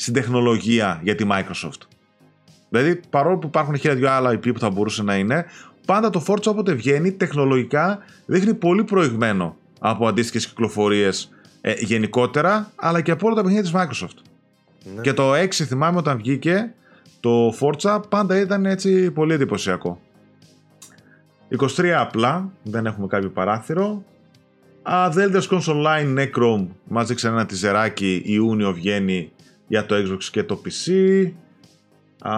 στην τεχνολογία για τη Microsoft. Δηλαδή, παρόλο που υπάρχουν χίλια δυο άλλα IP που θα μπορούσε να είναι, πάντα το Forza όποτε βγαίνει τεχνολογικά δείχνει πολύ προηγμένο από αντίστοιχες κυκλοφορίες ε, γενικότερα, αλλά και από όλα τα παιχνίδια της Microsoft. Ναι. Και το 6 θυμάμαι όταν βγήκε το Forza πάντα ήταν έτσι πολύ εντυπωσιακό. 23 απλά, δεν έχουμε κάποιο παράθυρο. Α, The Elder Scrolls Online Necrom μας δείξε ένα τιζεράκι Ιούνιο βγαίνει για το Xbox και το PC. Α,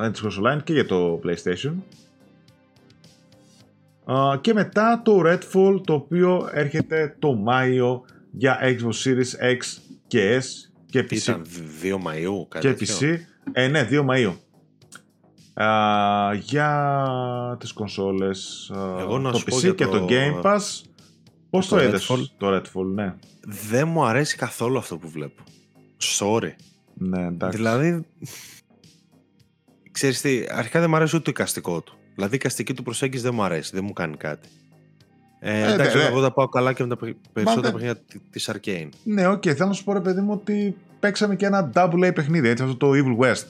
The Elder Scrolls Online και για το PlayStation. Α, και μετά το Redfall το οποίο έρχεται το Μάιο για Xbox Series X και S και PC. Ήταν 2 Μαΐου, κάτι Και τέτοιο. PC. Ε, ναι, 2 Μαΐου. Α, για τις κονσόλες, α, Εγώ να το σου πω PC για και το... το- Game Pass. Πώς το, το είδες Redfall. το Redfall, ναι. Δεν μου αρέσει καθόλου αυτό που βλέπω. Sorry. Ναι, εντάξει. Δηλαδή, ξέρεις τι, αρχικά δεν μου αρέσει ούτε το εικαστικό του. Δηλαδή η εικαστική του προσέγγιση δεν μου αρέσει, δεν μου κάνει κάτι. Ε, Ε, εντάξει, ναι, ναι. εγώ τα πάω καλά και με τα παι- περισσότερα δεν- παιχνίδια τη- της Arcane. Ναι, οκ, θέλω να σου πω ρε παιδί μου ότι παίξαμε και ένα double A παιχνίδι, έτσι, αυτό το Evil West.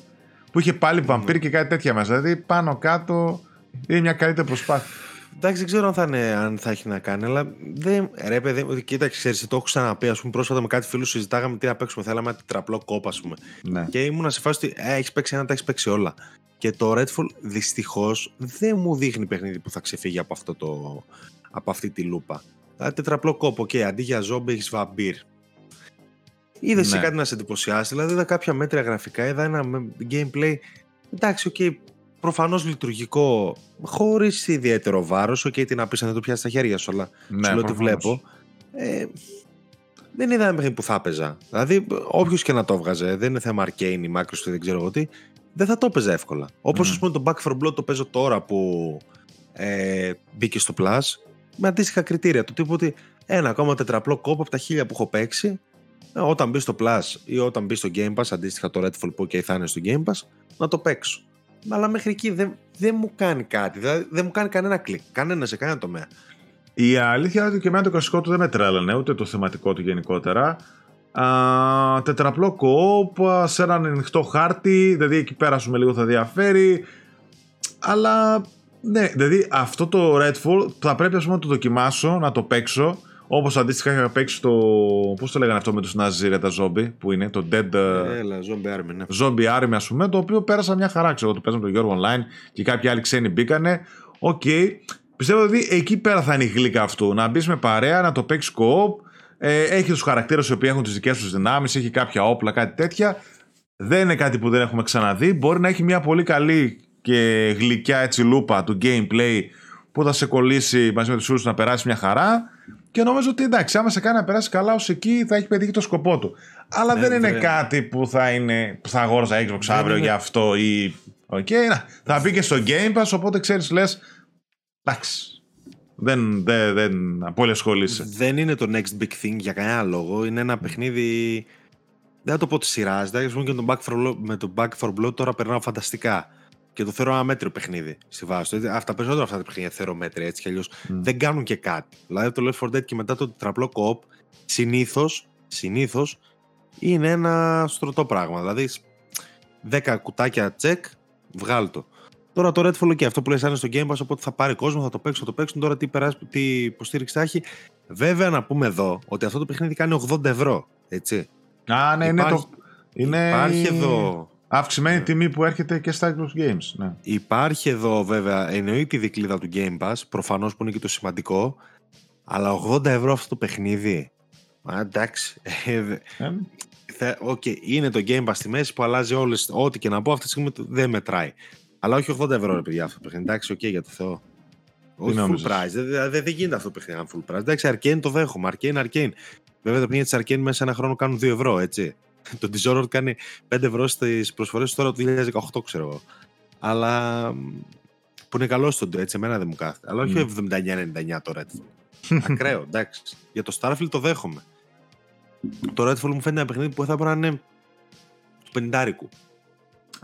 Που είχε πάλι Ναι. βαμπύρ και κάτι τέτοια μέσα. Δηλαδή πάνω κάτω είναι μια καλύτερη προσπάθεια. Εντάξει, δεν ξέρω αν θα, είναι, αν θα έχει να κάνει, αλλά δεν, ρε παιδί, μου, κοίταξε, ξέρεις, το έχω ξαναπεί. Α πούμε, πρόσφατα με κάτι φίλους συζητάγαμε τι να παίξουμε. Θέλαμε ένα τετραπλό κόπ, ας πούμε. Ναι. Και ήμουνα σε φάση ότι ε, έχεις παίξει ένα, τα έχεις παίξει όλα. Και το Redfall δυστυχώς δεν μου δείχνει παιχνίδι που θα ξεφύγει από, αυτό το, από αυτή τη λούπα. Δηλαδή τετραπλό κόπο, και αντί για ζόμπι έχεις βαμπύρ. Είδες εσύ Ναι. κάτι να σε εντυπωσιάσει, δηλαδή είδα κάποια μέτρια γραφικά, είδα ένα με- gameplay. Εντάξει, οκ, προφανώς λειτουργικό, χωρίς ιδιαίτερο βάρος. OK, okay, τι να πεις αν δεν το πιάσεις στα χέρια σου, αλλά ναι, σου λέω ότι βλέπω. Ε, δεν είδα ένα παιχνίδι που θα έπαιζα. Δηλαδή, όποιος και να το έβγαζε, δεν είναι θέμα Arcane ή Microsoft, δεν ξέρω εγώ τι, δεν θα το έπαιζα εύκολα. Όπως mm. ας πούμε το Back 4 Blood το παίζω τώρα που ε, μπήκε στο Plus, με αντίστοιχα κριτήρια. Το τύπο ότι ένα ακόμα τετραπλό κόπο από τα χίλια που έχω παίξει, ε, όταν μπει στο Plus ή όταν μπει στο Game Pass, αντίστοιχα το Redfall που και θα είναι στο Game Pass, να το παίξω. Αλλά μέχρι εκεί δεν, δεν μου κάνει κάτι. Δηλαδή δεν μου κάνει κανένα κλικ. Κανένα σε κανένα τομέα. Η αλήθεια είναι ότι και εμένα το κλασικό του δεν με τρέλανε, ούτε το θεματικό του γενικότερα. Α, τετραπλό κοόπ, σε έναν ανοιχτό χάρτη, δηλαδή εκεί πέρα σου με λίγο θα διαφέρει. Αλλά ναι, δηλαδή αυτό το Redfall θα πρέπει ας πούμε, να το δοκιμάσω, να το παίξω. Όπως αντίστοιχα είχα παίξει το. Πώς το λέγανε αυτό με τους Ναζί, ρε, τα ζόμπι, που είναι το Dead. Ε, έλα, Zombie Army, ναι. Zombie Army, ας πούμε, το οποίο πέρασα μια χαρά. Ξέρω, το παίζαμε τον Γιώργο online και κάποιοι άλλοι ξένοι μπήκανε. OK. Okay. Πιστεύω ότι εκεί πέρα θα είναι η γλύκα αυτού. Να μπεις με παρέα, να το παίξεις co-op. Ε, έχει τους χαρακτήρες οι οποίοι έχουν τις δικές τους δυνάμεις, έχει κάποια όπλα, κάτι τέτοια. Δεν είναι κάτι που δεν έχουμε ξαναδεί. Μπορεί να έχει μια πολύ καλή και γλυκιά έτσι λούπα του gameplay που θα σε κολλήσει μαζί με τους άλλου να περάσεις μια χαρά. Και νομίζω ότι εντάξει, άμα σε κάνει να περάσει καλά ως εκεί, θα έχει πετύχει το σκοπό του. Αλλά ναι, δεν είναι κάτι που θα, είναι, που θα αγόραζα Xbox αύριο για αυτό ή. Okay, να, θα μπει και στο Game Pass, οπότε ξέρεις, λες. Εντάξει. Δεν, δεν, δεν πολύ ασχολείσαι. Δεν είναι το next big thing για κανένα λόγο. Είναι ένα παιχνίδι. Δεν θα το πω τη σειρά. Δηλαδή, και Back for, με το Back for Blood τώρα περνάω φανταστικά. Και το θεωρώ ένα μέτριο παιχνίδι στη βάση του. Αυτά περισσότερα αυτά τα παιχνίδια θεωρώ μέτρια έτσι κι αλλιώς. Δεν κάνουν και κάτι. Δηλαδή το Left 4 Dead και μετά το τετραπλό κοπ συνήθως συνήθως, είναι ένα στρωτό πράγμα. Δηλαδή 10 κουτάκια τσεκ, βγάλ το. Τώρα το Redfall και αυτό που λες είναι στο Game Pass, οπότε θα πάρει κόσμο, θα το παίξει, θα το παίξουν. Τώρα τι, περάσει, τι υποστήριξη θα έχει. Βέβαια να πούμε εδώ ότι αυτό το παιχνίδι κάνει 80 ευρώ. Έτσι. Α, ναι, είναι το. Είναι... Υπάρχει εδώ Αυξημένη ναι. τιμή που έρχεται και στα Xbox Games. Ναι. Υπάρχει εδώ βέβαια, εννοείται η δικλίδα του Game Pass, προφανώς που είναι και το σημαντικό, αλλά 80 ευρώ αυτό το παιχνίδι. Α, εντάξει. Ε, okay, είναι το Game Pass στη μέση που αλλάζει όλες. Ό,τι και να πω αυτή τη στιγμή δεν μετράει. Αλλά όχι 80 ευρώ, ρε παιδιά, αυτό το παιχνίδι. Εντάξει, OK, okay, για το Θεό. Όχι full price. Δεν, δεν, δεν γίνεται αυτό το παιχνίδι αν full price. Εντάξει, Arcane το δέχομαι. Arcane, Arcane. Βέβαια τα παιχνίδια της Arcane μέσα ένα χρόνο κάνουν 2 ευρώ, έτσι. το Dishonored κάνει 5 ευρώ στις προσφορές τώρα το 2018, ξέρω εγώ. Αλλά. που είναι καλό στον έτσι, εμένα δεν μου κάθεται. Αλλά όχι mm. 79-99 το Redfall. Ακραίο, εντάξει. Για το Starfield το δέχομαι. Το Redfall μου φαίνεται ένα παιχνίδι που θα πρέπει να είναι του 50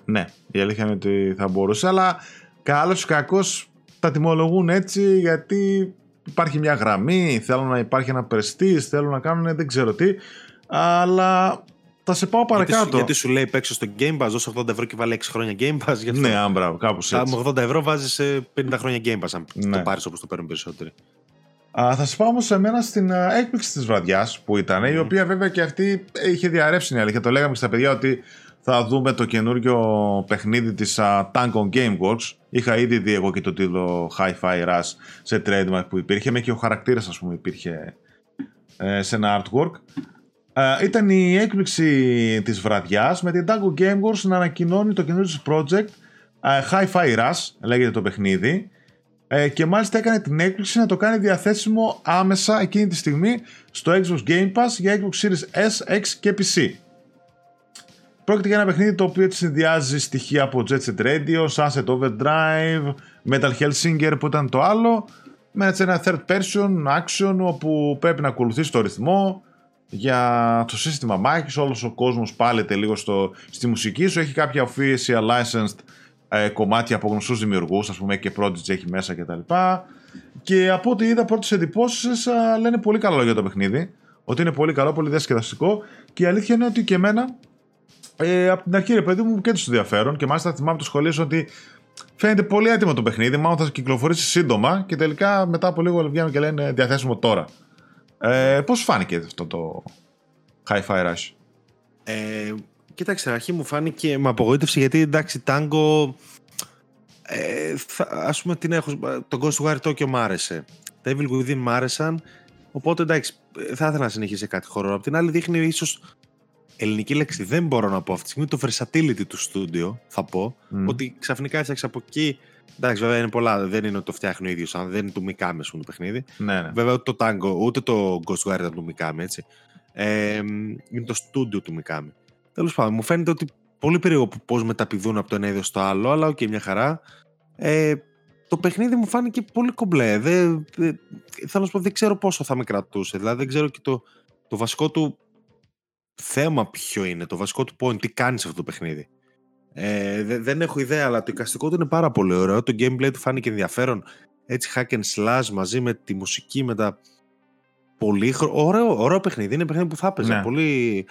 Ναι, η αλήθεια είναι ότι θα μπορούσε, αλλά καλός ή κακός τα τιμολογούν έτσι γιατί υπάρχει μια γραμμή, θέλουν να υπάρχει ένα πρεστή, θέλουν να κάνουν δεν ξέρω τι. Αλλά θα σε πάω παρακάτω. Γιατί, γιατί σου λέει παίξω στο Game Pass, δώσε 80 ευρώ και βάλει 6 χρόνια Game Pass. Γιατί ναι, αν μπράβο, κάπω έτσι. Με 80 ευρώ βάζεις 50 χρόνια Game Pass, αν ναι. το πάρεις όπως το παίρνουν περισσότεροι. Α, θα σα πάω όμως σε μένα στην uh, έκπληξη της βραδιάς που ήταν, mm. η οποία βέβαια και αυτή είχε διαρρεύσει η αλήθεια. Το λέγαμε και στα παιδιά ότι θα δούμε το καινούριο παιχνίδι της uh, Tango Gameworks. Είχα ήδη δει εγώ και το τίτλο Hi-Fi Rush σε trademark που υπήρχε, με και ο χαρακτήρας, ας πούμε, υπήρχε ε, σε ένα artwork. Uh, ήταν η έκπληξη της βραδιάς με την Tango Gameworks να ανακοινώνει το καινούριο της project uh, Hi-Fi Rush, λέγεται το παιχνίδι uh, και μάλιστα έκανε την έκπληξη να το κάνει διαθέσιμο άμεσα εκείνη τη στιγμή στο Xbox Game Pass για Xbox Series S, X και PC. Πρόκειται για ένα παιχνίδι το οποίο συνδυάζει στοιχεία από Jet Set Radio, Sunset Overdrive, Metal Hellsinger που ήταν το άλλο με ένα third person action όπου πρέπει να ακολουθήσει το ρυθμό για το σύστημα μάχης, όλος ο κόσμος πάλεται λίγο στο, στη μουσική σου, έχει κάποια official licensed ε, κομμάτια από γνωστούς δημιουργούς, ας πούμε και Prodigy έχει μέσα κτλ. Και από ό,τι είδα πρώτες εντυπώσεις ε, λένε πολύ καλά για το παιχνίδι, ότι είναι πολύ καλό, πολύ διασκεδαστικό. Και η αλήθεια είναι ότι και εμένα ε, από την αρχή ρε παιδί μου και τους ενδιαφέρον. Και μάλιστα θυμάμαι το σχολείο ότι φαίνεται πολύ έτοιμο το παιχνίδι, μάλλον θα κυκλοφορήσει σύντομα και τελικά μετά από λίγο βγαίνουν και λένε διαθέσιμο τώρα. Ε, Πώς φάνηκε αυτό το Hi-Fi Rush; Ε, κοίταξε, αρχή μου φάνηκε, με απογοήτευσε γιατί εντάξει, Tango. Ε, θα, ας πούμε την έχω, το Ghostwire Tokyo μ' άρεσε. Τα Evil Within μ' άρεσαν. Οπότε εντάξει, θα ήθελα να συνεχίσει κάτι χώρο. Απ' την άλλη δείχνει ίσως ελληνική λέξη δεν μπορώ να πω αυτή τη στιγμή, το versatility του studio θα πω, ότι ξαφνικά έφτιαξε από εκεί Εντάξει, βέβαια είναι πολλά. Δεν είναι ότι το φτιάχνει ο ίδιος, αν δεν είναι του Mikami, το παιχνίδι. Ναι, ναι. Βέβαια ούτε το Tango, ούτε το Ghostwire ήταν του Mikami, έτσι. Ε, είναι το στούντιο του Mikami. Τέλος πάντων, μου φαίνεται ότι πολύ περίεργο πώς μεταπηδούν από το ένα είδος στο άλλο, αλλά OK, okay, μια χαρά. Ε, το παιχνίδι μου φάνηκε πολύ κομπλέ. Δεν, δεν, θέλω να πω, δεν ξέρω πόσο θα με κρατούσε. Δηλαδή, δεν ξέρω και το, το βασικό του θέμα ποιο είναι, το βασικό του point, τι κάνεις σε αυτό το παιχνίδι. Ε, δεν έχω ιδέα, αλλά το εικαστικό του είναι πάρα πολύ ωραίο. Το gameplay του φάνηκε ενδιαφέρον. Έτσι, hack and slash μαζί με τη μουσική, με τα. Πολύ χρο... ωραίο, ωραίο παιχνίδι. Είναι παιχνίδι που θα έπαιζα. Ναι. Πολύ...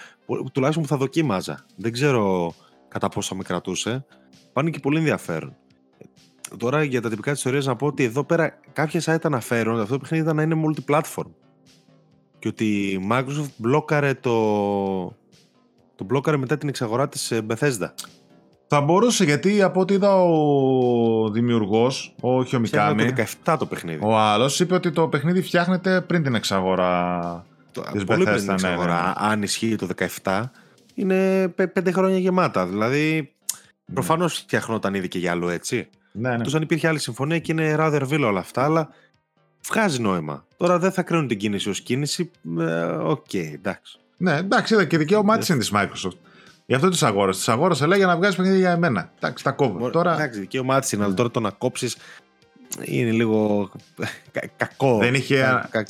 Τουλάχιστον που θα δοκίμαζα. Δεν ξέρω κατά πόσο με κρατούσε. Φάνηκε πολύ ενδιαφέρον. Τώρα για τα τυπικά της ιστορίας να πω ότι εδώ πέρα κάποια site αναφέρουν ότι αυτό το παιχνίδι ήταν να είναι multiplatform. Και ότι η Microsoft μπλόκαρε το. Το μπλόκαρε μετά την εξαγορά της ε, Bethesda. Θα μπορούσε γιατί από ό,τι είδα ο δημιουργός, όχι ο Μικάμι. Το 17 το παιχνίδι. Ο άλλος είπε ότι το παιχνίδι φτιάχνεται πριν την εξαγορά. Το, της πολύ πριν την ναι, εξαγορά. Ναι, ναι. Αν ισχύει το 17, είναι πέντε χρόνια γεμάτα. Δηλαδή, ναι. προφανώς φτιαχνόταν ήδη και για άλλο έτσι. Ναι, ναι. Εκτός αν υπήρχε άλλη συμφωνία και είναι rather will όλα αυτά, αλλά βγάζει νόημα. Τώρα δεν θα κρίνουν την κίνηση ως κίνηση. Ε, OK, okay, εντάξει. Ναι, εντάξει, είδα και δικαίωμά της είναι της Microsoft. Γι' αυτό τη αγόρασε. Τη αγόρασε λέει για να βγάζει παιχνίδια για εμένα. Εντάξει, τα κόβω. Τώρα... Εντάξει, δικαίωμά της είναι, αλλά τώρα το να κόψεις είναι λίγο κακό. Δεν είχε. Κα...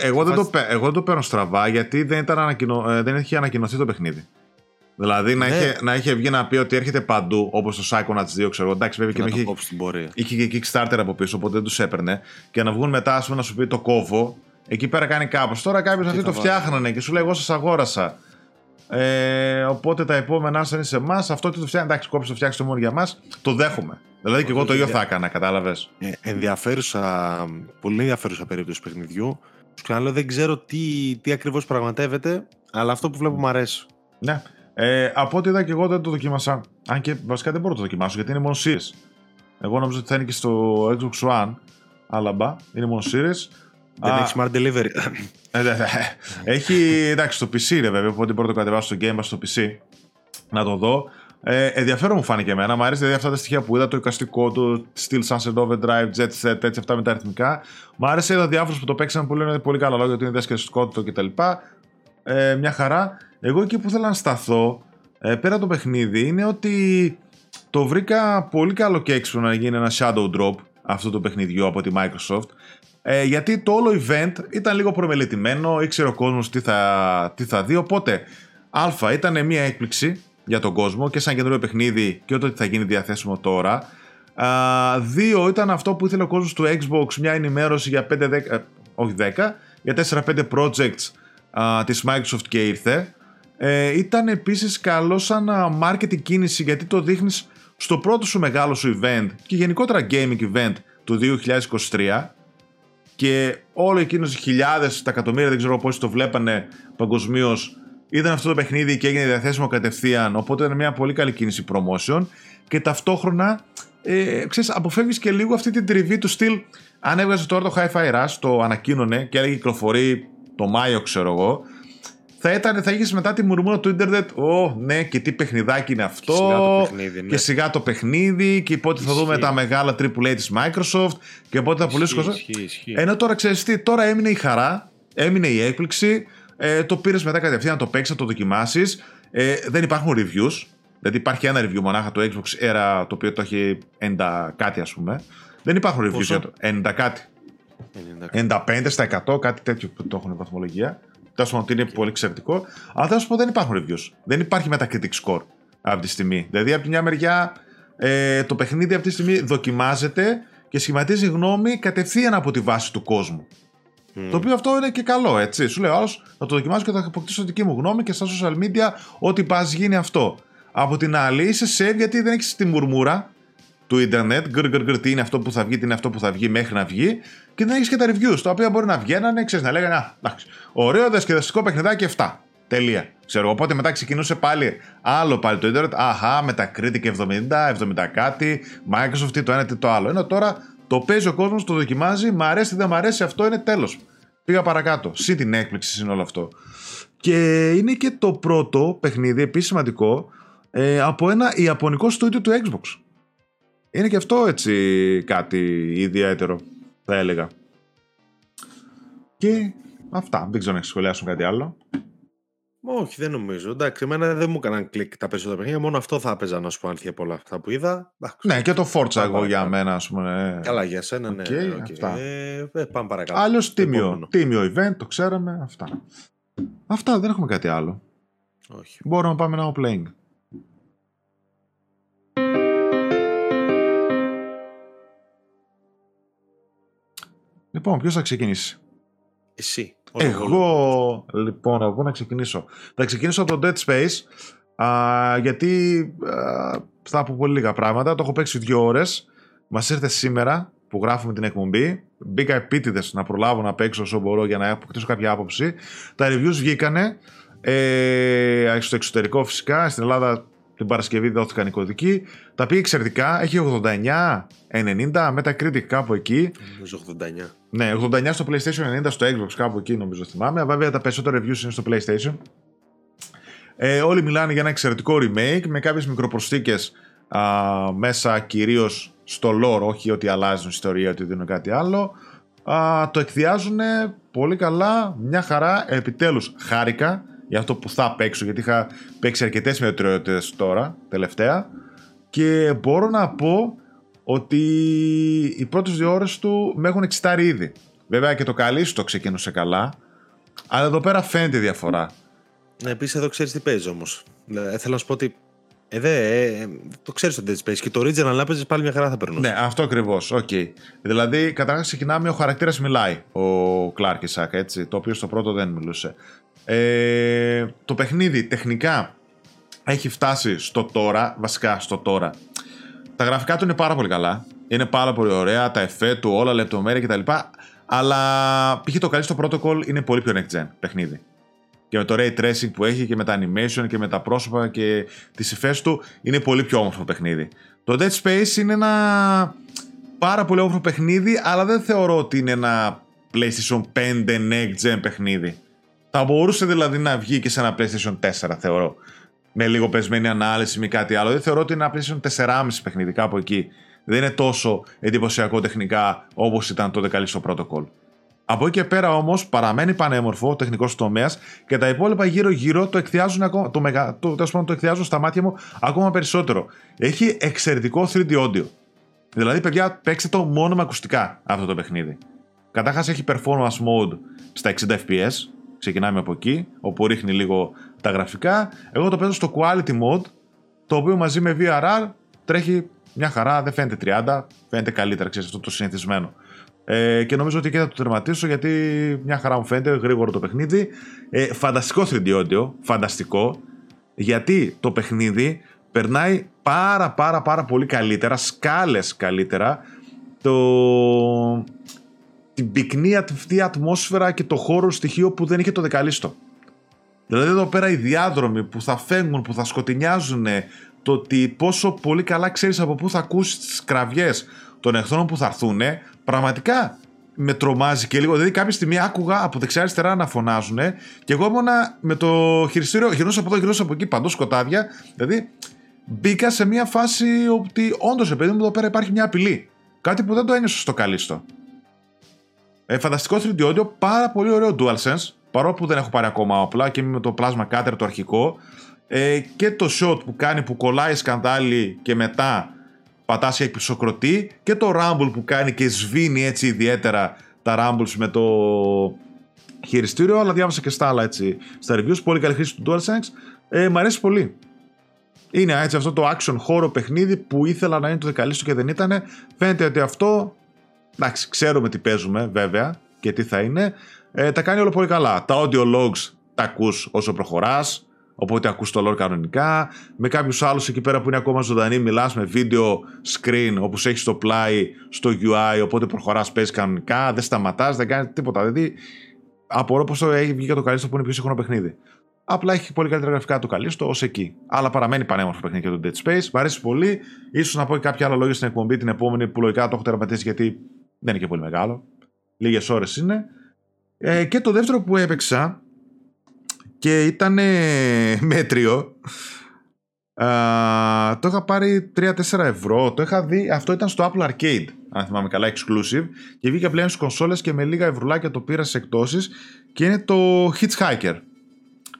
Εγώ, δεν το, εγώ το παίρνω στραβά γιατί δεν, ήταν ανακοινω... Ε, δεν είχε ανακοινωθεί το παιχνίδι. Δηλαδή να, ναι. είχε, να είχε βγει να πει ότι έρχεται παντού, όπως το Psychonauts 2, ξέρω Εντάξει, βέβαια και, και είχε, είχε και Kickstarter από πίσω, οπότε δεν τους έπαιρνε. Και να βγουν μετά, ας πούμε, να σου πει το κόβω. Εκεί πέρα κάνει κάπως. Τώρα κάποιος αυτοί το φτιάχνανε και σου λέει: Εγώ σας αγόρασα. Ε, οπότε τα επόμενά σας είναι σε εμάς. Αυτό τι το φτιάχνει, εντάξει, κόψε το φτιάξει το μόνο για μα. Το δέχομαι. Δηλαδή και εγώ το ίδιο θα έκανα, κατάλαβες. Ε, ενδιαφέρουσα, πολύ ενδιαφέρουσα περίπτωση παιχνιδιού. Σου ξαναλέω, δεν ξέρω τι, τι ακριβώς πραγματεύεται, αλλά αυτό που βλέπω μου αρέσει. Ναι. Ε, από ό,τι είδα και εγώ δεν το δοκίμασα. Αν και βασικά δεν μπορώ να το δοκιμάσω γιατί είναι μόνο series. Εγώ νομίζω ότι θα είναι και στο Xbox One. Αλλά μπα, είναι μόνο series. Δεν έχεις smart delivery. Ε, έχει, εντάξει, στο PC ρε βέβαια, οπότε μπορώ να το κατεβάσω στο Game Pass στο PC. Να το δω. Ε, ενδιαφέρον μου φάνηκε εμένα. Μου αρέσει δηλαδή αυτά τα στοιχεία που είδα, το εικαστικό του, Steel Sunset Overdrive, Jet Set, έτσι αυτά με τα αριθμικά. Μου άρεσε, είδα διάφορους που το παίξαν που λένε πολύ καλά λόγια, ότι είναι διασκεδαστικό κτλ. Ε, μια χαρά. Εγώ εκεί που θέλω να σταθώ, ε, πέρα το παιχνίδι, είναι ότι το βρήκα πολύ καλό και έξω να γίνει ένα shadow drop αυτό το παιχνιδιό από τη Microsoft. Ε, γιατί το όλο event ήταν λίγο προμελετημένο, ήξερε ο κόσμος τι θα, τι θα δει. Οπότε, Α, ήταν μια έκπληξη για τον κόσμο και σαν καινούριο παιχνίδι και ότι θα γίνει διαθέσιμο τώρα. Α, δύο, ήταν αυτό που ήθελε ο κόσμος του Xbox, μια ενημέρωση για 5, 10, ε, όχι 10, για 4-5 projects α, της Microsoft και ήρθε. Ε, ήταν επίσης καλό σαν marketing κίνηση γιατί το δείχνεις στο πρώτο σου μεγάλο σου event και γενικότερα gaming event του 2023 και όλο εκείνος οι χιλιάδες, τα εκατομμύρια, δεν ξέρω πόσοι το βλέπανε παγκοσμίως, είδαν αυτό το παιχνίδι και έγινε διαθέσιμο κατευθείαν. Οπότε ήταν μια πολύ καλή κίνηση promotion και ταυτόχρονα ε, ξέρεις, αποφεύγεις και λίγο αυτή την τριβή του στυλ αν έβγαζες τώρα το Hi-Fi Rush, το ανακοίνωνε και έλεγε κυκλοφορεί το Μάιο ξέρω εγώ θα, ήταν, θα είχες μετά τη μουρμούρα του ίντερνετ Ω, ναι, και τι παιχνιδάκι είναι αυτό. Και σιγά το παιχνίδι, ναι. Και σιγά το παιχνίδι. Και πότε θα δούμε τα μεγάλα AAA της Microsoft. Και πότε θα πουλήσεις κόσμο. Ενώ τώρα ξέρεις τι, τώρα έμεινε η χαρά, έμεινε η έκπληξη. Ε, το πήρες μετά κατευθείαν να το παίξεις, να το δοκιμάσεις. Ε, δεν υπάρχουν reviews. Δηλαδή υπάρχει ένα review μονάχα το Xbox Era το οποίο το έχει 90 κάτι ας πούμε. Δεν υπάρχουν reviews για το 90 κάτι. 95 στα 100, κάτι τέτοιο που το έχουν βαθμολογία. Τέλος πάντων, ότι είναι πολύ εξαιρετικό. Αλλά θέλω να σου πω δεν υπάρχουν reviews. Δεν υπάρχει Metacritic score αυτή τη στιγμή. Δηλαδή, από τη μια μεριά, ε, το παιχνίδι αυτή τη στιγμή δοκιμάζεται και σχηματίζει γνώμη κατευθείαν από τη βάση του κόσμου. Mm. Το οποίο αυτό είναι και καλό, έτσι. Σου λέει άλλος, θα το δοκιμάσω και θα αποκτήσω δική μου γνώμη και στα social media ό,τι πας γίνει αυτό. Από την άλλη, είσαι safe γιατί δεν έχεις τη μουρμούρα του Ιντερνετ. Γκρ, γκρ, γκρ, τι είναι αυτό που θα βγει, τι είναι αυτό που θα βγει μέχρι να βγει. Και δεν έχεις και τα reviews, τα οποία μπορεί να βγαίνανε, ξέρεις να λέγανε Α, εντάξει, ωραίο διασκεδαστικό παιχνιδάκι 7. Τελεία. Ξέρω, οπότε μετά ξεκινούσε πάλι άλλο πάλι το Ιντερνετ. Αχά, με τα Critic 70, 70 κάτι, Microsoft τι το ένα τι το άλλο. Ενώ τώρα το παίζει ο κόσμος, το δοκιμάζει, μ' αρέσει, δεν μ' αρέσει, αυτό είναι τέλος. Πήγα παρακάτω. Συ την έκπληξη είναι όλο αυτό. Και είναι και το πρώτο παιχνίδι, επίσης σημαντικό, ε, από ένα ιαπωνικό στούντιο του Xbox. Είναι και αυτό έτσι κάτι ιδιαίτερο, θα έλεγα. Και αυτά. Δεν ξέρω να σχολιάσουν κάτι άλλο. Όχι, δεν νομίζω. Εντάξει, εμένα δεν μου έκαναν κλικ τα περισσότερα παιχνίδια. Μόνο αυτό θα έπαιζα να σου πω αν πολλά αυτά που είδα. Ναι, και το Forza εγώ για μένα, ας πούμε. Καλά, για σένα, ναι. Okay, okay. Αυτά. Ε, ε, πάμε παρακάτω. Άλλος τίμιο, τίμιο event, το ξέραμε. Αυτά. Αυτά, δεν έχουμε κάτι άλλο. Όχι. Μπορούμε να πάμε ένα playing. Λοιπόν, ποιος θα ξεκινήσει; Εσύ. Εγώ, λοιπόν, εγώ να ξεκινήσω; Θα ξεκινήσω από το Dead Space, α, γιατί α, θα πω πολύ λίγα πράγματα. Το έχω παίξει δύο ώρες. Μας ήρθε σήμερα που γράφουμε την εκπομπή. Μπήκα επίτηδες να προλάβω να παίξω όσο μπορώ για να αποκτήσω κάποια άποψη. Τα reviews βγήκανε ε, στο εξωτερικό φυσικά. Στην Ελλάδα την Παρασκευή δόθηκαν οι κωδικοί. Τα πήγε εξαιρετικά. Έχει 89, 90, Metacritic κάπου εκεί. Νομίζω 89. Ναι, 89 στο PlayStation, 90 στο Xbox κάπου εκεί νομίζω θυμάμαι. Βέβαια τα περισσότερα reviews είναι στο PlayStation. Ε, όλοι μιλάνε για ένα εξαιρετικό remake με κάποιες μικροπροσθήκες α, μέσα κυρίως στο lore, όχι ότι αλλάζουν ιστορία, ότι δίνουν κάτι άλλο. Α, το εκδιάζουν πολύ καλά, μια χαρά, επιτέλους χάρηκα για αυτό που θα παίξω, γιατί είχα παίξει αρκετές μετριότητες τώρα, τελευταία, και μπορώ να πω ότι οι πρώτες δύο ώρες του με έχουν εξητάρει ήδη. Βέβαια και το καλή σου το ξεκίνησε καλά, αλλά εδώ πέρα φαίνεται η διαφορά. Ναι, επίσης εδώ ξέρεις τι παίζει όμως. Ε, θέλω να σου πω ότι ε, δε, ε, το ξέρεις το Dead Space και το original να παίζεις πάλι μια χαρά θα περνούσε. Ναι, αυτό ακριβώς. Okay. Δηλαδή, καταρχάς ξεκινάμε, ο χαρακτήρας μιλάει, ο Κλάρκ Ισακ, έτσι, το οποίο στο πρώτο δεν μιλούσε. Ε, το παιχνίδι τεχνικά έχει φτάσει στο τώρα, βασικά στο τώρα. Τα γραφικά του είναι πάρα πολύ καλά. Είναι πάρα πολύ ωραία, τα εφέ του, όλα λεπτομέρεια κτλ. Αλλά π.χ. το καλύτερο protocol είναι πολύ πιο next gen παιχνίδι και με το ray tracing που έχει και με τα animation και με τα πρόσωπα και τις υφές του είναι πολύ πιο όμορφο παιχνίδι. Το Dead Space είναι ένα πάρα πολύ όμορφο παιχνίδι αλλά δεν θεωρώ ότι είναι ένα PlayStation 5 next gen παιχνίδι. Θα μπορούσε δηλαδή να βγει και σε ένα PlayStation 4 θεωρώ. Με λίγο πεσμένη ανάλυση με κάτι άλλο. Δεν θεωρώ ότι είναι ένα PlayStation 4,5 παιχνίδι κάπου εκεί. Δεν είναι τόσο εντυπωσιακό τεχνικά όπως ήταν το δεκαλίστο protocol. Από εκεί και πέρα όμως παραμένει πανέμορφο ο τεχνικός τομέας και τα υπόλοιπα γύρω-γύρω το εκθιάζουν, ακόμα, το, μεγα, το, το, το εκθιάζουν στα μάτια μου ακόμα περισσότερο. Έχει εξαιρετικό 3D audio. Δηλαδή, παιδιά, παίξτε το μόνο με ακουστικά αυτό το παιχνίδι. Καταρχάς έχει performance mode στα 60 FPS. Ξεκινάμε από εκεί, όπου ρίχνει λίγο τα γραφικά. Εγώ το παίζω στο quality mode, το οποίο μαζί με VRR τρέχει μια χαρά, δεν φαίνεται 30, φαίνεται καλύτερα, ξέρεις, αυτό το συνηθισμένο. Ε, και νομίζω ότι εκεί θα το τερματίσω γιατί μια χαρά μου φαίνεται, γρήγορο το παιχνίδι. Ε, φανταστικό 3D audio, φανταστικό. Γιατί το παιχνίδι περνάει πάρα πάρα πάρα πολύ καλύτερα, σκάλες καλύτερα, το... την πυκνή αυτή ατμόσφαιρα και το χώρο στοιχείο που δεν είχε το δεκαλίστο. Δηλαδή εδώ πέρα οι διάδρομοι που θα φεύγουν, που θα σκοτεινιάζουν, το ότι πόσο πολύ καλά ξέρεις από πού θα ακούσεις τις κραυγές των εχθρών που θα έρθουν, πραγματικά με τρομάζει και λίγο. Δηλαδή, κάποια στιγμή άκουγα από δεξιά-αριστερά να φωνάζουν και εγώ ήμουνα με το χειριστήριο γυρνούσα από εδώ, γυρνούσα από εκεί, παντού σκοτάδια. Δηλαδή, μπήκα σε μια φάση ότι όντως, παιδί μου, εδώ πέρα υπάρχει μια απειλή. Κάτι που δεν το ένιωσα στο καλύστο. Ε, φανταστικό 3D audio, πάρα πολύ ωραίο DualSense. Παρόλο που δεν έχω πάρει ακόμα απλά και με το Plasma Cutter το αρχικό. Ε, και το shot που κάνει που κολλάει σκαντάλι και μετά πατάς και πισοκροτεί και το rumble που κάνει και σβήνει έτσι ιδιαίτερα τα rumbles με το χειριστήριο, αλλά διάβασα και στα άλλα έτσι στα reviews. Πολύ καλή χρήση του DualSense. Ε, μ' αρέσει πολύ. Είναι έτσι αυτό το action χώρο παιχνίδι που ήθελα να είναι το δεκαλίστο και δεν ήταν. Φαίνεται ότι αυτό. Εντάξει, ξέρουμε τι παίζουμε βέβαια και τι θα είναι. Ε, τα κάνει όλο πολύ καλά. Τα audio logs τα ακούς όσο προχωράς Οπότε ακούς το lore κανονικά. Με κάποιους άλλους εκεί πέρα που είναι ακόμα ζωντανοί, μιλάς με βίντεο screen όπου έχεις στο πλάι, στο UI. Οπότε προχωράς, παίζεις κανονικά, δεν σταματάς, δεν κάνεις τίποτα. Δηλαδή, απορώ πώ το έχει βγει και το καλύτερο που είναι πιο σύγχρονο παιχνίδι. Απλά έχει πολύ καλύτερα γραφικά το καλύστο ως εκεί. Αλλά παραμένει πανέμορφο παιχνίδι και το Dead Space. Μ' αρέσει πολύ. σω να πω και κάποια άλλα λόγια στην εκπομπή την επόμενη που λογικά το έχω τερματίσει γιατί δεν είναι και πολύ μεγάλο. Λίγες ώρες είναι. Ε, και το δεύτερο που έπαιξα και ήταν μέτριο. το είχα πάρει 3-4 ευρώ. Το είχα δει, αυτό ήταν στο Apple Arcade, αν θυμάμαι καλά, exclusive. Και βγήκε πλέον στις κονσόλες και με λίγα ευρουλάκια το πήρα σε εκτόσεις. Και είναι το Hitchhiker,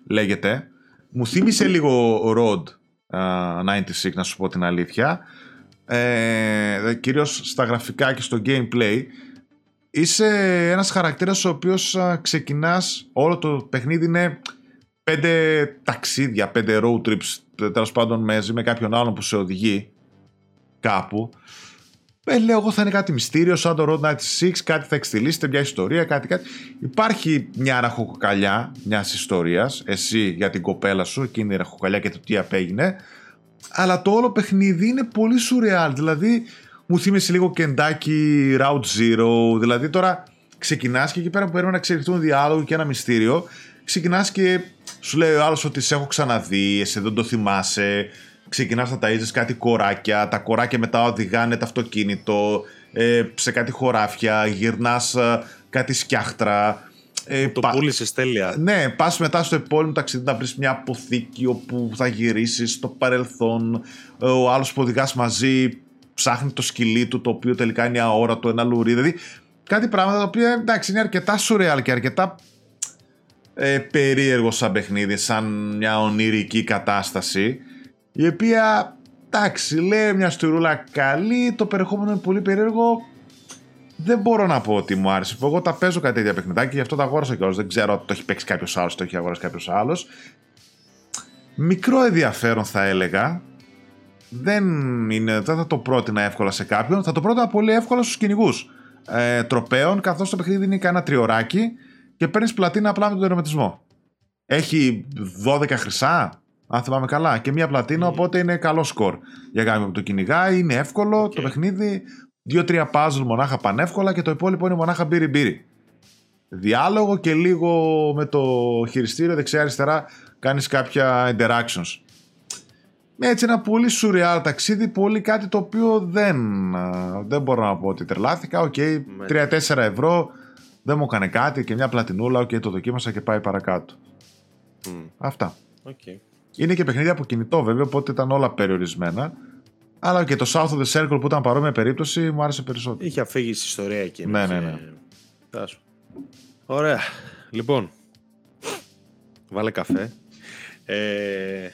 λέγεται. Μου θύμισε λίγο Road 96, να σου πω την αλήθεια. Ε, κυρίως στα γραφικά και στο gameplay είσαι ένας χαρακτήρας ο οποίος ξεκινάς όλο το παιχνίδι είναι πέντε ταξίδια, πέντε road trips τέλος πάντων μαζί με κάποιον άλλον που σε οδηγεί κάπου ε, λέω εγώ θα είναι κάτι μυστήριο σαν το Road 96, κάτι θα εξτυλίσετε, μια ιστορία, κάτι κάτι. Υπάρχει μια ραχοκοκαλιά μιας ιστορίας, εσύ για την κοπέλα σου, εκείνη η ραχοκοκαλιά και το τι απέγινε. Αλλά το όλο παιχνίδι είναι πολύ σουρεάλ. Δηλαδή, μου θύμισε λίγο κεντάκι Route Zero. Δηλαδή, τώρα ξεκινάς και εκεί πέρα που πρέπει να εξελιχθούν διάλογο και ένα μυστήριο, ξεκινάς και σου λέει ο άλλος ότι σε έχω ξαναδεί, εσύ δεν το θυμάσαι. Ξεκινάς να ταΐζεις κάτι κοράκια, τα κοράκια μετά οδηγάνε το αυτοκίνητο ε, σε κάτι χωράφια, γυρνάς ε, κάτι σκιάχτρα. Ε, το πα... πούλησες τέλεια. Ναι, πας μετά στο επόμενο ταξίδι να βρεις μια αποθήκη όπου θα γυρίσεις στο παρελθόν. Ο άλλος που οδηγάς μαζί ψάχνει το σκυλί του, το οποίο τελικά είναι αόρατο, ένα λουρί. Δηλαδή κάτι πράγματα τα οποία εντάξει είναι αρκετά σουρεάλ και αρκετά ε, περίεργο σαν παιχνίδι, σαν μια ονειρική κατάσταση, η οποία, εντάξει, λέει μια στουρούλα καλή, το περιεχόμενο είναι πολύ περίεργο, δεν μπορώ να πω ότι μου άρεσε. Εγώ τα παίζω κάτι τέτοια παιχνιδάκια, γι' αυτό τα αγόρασα κιόλας. Δεν ξέρω αν το έχει παίξει κάποιος άλλος, το έχει αγοράσει κάποιος άλλος. Μικρό ενδιαφέρον θα έλεγα. Δεν, είναι, δεν θα το πρότεινα εύκολα σε κάποιον. Θα το πρότεινα πολύ εύκολα στους κυνηγούς ε, τροπέων, καθώς το παιχνίδι είναι κανένα τριωράκι και παίρνεις πλατίνα απλά με τον τερματισμό. Έχει 12 χρυσά, αν θυμάμαι καλά, και μία πλατίνα, mm. οπότε είναι καλό σκορ για κάποιον που το κυνηγάει. Είναι εύκολο okay. το παιχνίδι. Δύο-τρία puzzle μονάχα πανεύκολα και το υπόλοιπο είναι μονάχα μπίρι-μπίρι. Διάλογο και λίγο με το χειριστήριο δεξιά-αριστερά κάνεις κάποια interactions. Έτσι ένα πολύ σουρεάλ ταξίδι, πολύ κάτι το οποίο δεν, δεν μπορώ να πω ότι τρελάθηκα. OK, okay, 3-4 ευρώ δεν μου έκανε κάτι και μια πλατινούλα, και το δοκίμασα και πάει παρακάτω. Αυτά. Okay. Είναι και παιχνίδια από κινητό βέβαια, οπότε ήταν όλα περιορισμένα. Αλλά και το South of the Circle που ήταν παρόμοια περίπτωση μου άρεσε περισσότερο. Είχε αφήγει στη ιστορία εκεί. Ναι, ναι, ναι. Ωραία. Λοιπόν, βάλε καφέ. Ε,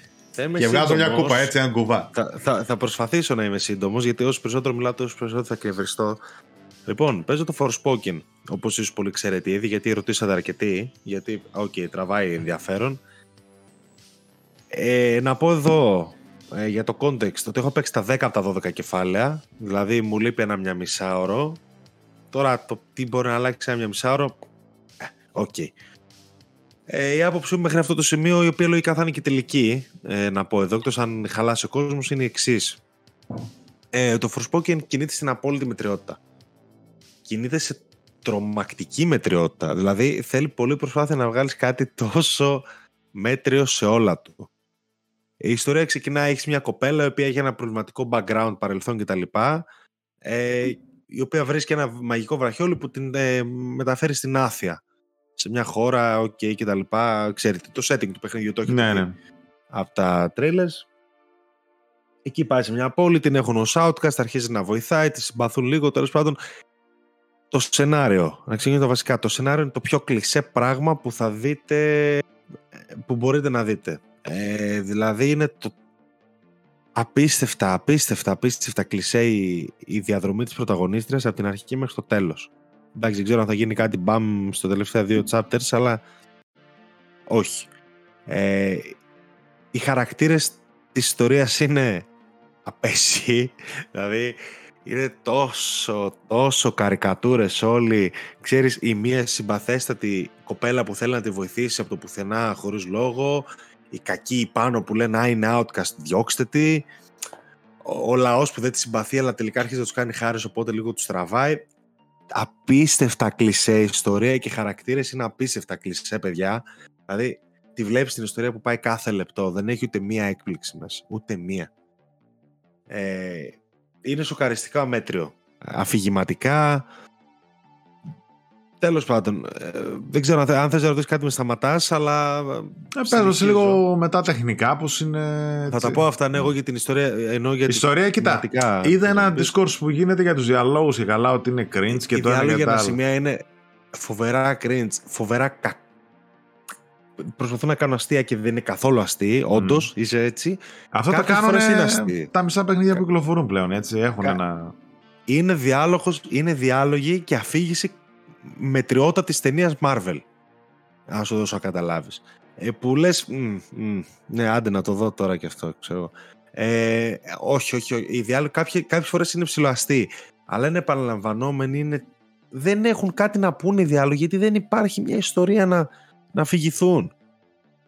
και βγάζω μια κούπα έτσι, ένα κουβά. Θα, θα, θα προσπαθήσω να είμαι σύντομος, γιατί όσο περισσότερο μιλάω, τόσο περισσότερο θα κρυβριστώ. Λοιπόν, παίζω το Forspoken, όπως ίσως πολύ ξέρετε ήδη, γιατί ρωτήσατε αρκετοί. Γιατί, OK, okay, τραβάει ενδιαφέρον. Ε, να πω εδώ ε, για το context ότι έχω παίξει τα 10 από τα 12 κεφάλαια. Δηλαδή μου λείπει ένα μια μισάωρο. Τώρα το τι μπορεί να αλλάξει ένα μια μισάωρο. Ε, OK. Okay. Ε, η άποψή μου μέχρι αυτό το σημείο, η οποία λογικά θα είναι και τελική, ε, να πω εδώ, εκτός αν χαλάσει ο κόσμος, είναι η εξής. Ε, το Forspoken κινείται στην απόλυτη μετριότητα κινείται σε τρομακτική μετριότητα. Δηλαδή θέλει πολύ προσπάθεια να βγάλεις κάτι τόσο μέτριο σε όλα του. Η ιστορία ξεκινάει, έχεις μια κοπέλα η οποία έχει ένα προβληματικό background, παρελθόν κτλ. Ε, η οποία βρίσκει ένα μαγικό βραχιόλι που την ε, μεταφέρει στην Άθεια. Σε μια χώρα, OK okay, κτλ. Ξέρετε, το setting του παιχνιδιού το έχει ναι, ναι. από τα trailers. Εκεί πάει σε μια πόλη, την έχουν ως outcast, αρχίζει να βοηθάει, τη συμπαθούν λίγο, τέλος πάντων το σενάριο. Να ξεκινήσω βασικά. Το σενάριο είναι το πιο κλεισέ πράγμα που θα δείτε, που μπορείτε να δείτε. Ε, δηλαδή είναι το απίστευτα, απίστευτα, απίστευτα κλεισέ η, η διαδρομή της πρωταγωνίστριας από την αρχική μέχρι το τέλος. Εντάξει, δεν ξέρω αν θα γίνει κάτι μπαμ στο τελευταία δύο chapters, αλλά όχι. Ε, οι χαρακτήρες της ιστορίας είναι απέσιοι, δηλαδή είναι τόσο, τόσο καρικατούρες όλοι. Ξέρεις, η μία συμπαθέστατη κοπέλα που θέλει να τη βοηθήσει από το πουθενά χωρίς λόγο, οι κακοί πάνω που λένε «Α, είναι outcast, διώξτε τη», ο λαός που δεν τη συμπαθεί αλλά τελικά αρχίζει να τους κάνει χάρη οπότε λίγο τους τραβάει. Απίστευτα κλισέ ιστορία και οι χαρακτήρες είναι απίστευτα κλισέ, παιδιά. Δηλαδή, τη βλέπεις την ιστορία που πάει κάθε λεπτό. Δεν έχει ούτε μία έκπληξη μέσα. Ούτε μία. Ε, είναι σοκαριστικά μέτριο. Αφηγηματικά. Τέλος πάντων, ε, δεν ξέρω αν, αν θες να ρωτήσεις κάτι με σταματάς, αλλά. Ε, Παίζω σε λίγο μετά τεχνικά, πώ είναι. Θα τα πω αυτά ναι, εγώ για την ιστορία. Ενώ για ιστορία, κοιτά. Είδα ένα discourse που γίνεται για τους διαλόγους και καλά ότι είναι cringe και το ένα για τα σημεία είναι φοβερά cringe, φοβερά κακό. Προσπαθώ να κάνω αστεία και δεν είναι καθόλου αστεία. Όντως, είσαι έτσι. Αυτό τα κάνουν τα μισά παιχνίδια που κυκλοφορούν πλέον. Έτσι. Έχουν Κα... ένα. Είναι, διάλογος, είναι διάλογοι και αφήγηση μετριότητα της ταινίας Marvel. Α σου δώσω να καταλάβεις. Ε, που λες. Ναι, άντε να το δω τώρα και αυτό, ξέρω. Ε, όχι, όχι, όχι. Οι διάλογοι κάποιες φορές είναι ψηλοαστοί. Αλλά είναι επαναλαμβανόμενοι, είναι... δεν έχουν κάτι να πούνε οι διάλογοι, γιατί δεν υπάρχει μια ιστορία να, να αφηγηθούν.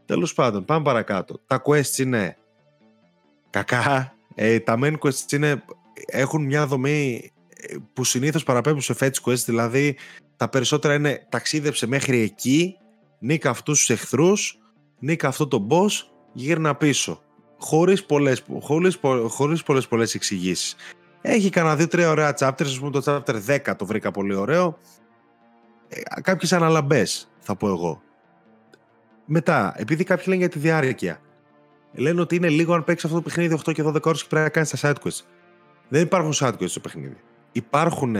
Τέλος πάντων, πάμε παρακάτω. Τα quests είναι κακά. Ε, τα main quests είναι, έχουν μια δομή ε, που συνήθως παραπέμπουν σε fetch quests, δηλαδή τα περισσότερα είναι ταξίδεψε μέχρι εκεί, νίκα αυτούς τους εχθρούς, νίκα αυτό το boss, γύρνα πίσω. Χωρίς πολλές, χωρίς, χωρίς πολλές, πολλές εξηγήσεις. Έχει κανένα δύο-τρία ωραία chapters, ας πούμε το chapter 10 το βρήκα πολύ ωραίο. Ε, κάποιες αναλαμπές, θα πω εγώ. Μετά, επειδή κάποιοι λένε για τη διάρκεια, λένε ότι είναι λίγο αν παίξεις αυτό το παιχνίδι 8 και 12 ώρες και πρέπει να κάνεις τα side quests. Δεν υπάρχουν side quests στο παιχνίδι. Υπάρχουν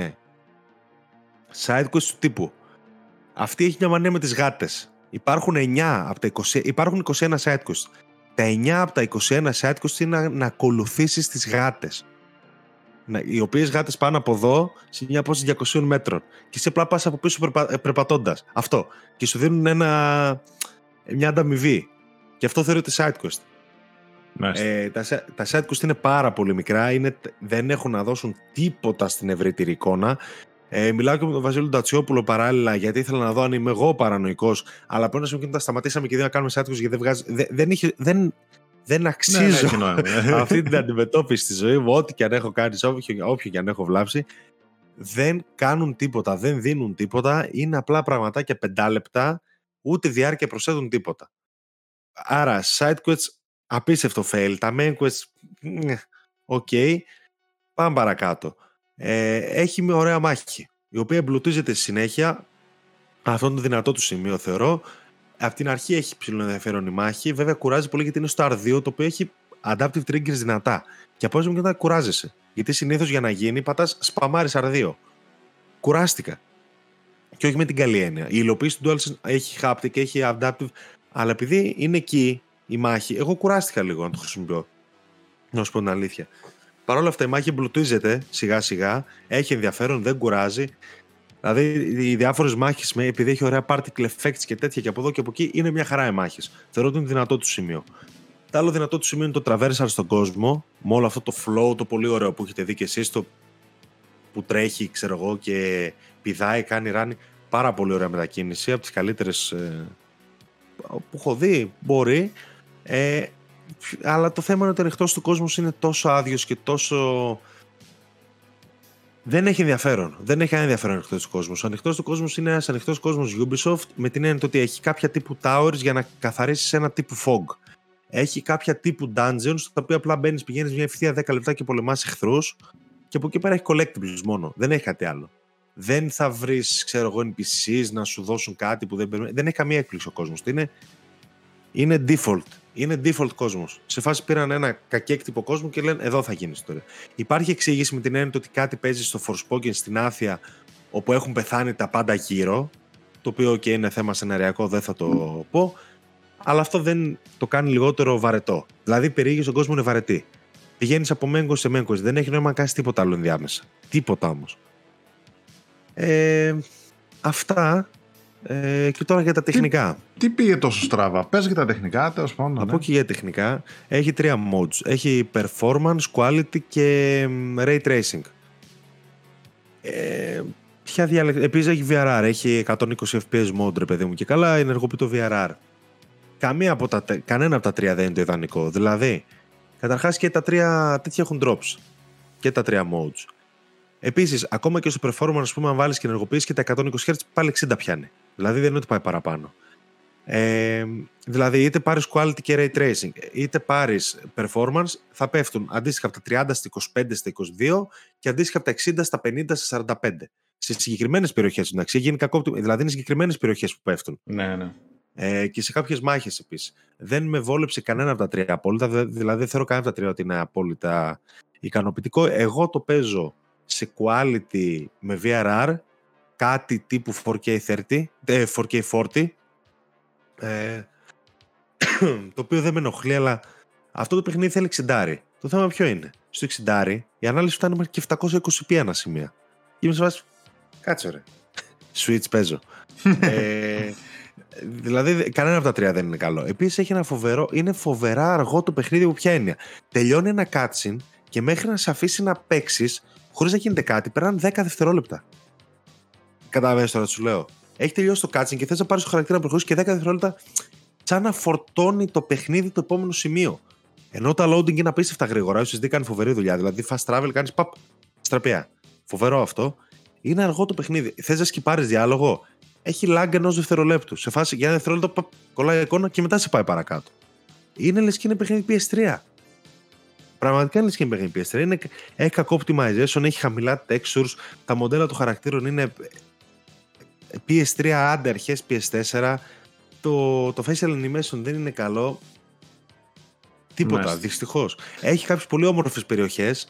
side quests του τύπου. Αυτή έχει μια μανία με τις γάτες. Υπάρχουν 9 από τα 20, υπάρχουν 21 side quests. Τα 9 από τα 21 side quests είναι να, να ακολουθήσεις τις γάτες. οι οποίες γάτες πάνε από εδώ σε μια απόσταση 200 μέτρων. Και σε απλά πας από πίσω περπα, ε, περπατώντας. Αυτό. Και σου δίνουν ένα, μια ανταμοιβή. Και αυτό θεωρείται side quest. Ε, τα, τα side quest είναι πάρα πολύ μικρά. Είναι, δεν έχουν να δώσουν τίποτα στην ευρύτερη εικόνα. Ε, μιλάω και με τον Βασίλη Τατσιόπουλο παράλληλα, γιατί ήθελα να δω αν είμαι εγώ παρανοϊκός. Αλλά από ένα σημείο τα σταματήσαμε και δεν να κάνουμε side γιατί δεν, βγάζει, δεν, δεν, είχε, δεν, δεν αξίζω ναι, ναι, αυτή την αντιμετώπιση στη ζωή μου, ό,τι και αν έχω κάνει, όποιο, όποιο και αν έχω βλάψει. Δεν κάνουν τίποτα, δεν δίνουν τίποτα. Είναι απλά πραγματάκια πεντάλεπτα, ούτε διάρκεια προσθέτουν τίποτα. Άρα, side quests, απίστευτο fail. Τα main quests, OK. Okay. Πάμε παρακάτω ε, έχει μια ωραία μάχη, η οποία εμπλουτίζεται στη συνέχεια. Αυτό είναι το δυνατό του σημείο, θεωρώ. Από την αρχή έχει ψηλό ενδιαφέρον η μάχη. Βέβαια, κουράζει πολύ γιατί είναι στο R2, το οποίο έχει adaptive triggers δυνατά. Και από όσο μετά κουράζεσαι. Γιατί συνήθως για να γίνει, πατάς σπαμάρι R2. Κουράστηκα. Και όχι με την καλή έννοια. Η υλοποίηση του DualSense έχει haptic, έχει adaptive, αλλά επειδή είναι εκεί η μάχη, εγώ κουράστηκα λίγο να το χρησιμοποιώ. Να σου πω την αλήθεια. Παρ' όλα αυτά η μάχη εμπλουτίζεται σιγά σιγά, έχει ενδιαφέρον, δεν κουράζει. Δηλαδή οι διάφορες μάχες, επειδή έχει ωραία particle effects και τέτοια και από εδώ και από εκεί, είναι μια χαρά οι μάχες. Θεωρώ ότι είναι δυνατό του σημείο. Το άλλο δυνατό του σημείο είναι το traversal στον κόσμο, με όλο αυτό το flow το πολύ ωραίο που έχετε δει και εσείς, το που τρέχει, ξέρω εγώ, και πηδάει, κάνει ράνι. Πάρα πολύ ωραία μετακίνηση, από τις καλύτερες ε, που έχω δει, μπορεί. Ε, αλλά το θέμα είναι ότι ο ανοιχτός του κόσμου είναι τόσο άδειος και τόσο. Δεν έχει ενδιαφέρον. Δεν έχει κανένα ενδιαφέρον ο ανοιχτός του κόσμου. Ο ανοιχτός του κόσμου είναι ένας ανοιχτός κόσμος Ubisoft με την έννοια ότι έχει κάποια τύπου towers για να καθαρίσεις ένα τύπου fog. Έχει κάποια τύπου dungeons, στα οποία απλά μπαίνεις, πηγαίνεις μια ευθεία 10 λεπτά και πολεμάς εχθρούς. Και από εκεί πέρα έχει collectibles μόνο. Δεν έχει κάτι άλλο. Δεν θα βρεις, ξέρω εγώ, NPCs να σου δώσουν κάτι που δεν περιμένεις. Δεν έχει καμία έκπληξη ο κόσμος. Είναι, είναι default είναι default κόσμος. Σε φάση πήραν ένα κακέκτυπο κόσμο και λένε εδώ θα γίνει ιστορία. Υπάρχει εξήγηση με την έννοια ότι κάτι παίζει στο Forspoken στην Άθεια όπου έχουν πεθάνει τα πάντα γύρω. Το οποίο και είναι θέμα σεναριακό, δεν θα το πω. Αλλά αυτό δεν το κάνει λιγότερο βαρετό. Δηλαδή, η περιήγηση στον κόσμο είναι βαρετή. Πηγαίνεις από μέγκο σε μέγκο. Δεν έχει νόημα να κάνεις τίποτα άλλο ενδιάμεσα. Τίποτα όμως. Ε, αυτά ε, και τώρα για τα τεχνικά. Τι, τι πήγε τόσο στράβα, πες για τα τεχνικά, τέλος πάντων. Από ναι. και για τεχνικά. Έχει τρία modes. Έχει performance, quality και ray tracing. Ε, ποια διάλεξη. Επίσης έχει VRR. Έχει 120 FPS mode, ρε παιδί μου, και καλά ενεργοποιεί το VRR. Καμία από τα, κανένα από τα τρία δεν είναι το ιδανικό. Δηλαδή, καταρχάς και τα τρία τέτοια έχουν drops. Και τα τρία modes. Επίσης, ακόμα και στο performance, ας πούμε, αν βάλεις και ενεργοποιήσει και τα 120 Hz, πάλι 60 πιάνει. Δηλαδή δεν είναι ότι πάει παραπάνω. Ε, δηλαδή είτε πάρεις quality και ray tracing, είτε πάρεις performance, θα πέφτουν αντίστοιχα από τα 30 στα 25 στα 22 και αντίστοιχα από τα 60 στα 50 στα 45. σε συγκεκριμένες περιοχές. Δηλαδή είναι συγκεκριμένες περιοχές που πέφτουν. Ναι, ναι. Ε, και σε κάποιες μάχες επίσης. Δεν με βόλεψε κανένα από τα τρία απόλυτα. Δηλαδή δεν θεωρώ κανένα από τα τρία ότι είναι απόλυτα ικανοποιητικό. Εγώ το παίζω σε quality με VRR, κάτι τύπου 4K30, 4K40, ε, το οποίο δεν με ενοχλεί, αλλά αυτό το παιχνίδι θέλει 60. Το θέμα ποιο είναι; Στο 60 η ανάλυση φτάνει μέχρι και 720p ένα σημείο. Και είμαι σε βάση, κάτσε ρε. Switch παίζω. ε, δηλαδή, κανένα από τα τρία δεν είναι καλό. Επίσης, έχει ένα φοβερό, είναι φοβερά αργό το παιχνίδι από ποια έννοια. Τελειώνει ένα cutscene και μέχρι να σε αφήσει να παίξεις, χωρίς να γίνεται κάτι, περνάνε 10 δευτερόλεπτα. Καταλαβαίνετε τώρα, σου λέω. Έχει τελειώσει το cutscene και θες να πάρεις το χαρακτήρα να προχωρήσει και 10 δευτερόλεπτα, σαν να φορτώνει το παιχνίδι το επόμενο σημείο. Ενώ τα loading είναι απίστευτα γρήγορα, ίσω δει κάνει φοβερή δουλειά. Δηλαδή, fast travel κάνεις παπ, στραπιά. Φοβερό αυτό. Είναι αργό το παιχνίδι. Θες να σκυπάρεις διάλογο. Έχει lag ενός δευτερολέπτου. Σε φάση για ένα δευτερόλεπτο παπ, κολλάει εικόνα και μετά σε πάει παρακάτω. Είναι λες και είναι παιχνίδι PS3. Πραγματικά είναι λες και είναι παιχνίδι PS3. Είναι, έχει κακό optimization, έχει χαμηλά textures. Τα μοντέλα των χαρακτήρων είναι PS3 άντε αρχές PS4. Το, το facial animation δεν είναι καλό. Τίποτα, δυστυχώς. Έχει κάποιες πολύ όμορφες περιοχές.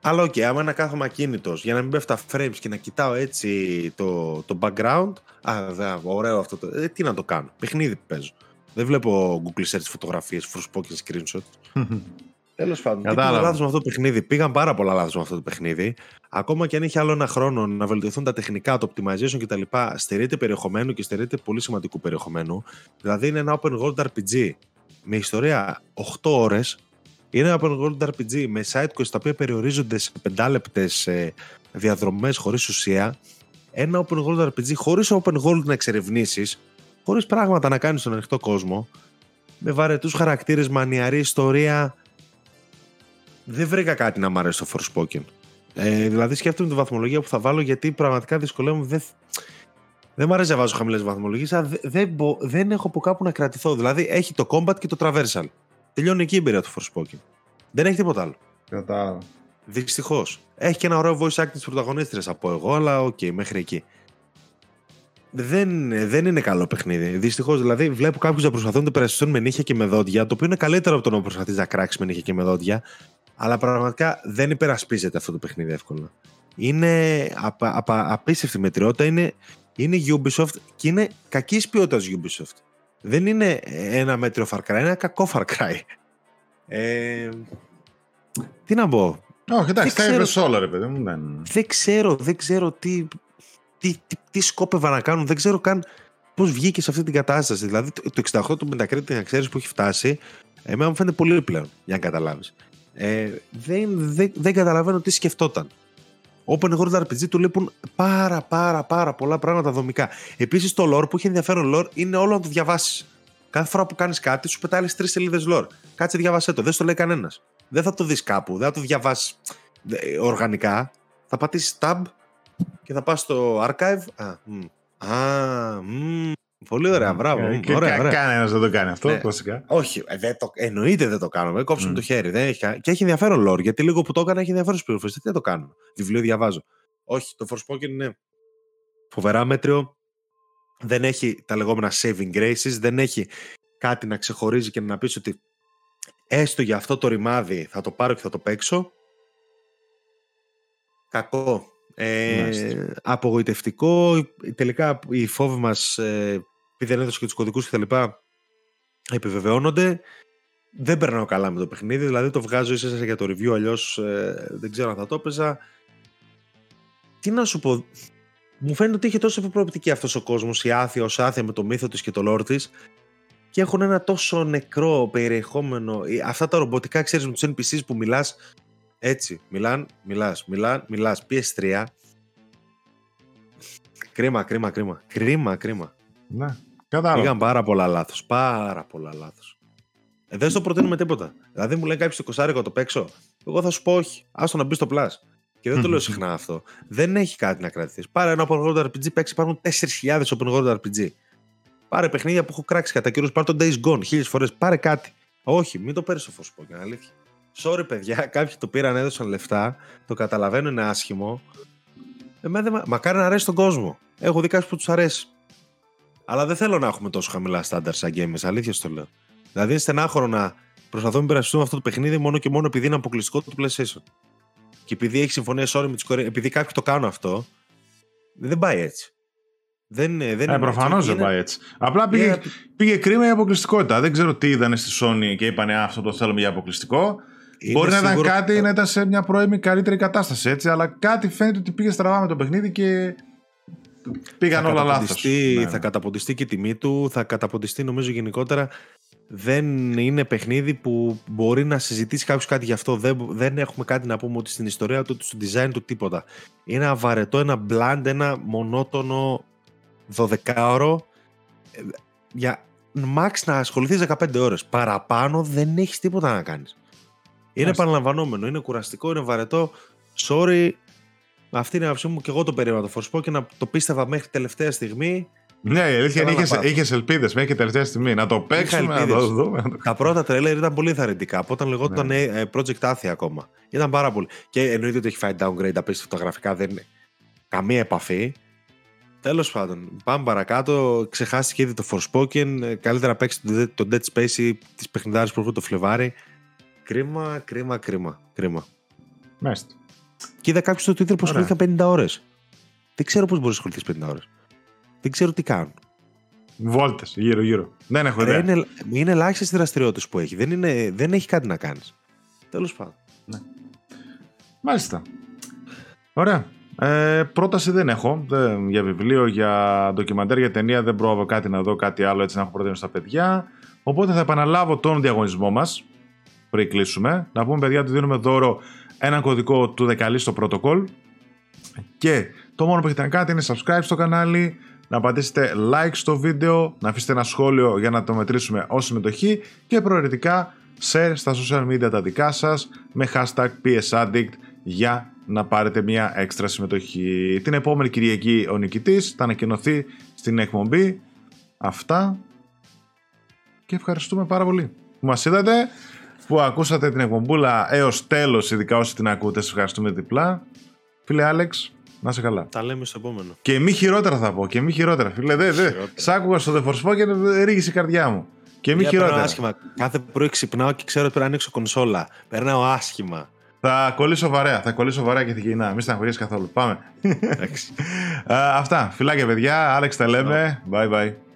Αλλά OK, okay, άμα να κάθομαι ακίνητο για να μην πέφτει τα frames και να κοιτάω έτσι το, το background. Α, δε, ωραίο αυτό. Το, ε, τι να το κάνω. Παιχνίδι παίζω. Δεν βλέπω Google Search φωτογραφίες, spoken screenshots. Τέλος πάντων, πήγαν λάθος με αυτό το παιχνίδι. Πήγαν πάρα πολλά λάθος με αυτό το παιχνίδι. Ακόμα και αν είχε άλλο ένα χρόνο να βελτιωθούν τα τεχνικά, το optimization κτλ. Στερείται περιεχομένου και στερείται πολύ σημαντικού περιεχομένου. Δηλαδή είναι ένα open world RPG με ιστορία 8 ώρες. Είναι ένα open world RPG με side quests τα οποία περιορίζονται σε 5 λεπτέ διαδρομές χωρίς ουσία. Ένα open world RPG χωρίς open world να εξερευνήσεις, χωρίς πράγματα να κάνεις στον ανοιχτό κόσμο. Με βαρετούς χαρακτήρες, μανιαρή ιστορία. Δεν βρήκα κάτι να μου αρέσει το Forspoken. Ε, δηλαδή σκέφτομαι τη βαθμολογία που θα βάλω γιατί πραγματικά δυσκολεύομαι. Δεν, δεν μου αρέσει να βάζω χαμηλές βαθμολογίες, αλλά δεν, δεν έχω από κάπου να κρατηθώ. Δηλαδή έχει το combat και το traversal. Τελειώνει εκεί η εμπειρία του Forspoken. Δεν έχει τίποτα άλλο. Κατά. Δυστυχώς. Έχει και ένα ωραίο voice acting της πρωταγωνίστριας, από εγώ, αλλά ok, okay, μέχρι εκεί. Δεν, δεν είναι καλό παιχνίδι. Δυστυχώς δηλαδή βλέπω κάποιους να προσπαθούν να υπερασπιστούν με νύχια και με δόντια, το οποίο είναι καλύτερο από το να προσπαθείς να κράξεις με νύχια και με δόντια, αλλά πραγματικά δεν υπερασπίζεται αυτό το παιχνίδι εύκολα. Είναι απα, απα, απίστευτη μετριότητα. Είναι είναι Ubisoft και είναι κακής ποιότητας Ubisoft. Δεν είναι ένα μέτριο Far Cry, είναι ένα κακό Far Cry. Ε, τι να πω. Όχι, εντάξει, τα είπες όλα, ρε παιδί μου. Δεν... δεν ξέρω, δεν ξέρω τι, τι, τι, τι σκόπευα να κάνουν. Δεν ξέρω καν πώς βγήκε σε αυτή την κατάσταση. Δηλαδή, το 68 του Metacritic, να ξέρεις που έχει φτάσει, εμένα μου φαίνεται πολύ πλέον, για να καταλάβεις. Ε, δεν, δεν, δεν καταλαβαίνω τι σκεφτόταν. Open World RPG του λείπουν πάρα πάρα πάρα πολλά πράγματα δομικά. Επίσης το lore που έχει ενδιαφέρον lore είναι όλο να το διαβάσεις. Κάθε φορά που κάνεις κάτι, σου πετάει τρεις σελίδες lore. Κάτσε διαβασέ το, δεν στο λέει κανένας. Δεν θα το δεις κάπου, δεν θα το διαβάσει οργανικά. Θα πατήσεις tab και θα πας στο archive. Α, μ, α, μ, Πολύ ωραία, μπράβο. Ε, και ωραία, ωραία. Κανένας δεν το κάνει αυτό, ναι. κλασικά. Όχι, ε, δεν το, εννοείται δεν το κάνουμε. Κόψουμε mm. το χέρι. Δεν έχει, και έχει ενδιαφέρον lore, γιατί λίγο που το έκανα έχει ενδιαφέρον πληροφορίε. Δεν το κάνουμε. Βιβλίο διαβάζω. Όχι, το Forspoken είναι φοβερά μέτριο. Δεν έχει τα λεγόμενα saving graces. Δεν έχει κάτι να ξεχωρίζει και να πεις ότι έστω για αυτό το ρημάδι θα το πάρω και θα το παίξω. Κακό. Ε, απογοητευτικό. Τελικά οι φόβοι μας ε, επειδή δεν έδωσε και τους κωδικούς κτλ. επιβεβαιώνονται. Δεν περνάω καλά με το παιχνίδι, δηλαδή το βγάζω ίσα για το review, αλλιώς ε, δεν ξέρω αν θα το έπαιζα. Τι να σου πω, μου φαίνεται ότι είχε τόσο προοπτική αυτός ο κόσμος, η άθεια ως άθεια με το μύθο της και το lore της, και έχουν ένα τόσο νεκρό περιεχόμενο. Αυτά τα ρομποτικά, ξέρεις, με τους NPCs που μιλάς έτσι. Μιλάν, μιλάς, μιλάς, μιλά. PS3. Κρίμα, κρίμα, κρίμα. Κρίμα, κρίμα. Ναι. Κατάλαβα. Πήγαν πάρα πολλά λάθος. Πάρα πολλά λάθος. Ε, δεν στο προτείνουμε τίποτα. Δηλαδή μου λέει κάποιος το κοσάρικο το παίξω. Εγώ θα σου πω όχι. Άστο να μπεις στο plus. Και δεν το λέω συχνά αυτό. Δεν έχει κάτι να κρατηθείς. Πάρε ένα open world RPG παίξει. Υπάρχουν 4.000 open world RPG. Πάρε παιχνίδια που έχω κράξει κατά καιρούς. Πάρε το Days Gone χίλιες φορές. Πάρε κάτι. Όχι, μην το παίρνεις στο φως αλήθεια. Sorry, παιδιά. Κάποιοι το πήραν, έδωσαν λεφτά. Το καταλαβαίνω, είναι άσχημο. Εμένα δεν... Μακάρι να αρέσει τον κόσμο. Έχω δει κάποιους που τους αρέσει. Αλλά δεν θέλω να έχουμε τόσο χαμηλά στάνταρ σαν gamers. Αλήθεια στο λέω. Δηλαδή είναι στενάχωρο να προσπαθούμε να υπερασπιστούμε αυτό το παιχνίδι μόνο και μόνο επειδή είναι αποκλειστικό του PlayStation. Και επειδή έχει συμφωνία sorry με τις Κορέε, επειδή κάποιοι το κάνουν αυτό, δεν πάει έτσι. Δεν, δεν ε, προφανώς δεν πάει έτσι. Απλά πήγε, yeah. πήγε κρίμα η αποκλειστικότητα. Δεν ξέρω τι είδαν στη Sony και είπανε αυτό το θέλουμε για αποκλειστικό. Είναι Μπορεί να ήταν κάτι να ήταν σε μια πρώιμη καλύτερη κατάσταση έτσι, αλλά κάτι φαίνεται ότι πήγε στραβά με το παιχνίδι και πήγαν όλα λάθος. Ναι. Θα καταποντιστεί και η τιμή του, θα καταποντιστεί νομίζω γενικότερα. Δεν είναι παιχνίδι που μπορεί να συζητήσει κάποιος κάτι γι' αυτό. Δεν, δεν έχουμε κάτι να πούμε ότι στην ιστορία του, στο design του τίποτα. Είναι ένα βαρετό, ένα bland, ένα μονότονο 12ωρο. Ε, για max να ασχοληθείς 15 ώρες. Παραπάνω δεν έχεις τίποτα να κάνεις. Είναι επαναλαμβανόμενο, είναι κουραστικό, είναι βαρετό. Sorry, αυτή είναι η άποψή μου και εγώ το περίμενα το Forspoken και να το πίστευα μέχρι τελευταία στιγμή. Ναι, η αλήθεια είναι είχε ελπίδες μέχρι και τελευταία στιγμή να το παίξουμε, να το δούμε. Τα πρώτα τρέλερ ήταν πολύ θαρρυντικά. Από όταν λεγόταν ναι. Ε, Project Athia ακόμα. Ήταν πάρα πολύ. Και εννοείται ότι έχει φάει downgrade απίστευτα γραφικά, δεν είναι καμία επαφή. Τέλος πάντων, πάμε παρακάτω. Ξεχάστηκε ήδη το Forspoken. Ε, καλύτερα παίξει το Dead Space ή τις παιχνιδάρες που το Φλεβάρι. Κρίμα, κρίμα, κρίμα. κρίμα. Μάλιστα. Και είδα κάποιος στο Twitter που ασχολήθηκαν 50 ώρες. Δεν ξέρω πώς μπορείς να ασχοληθείς 50 ώρες. Δεν ξέρω τι κάνουν. Βόλτες γύρω-γύρω. Δεν έχω ιδέα. Είναι, είναι ελάχιστες οι δραστηριότητες που έχει. Δεν, είναι, δεν έχει κάτι να κάνεις. Τέλος πάντων. Ναι. Μάλιστα. Ωραία. Ε, πρόταση δεν έχω. Δεν, για βιβλίο, για ντοκιμαντέρ, για ταινία δεν πρόβω κάτι να δω κάτι άλλο έτσι να έχω προτείνει στα παιδιά. Οπότε θα επαναλάβω τον διαγωνισμό μας πριν κλείσουμε. Να πούμε, παιδιά, ότι δίνουμε δώρο ένα κωδικό του δεκαλή στο protocol. Και το μόνο που έχετε να κάνετε είναι subscribe στο κανάλι, να πατήσετε like στο βίντεο, να αφήσετε ένα σχόλιο για να το μετρήσουμε ως συμμετοχή και προαιρετικά share στα social media τα δικά σας με hashtag PSAddict για να πάρετε μια έξτρα συμμετοχή. Την επόμενη Κυριακή ο νικητής θα ανακοινωθεί στην εκπομπή. Αυτά και ευχαριστούμε πάρα πολύ που μας είδατε που ακούσατε την εκπομπούλα έως τέλος, ειδικά όσοι την ακούτε, σας ευχαριστούμε διπλά. Φίλε Άλεξ, να είσαι καλά. Τα λέμε στο επόμενο. Και μη χειρότερα θα πω, και μη χειρότερα. Φίλε, δε, δε. Σ' άκουγα στο δεφορσπό και ρίγησε η καρδιά μου. Και μη χειρότερα. Άσχημα. Κάθε πρωί ξυπνάω και ξέρω ότι πρέπει να ανοίξω κονσόλα. Περνάω άσχημα. Θα κολλήσω βαρέα, θα κολλήσω βαρέα και θηκινά. Μην στεναχωρήσει καθόλου. Πάμε. αυτά. Φιλάκια, παιδιά. Άλεξ, τα λέμε. Bye bye.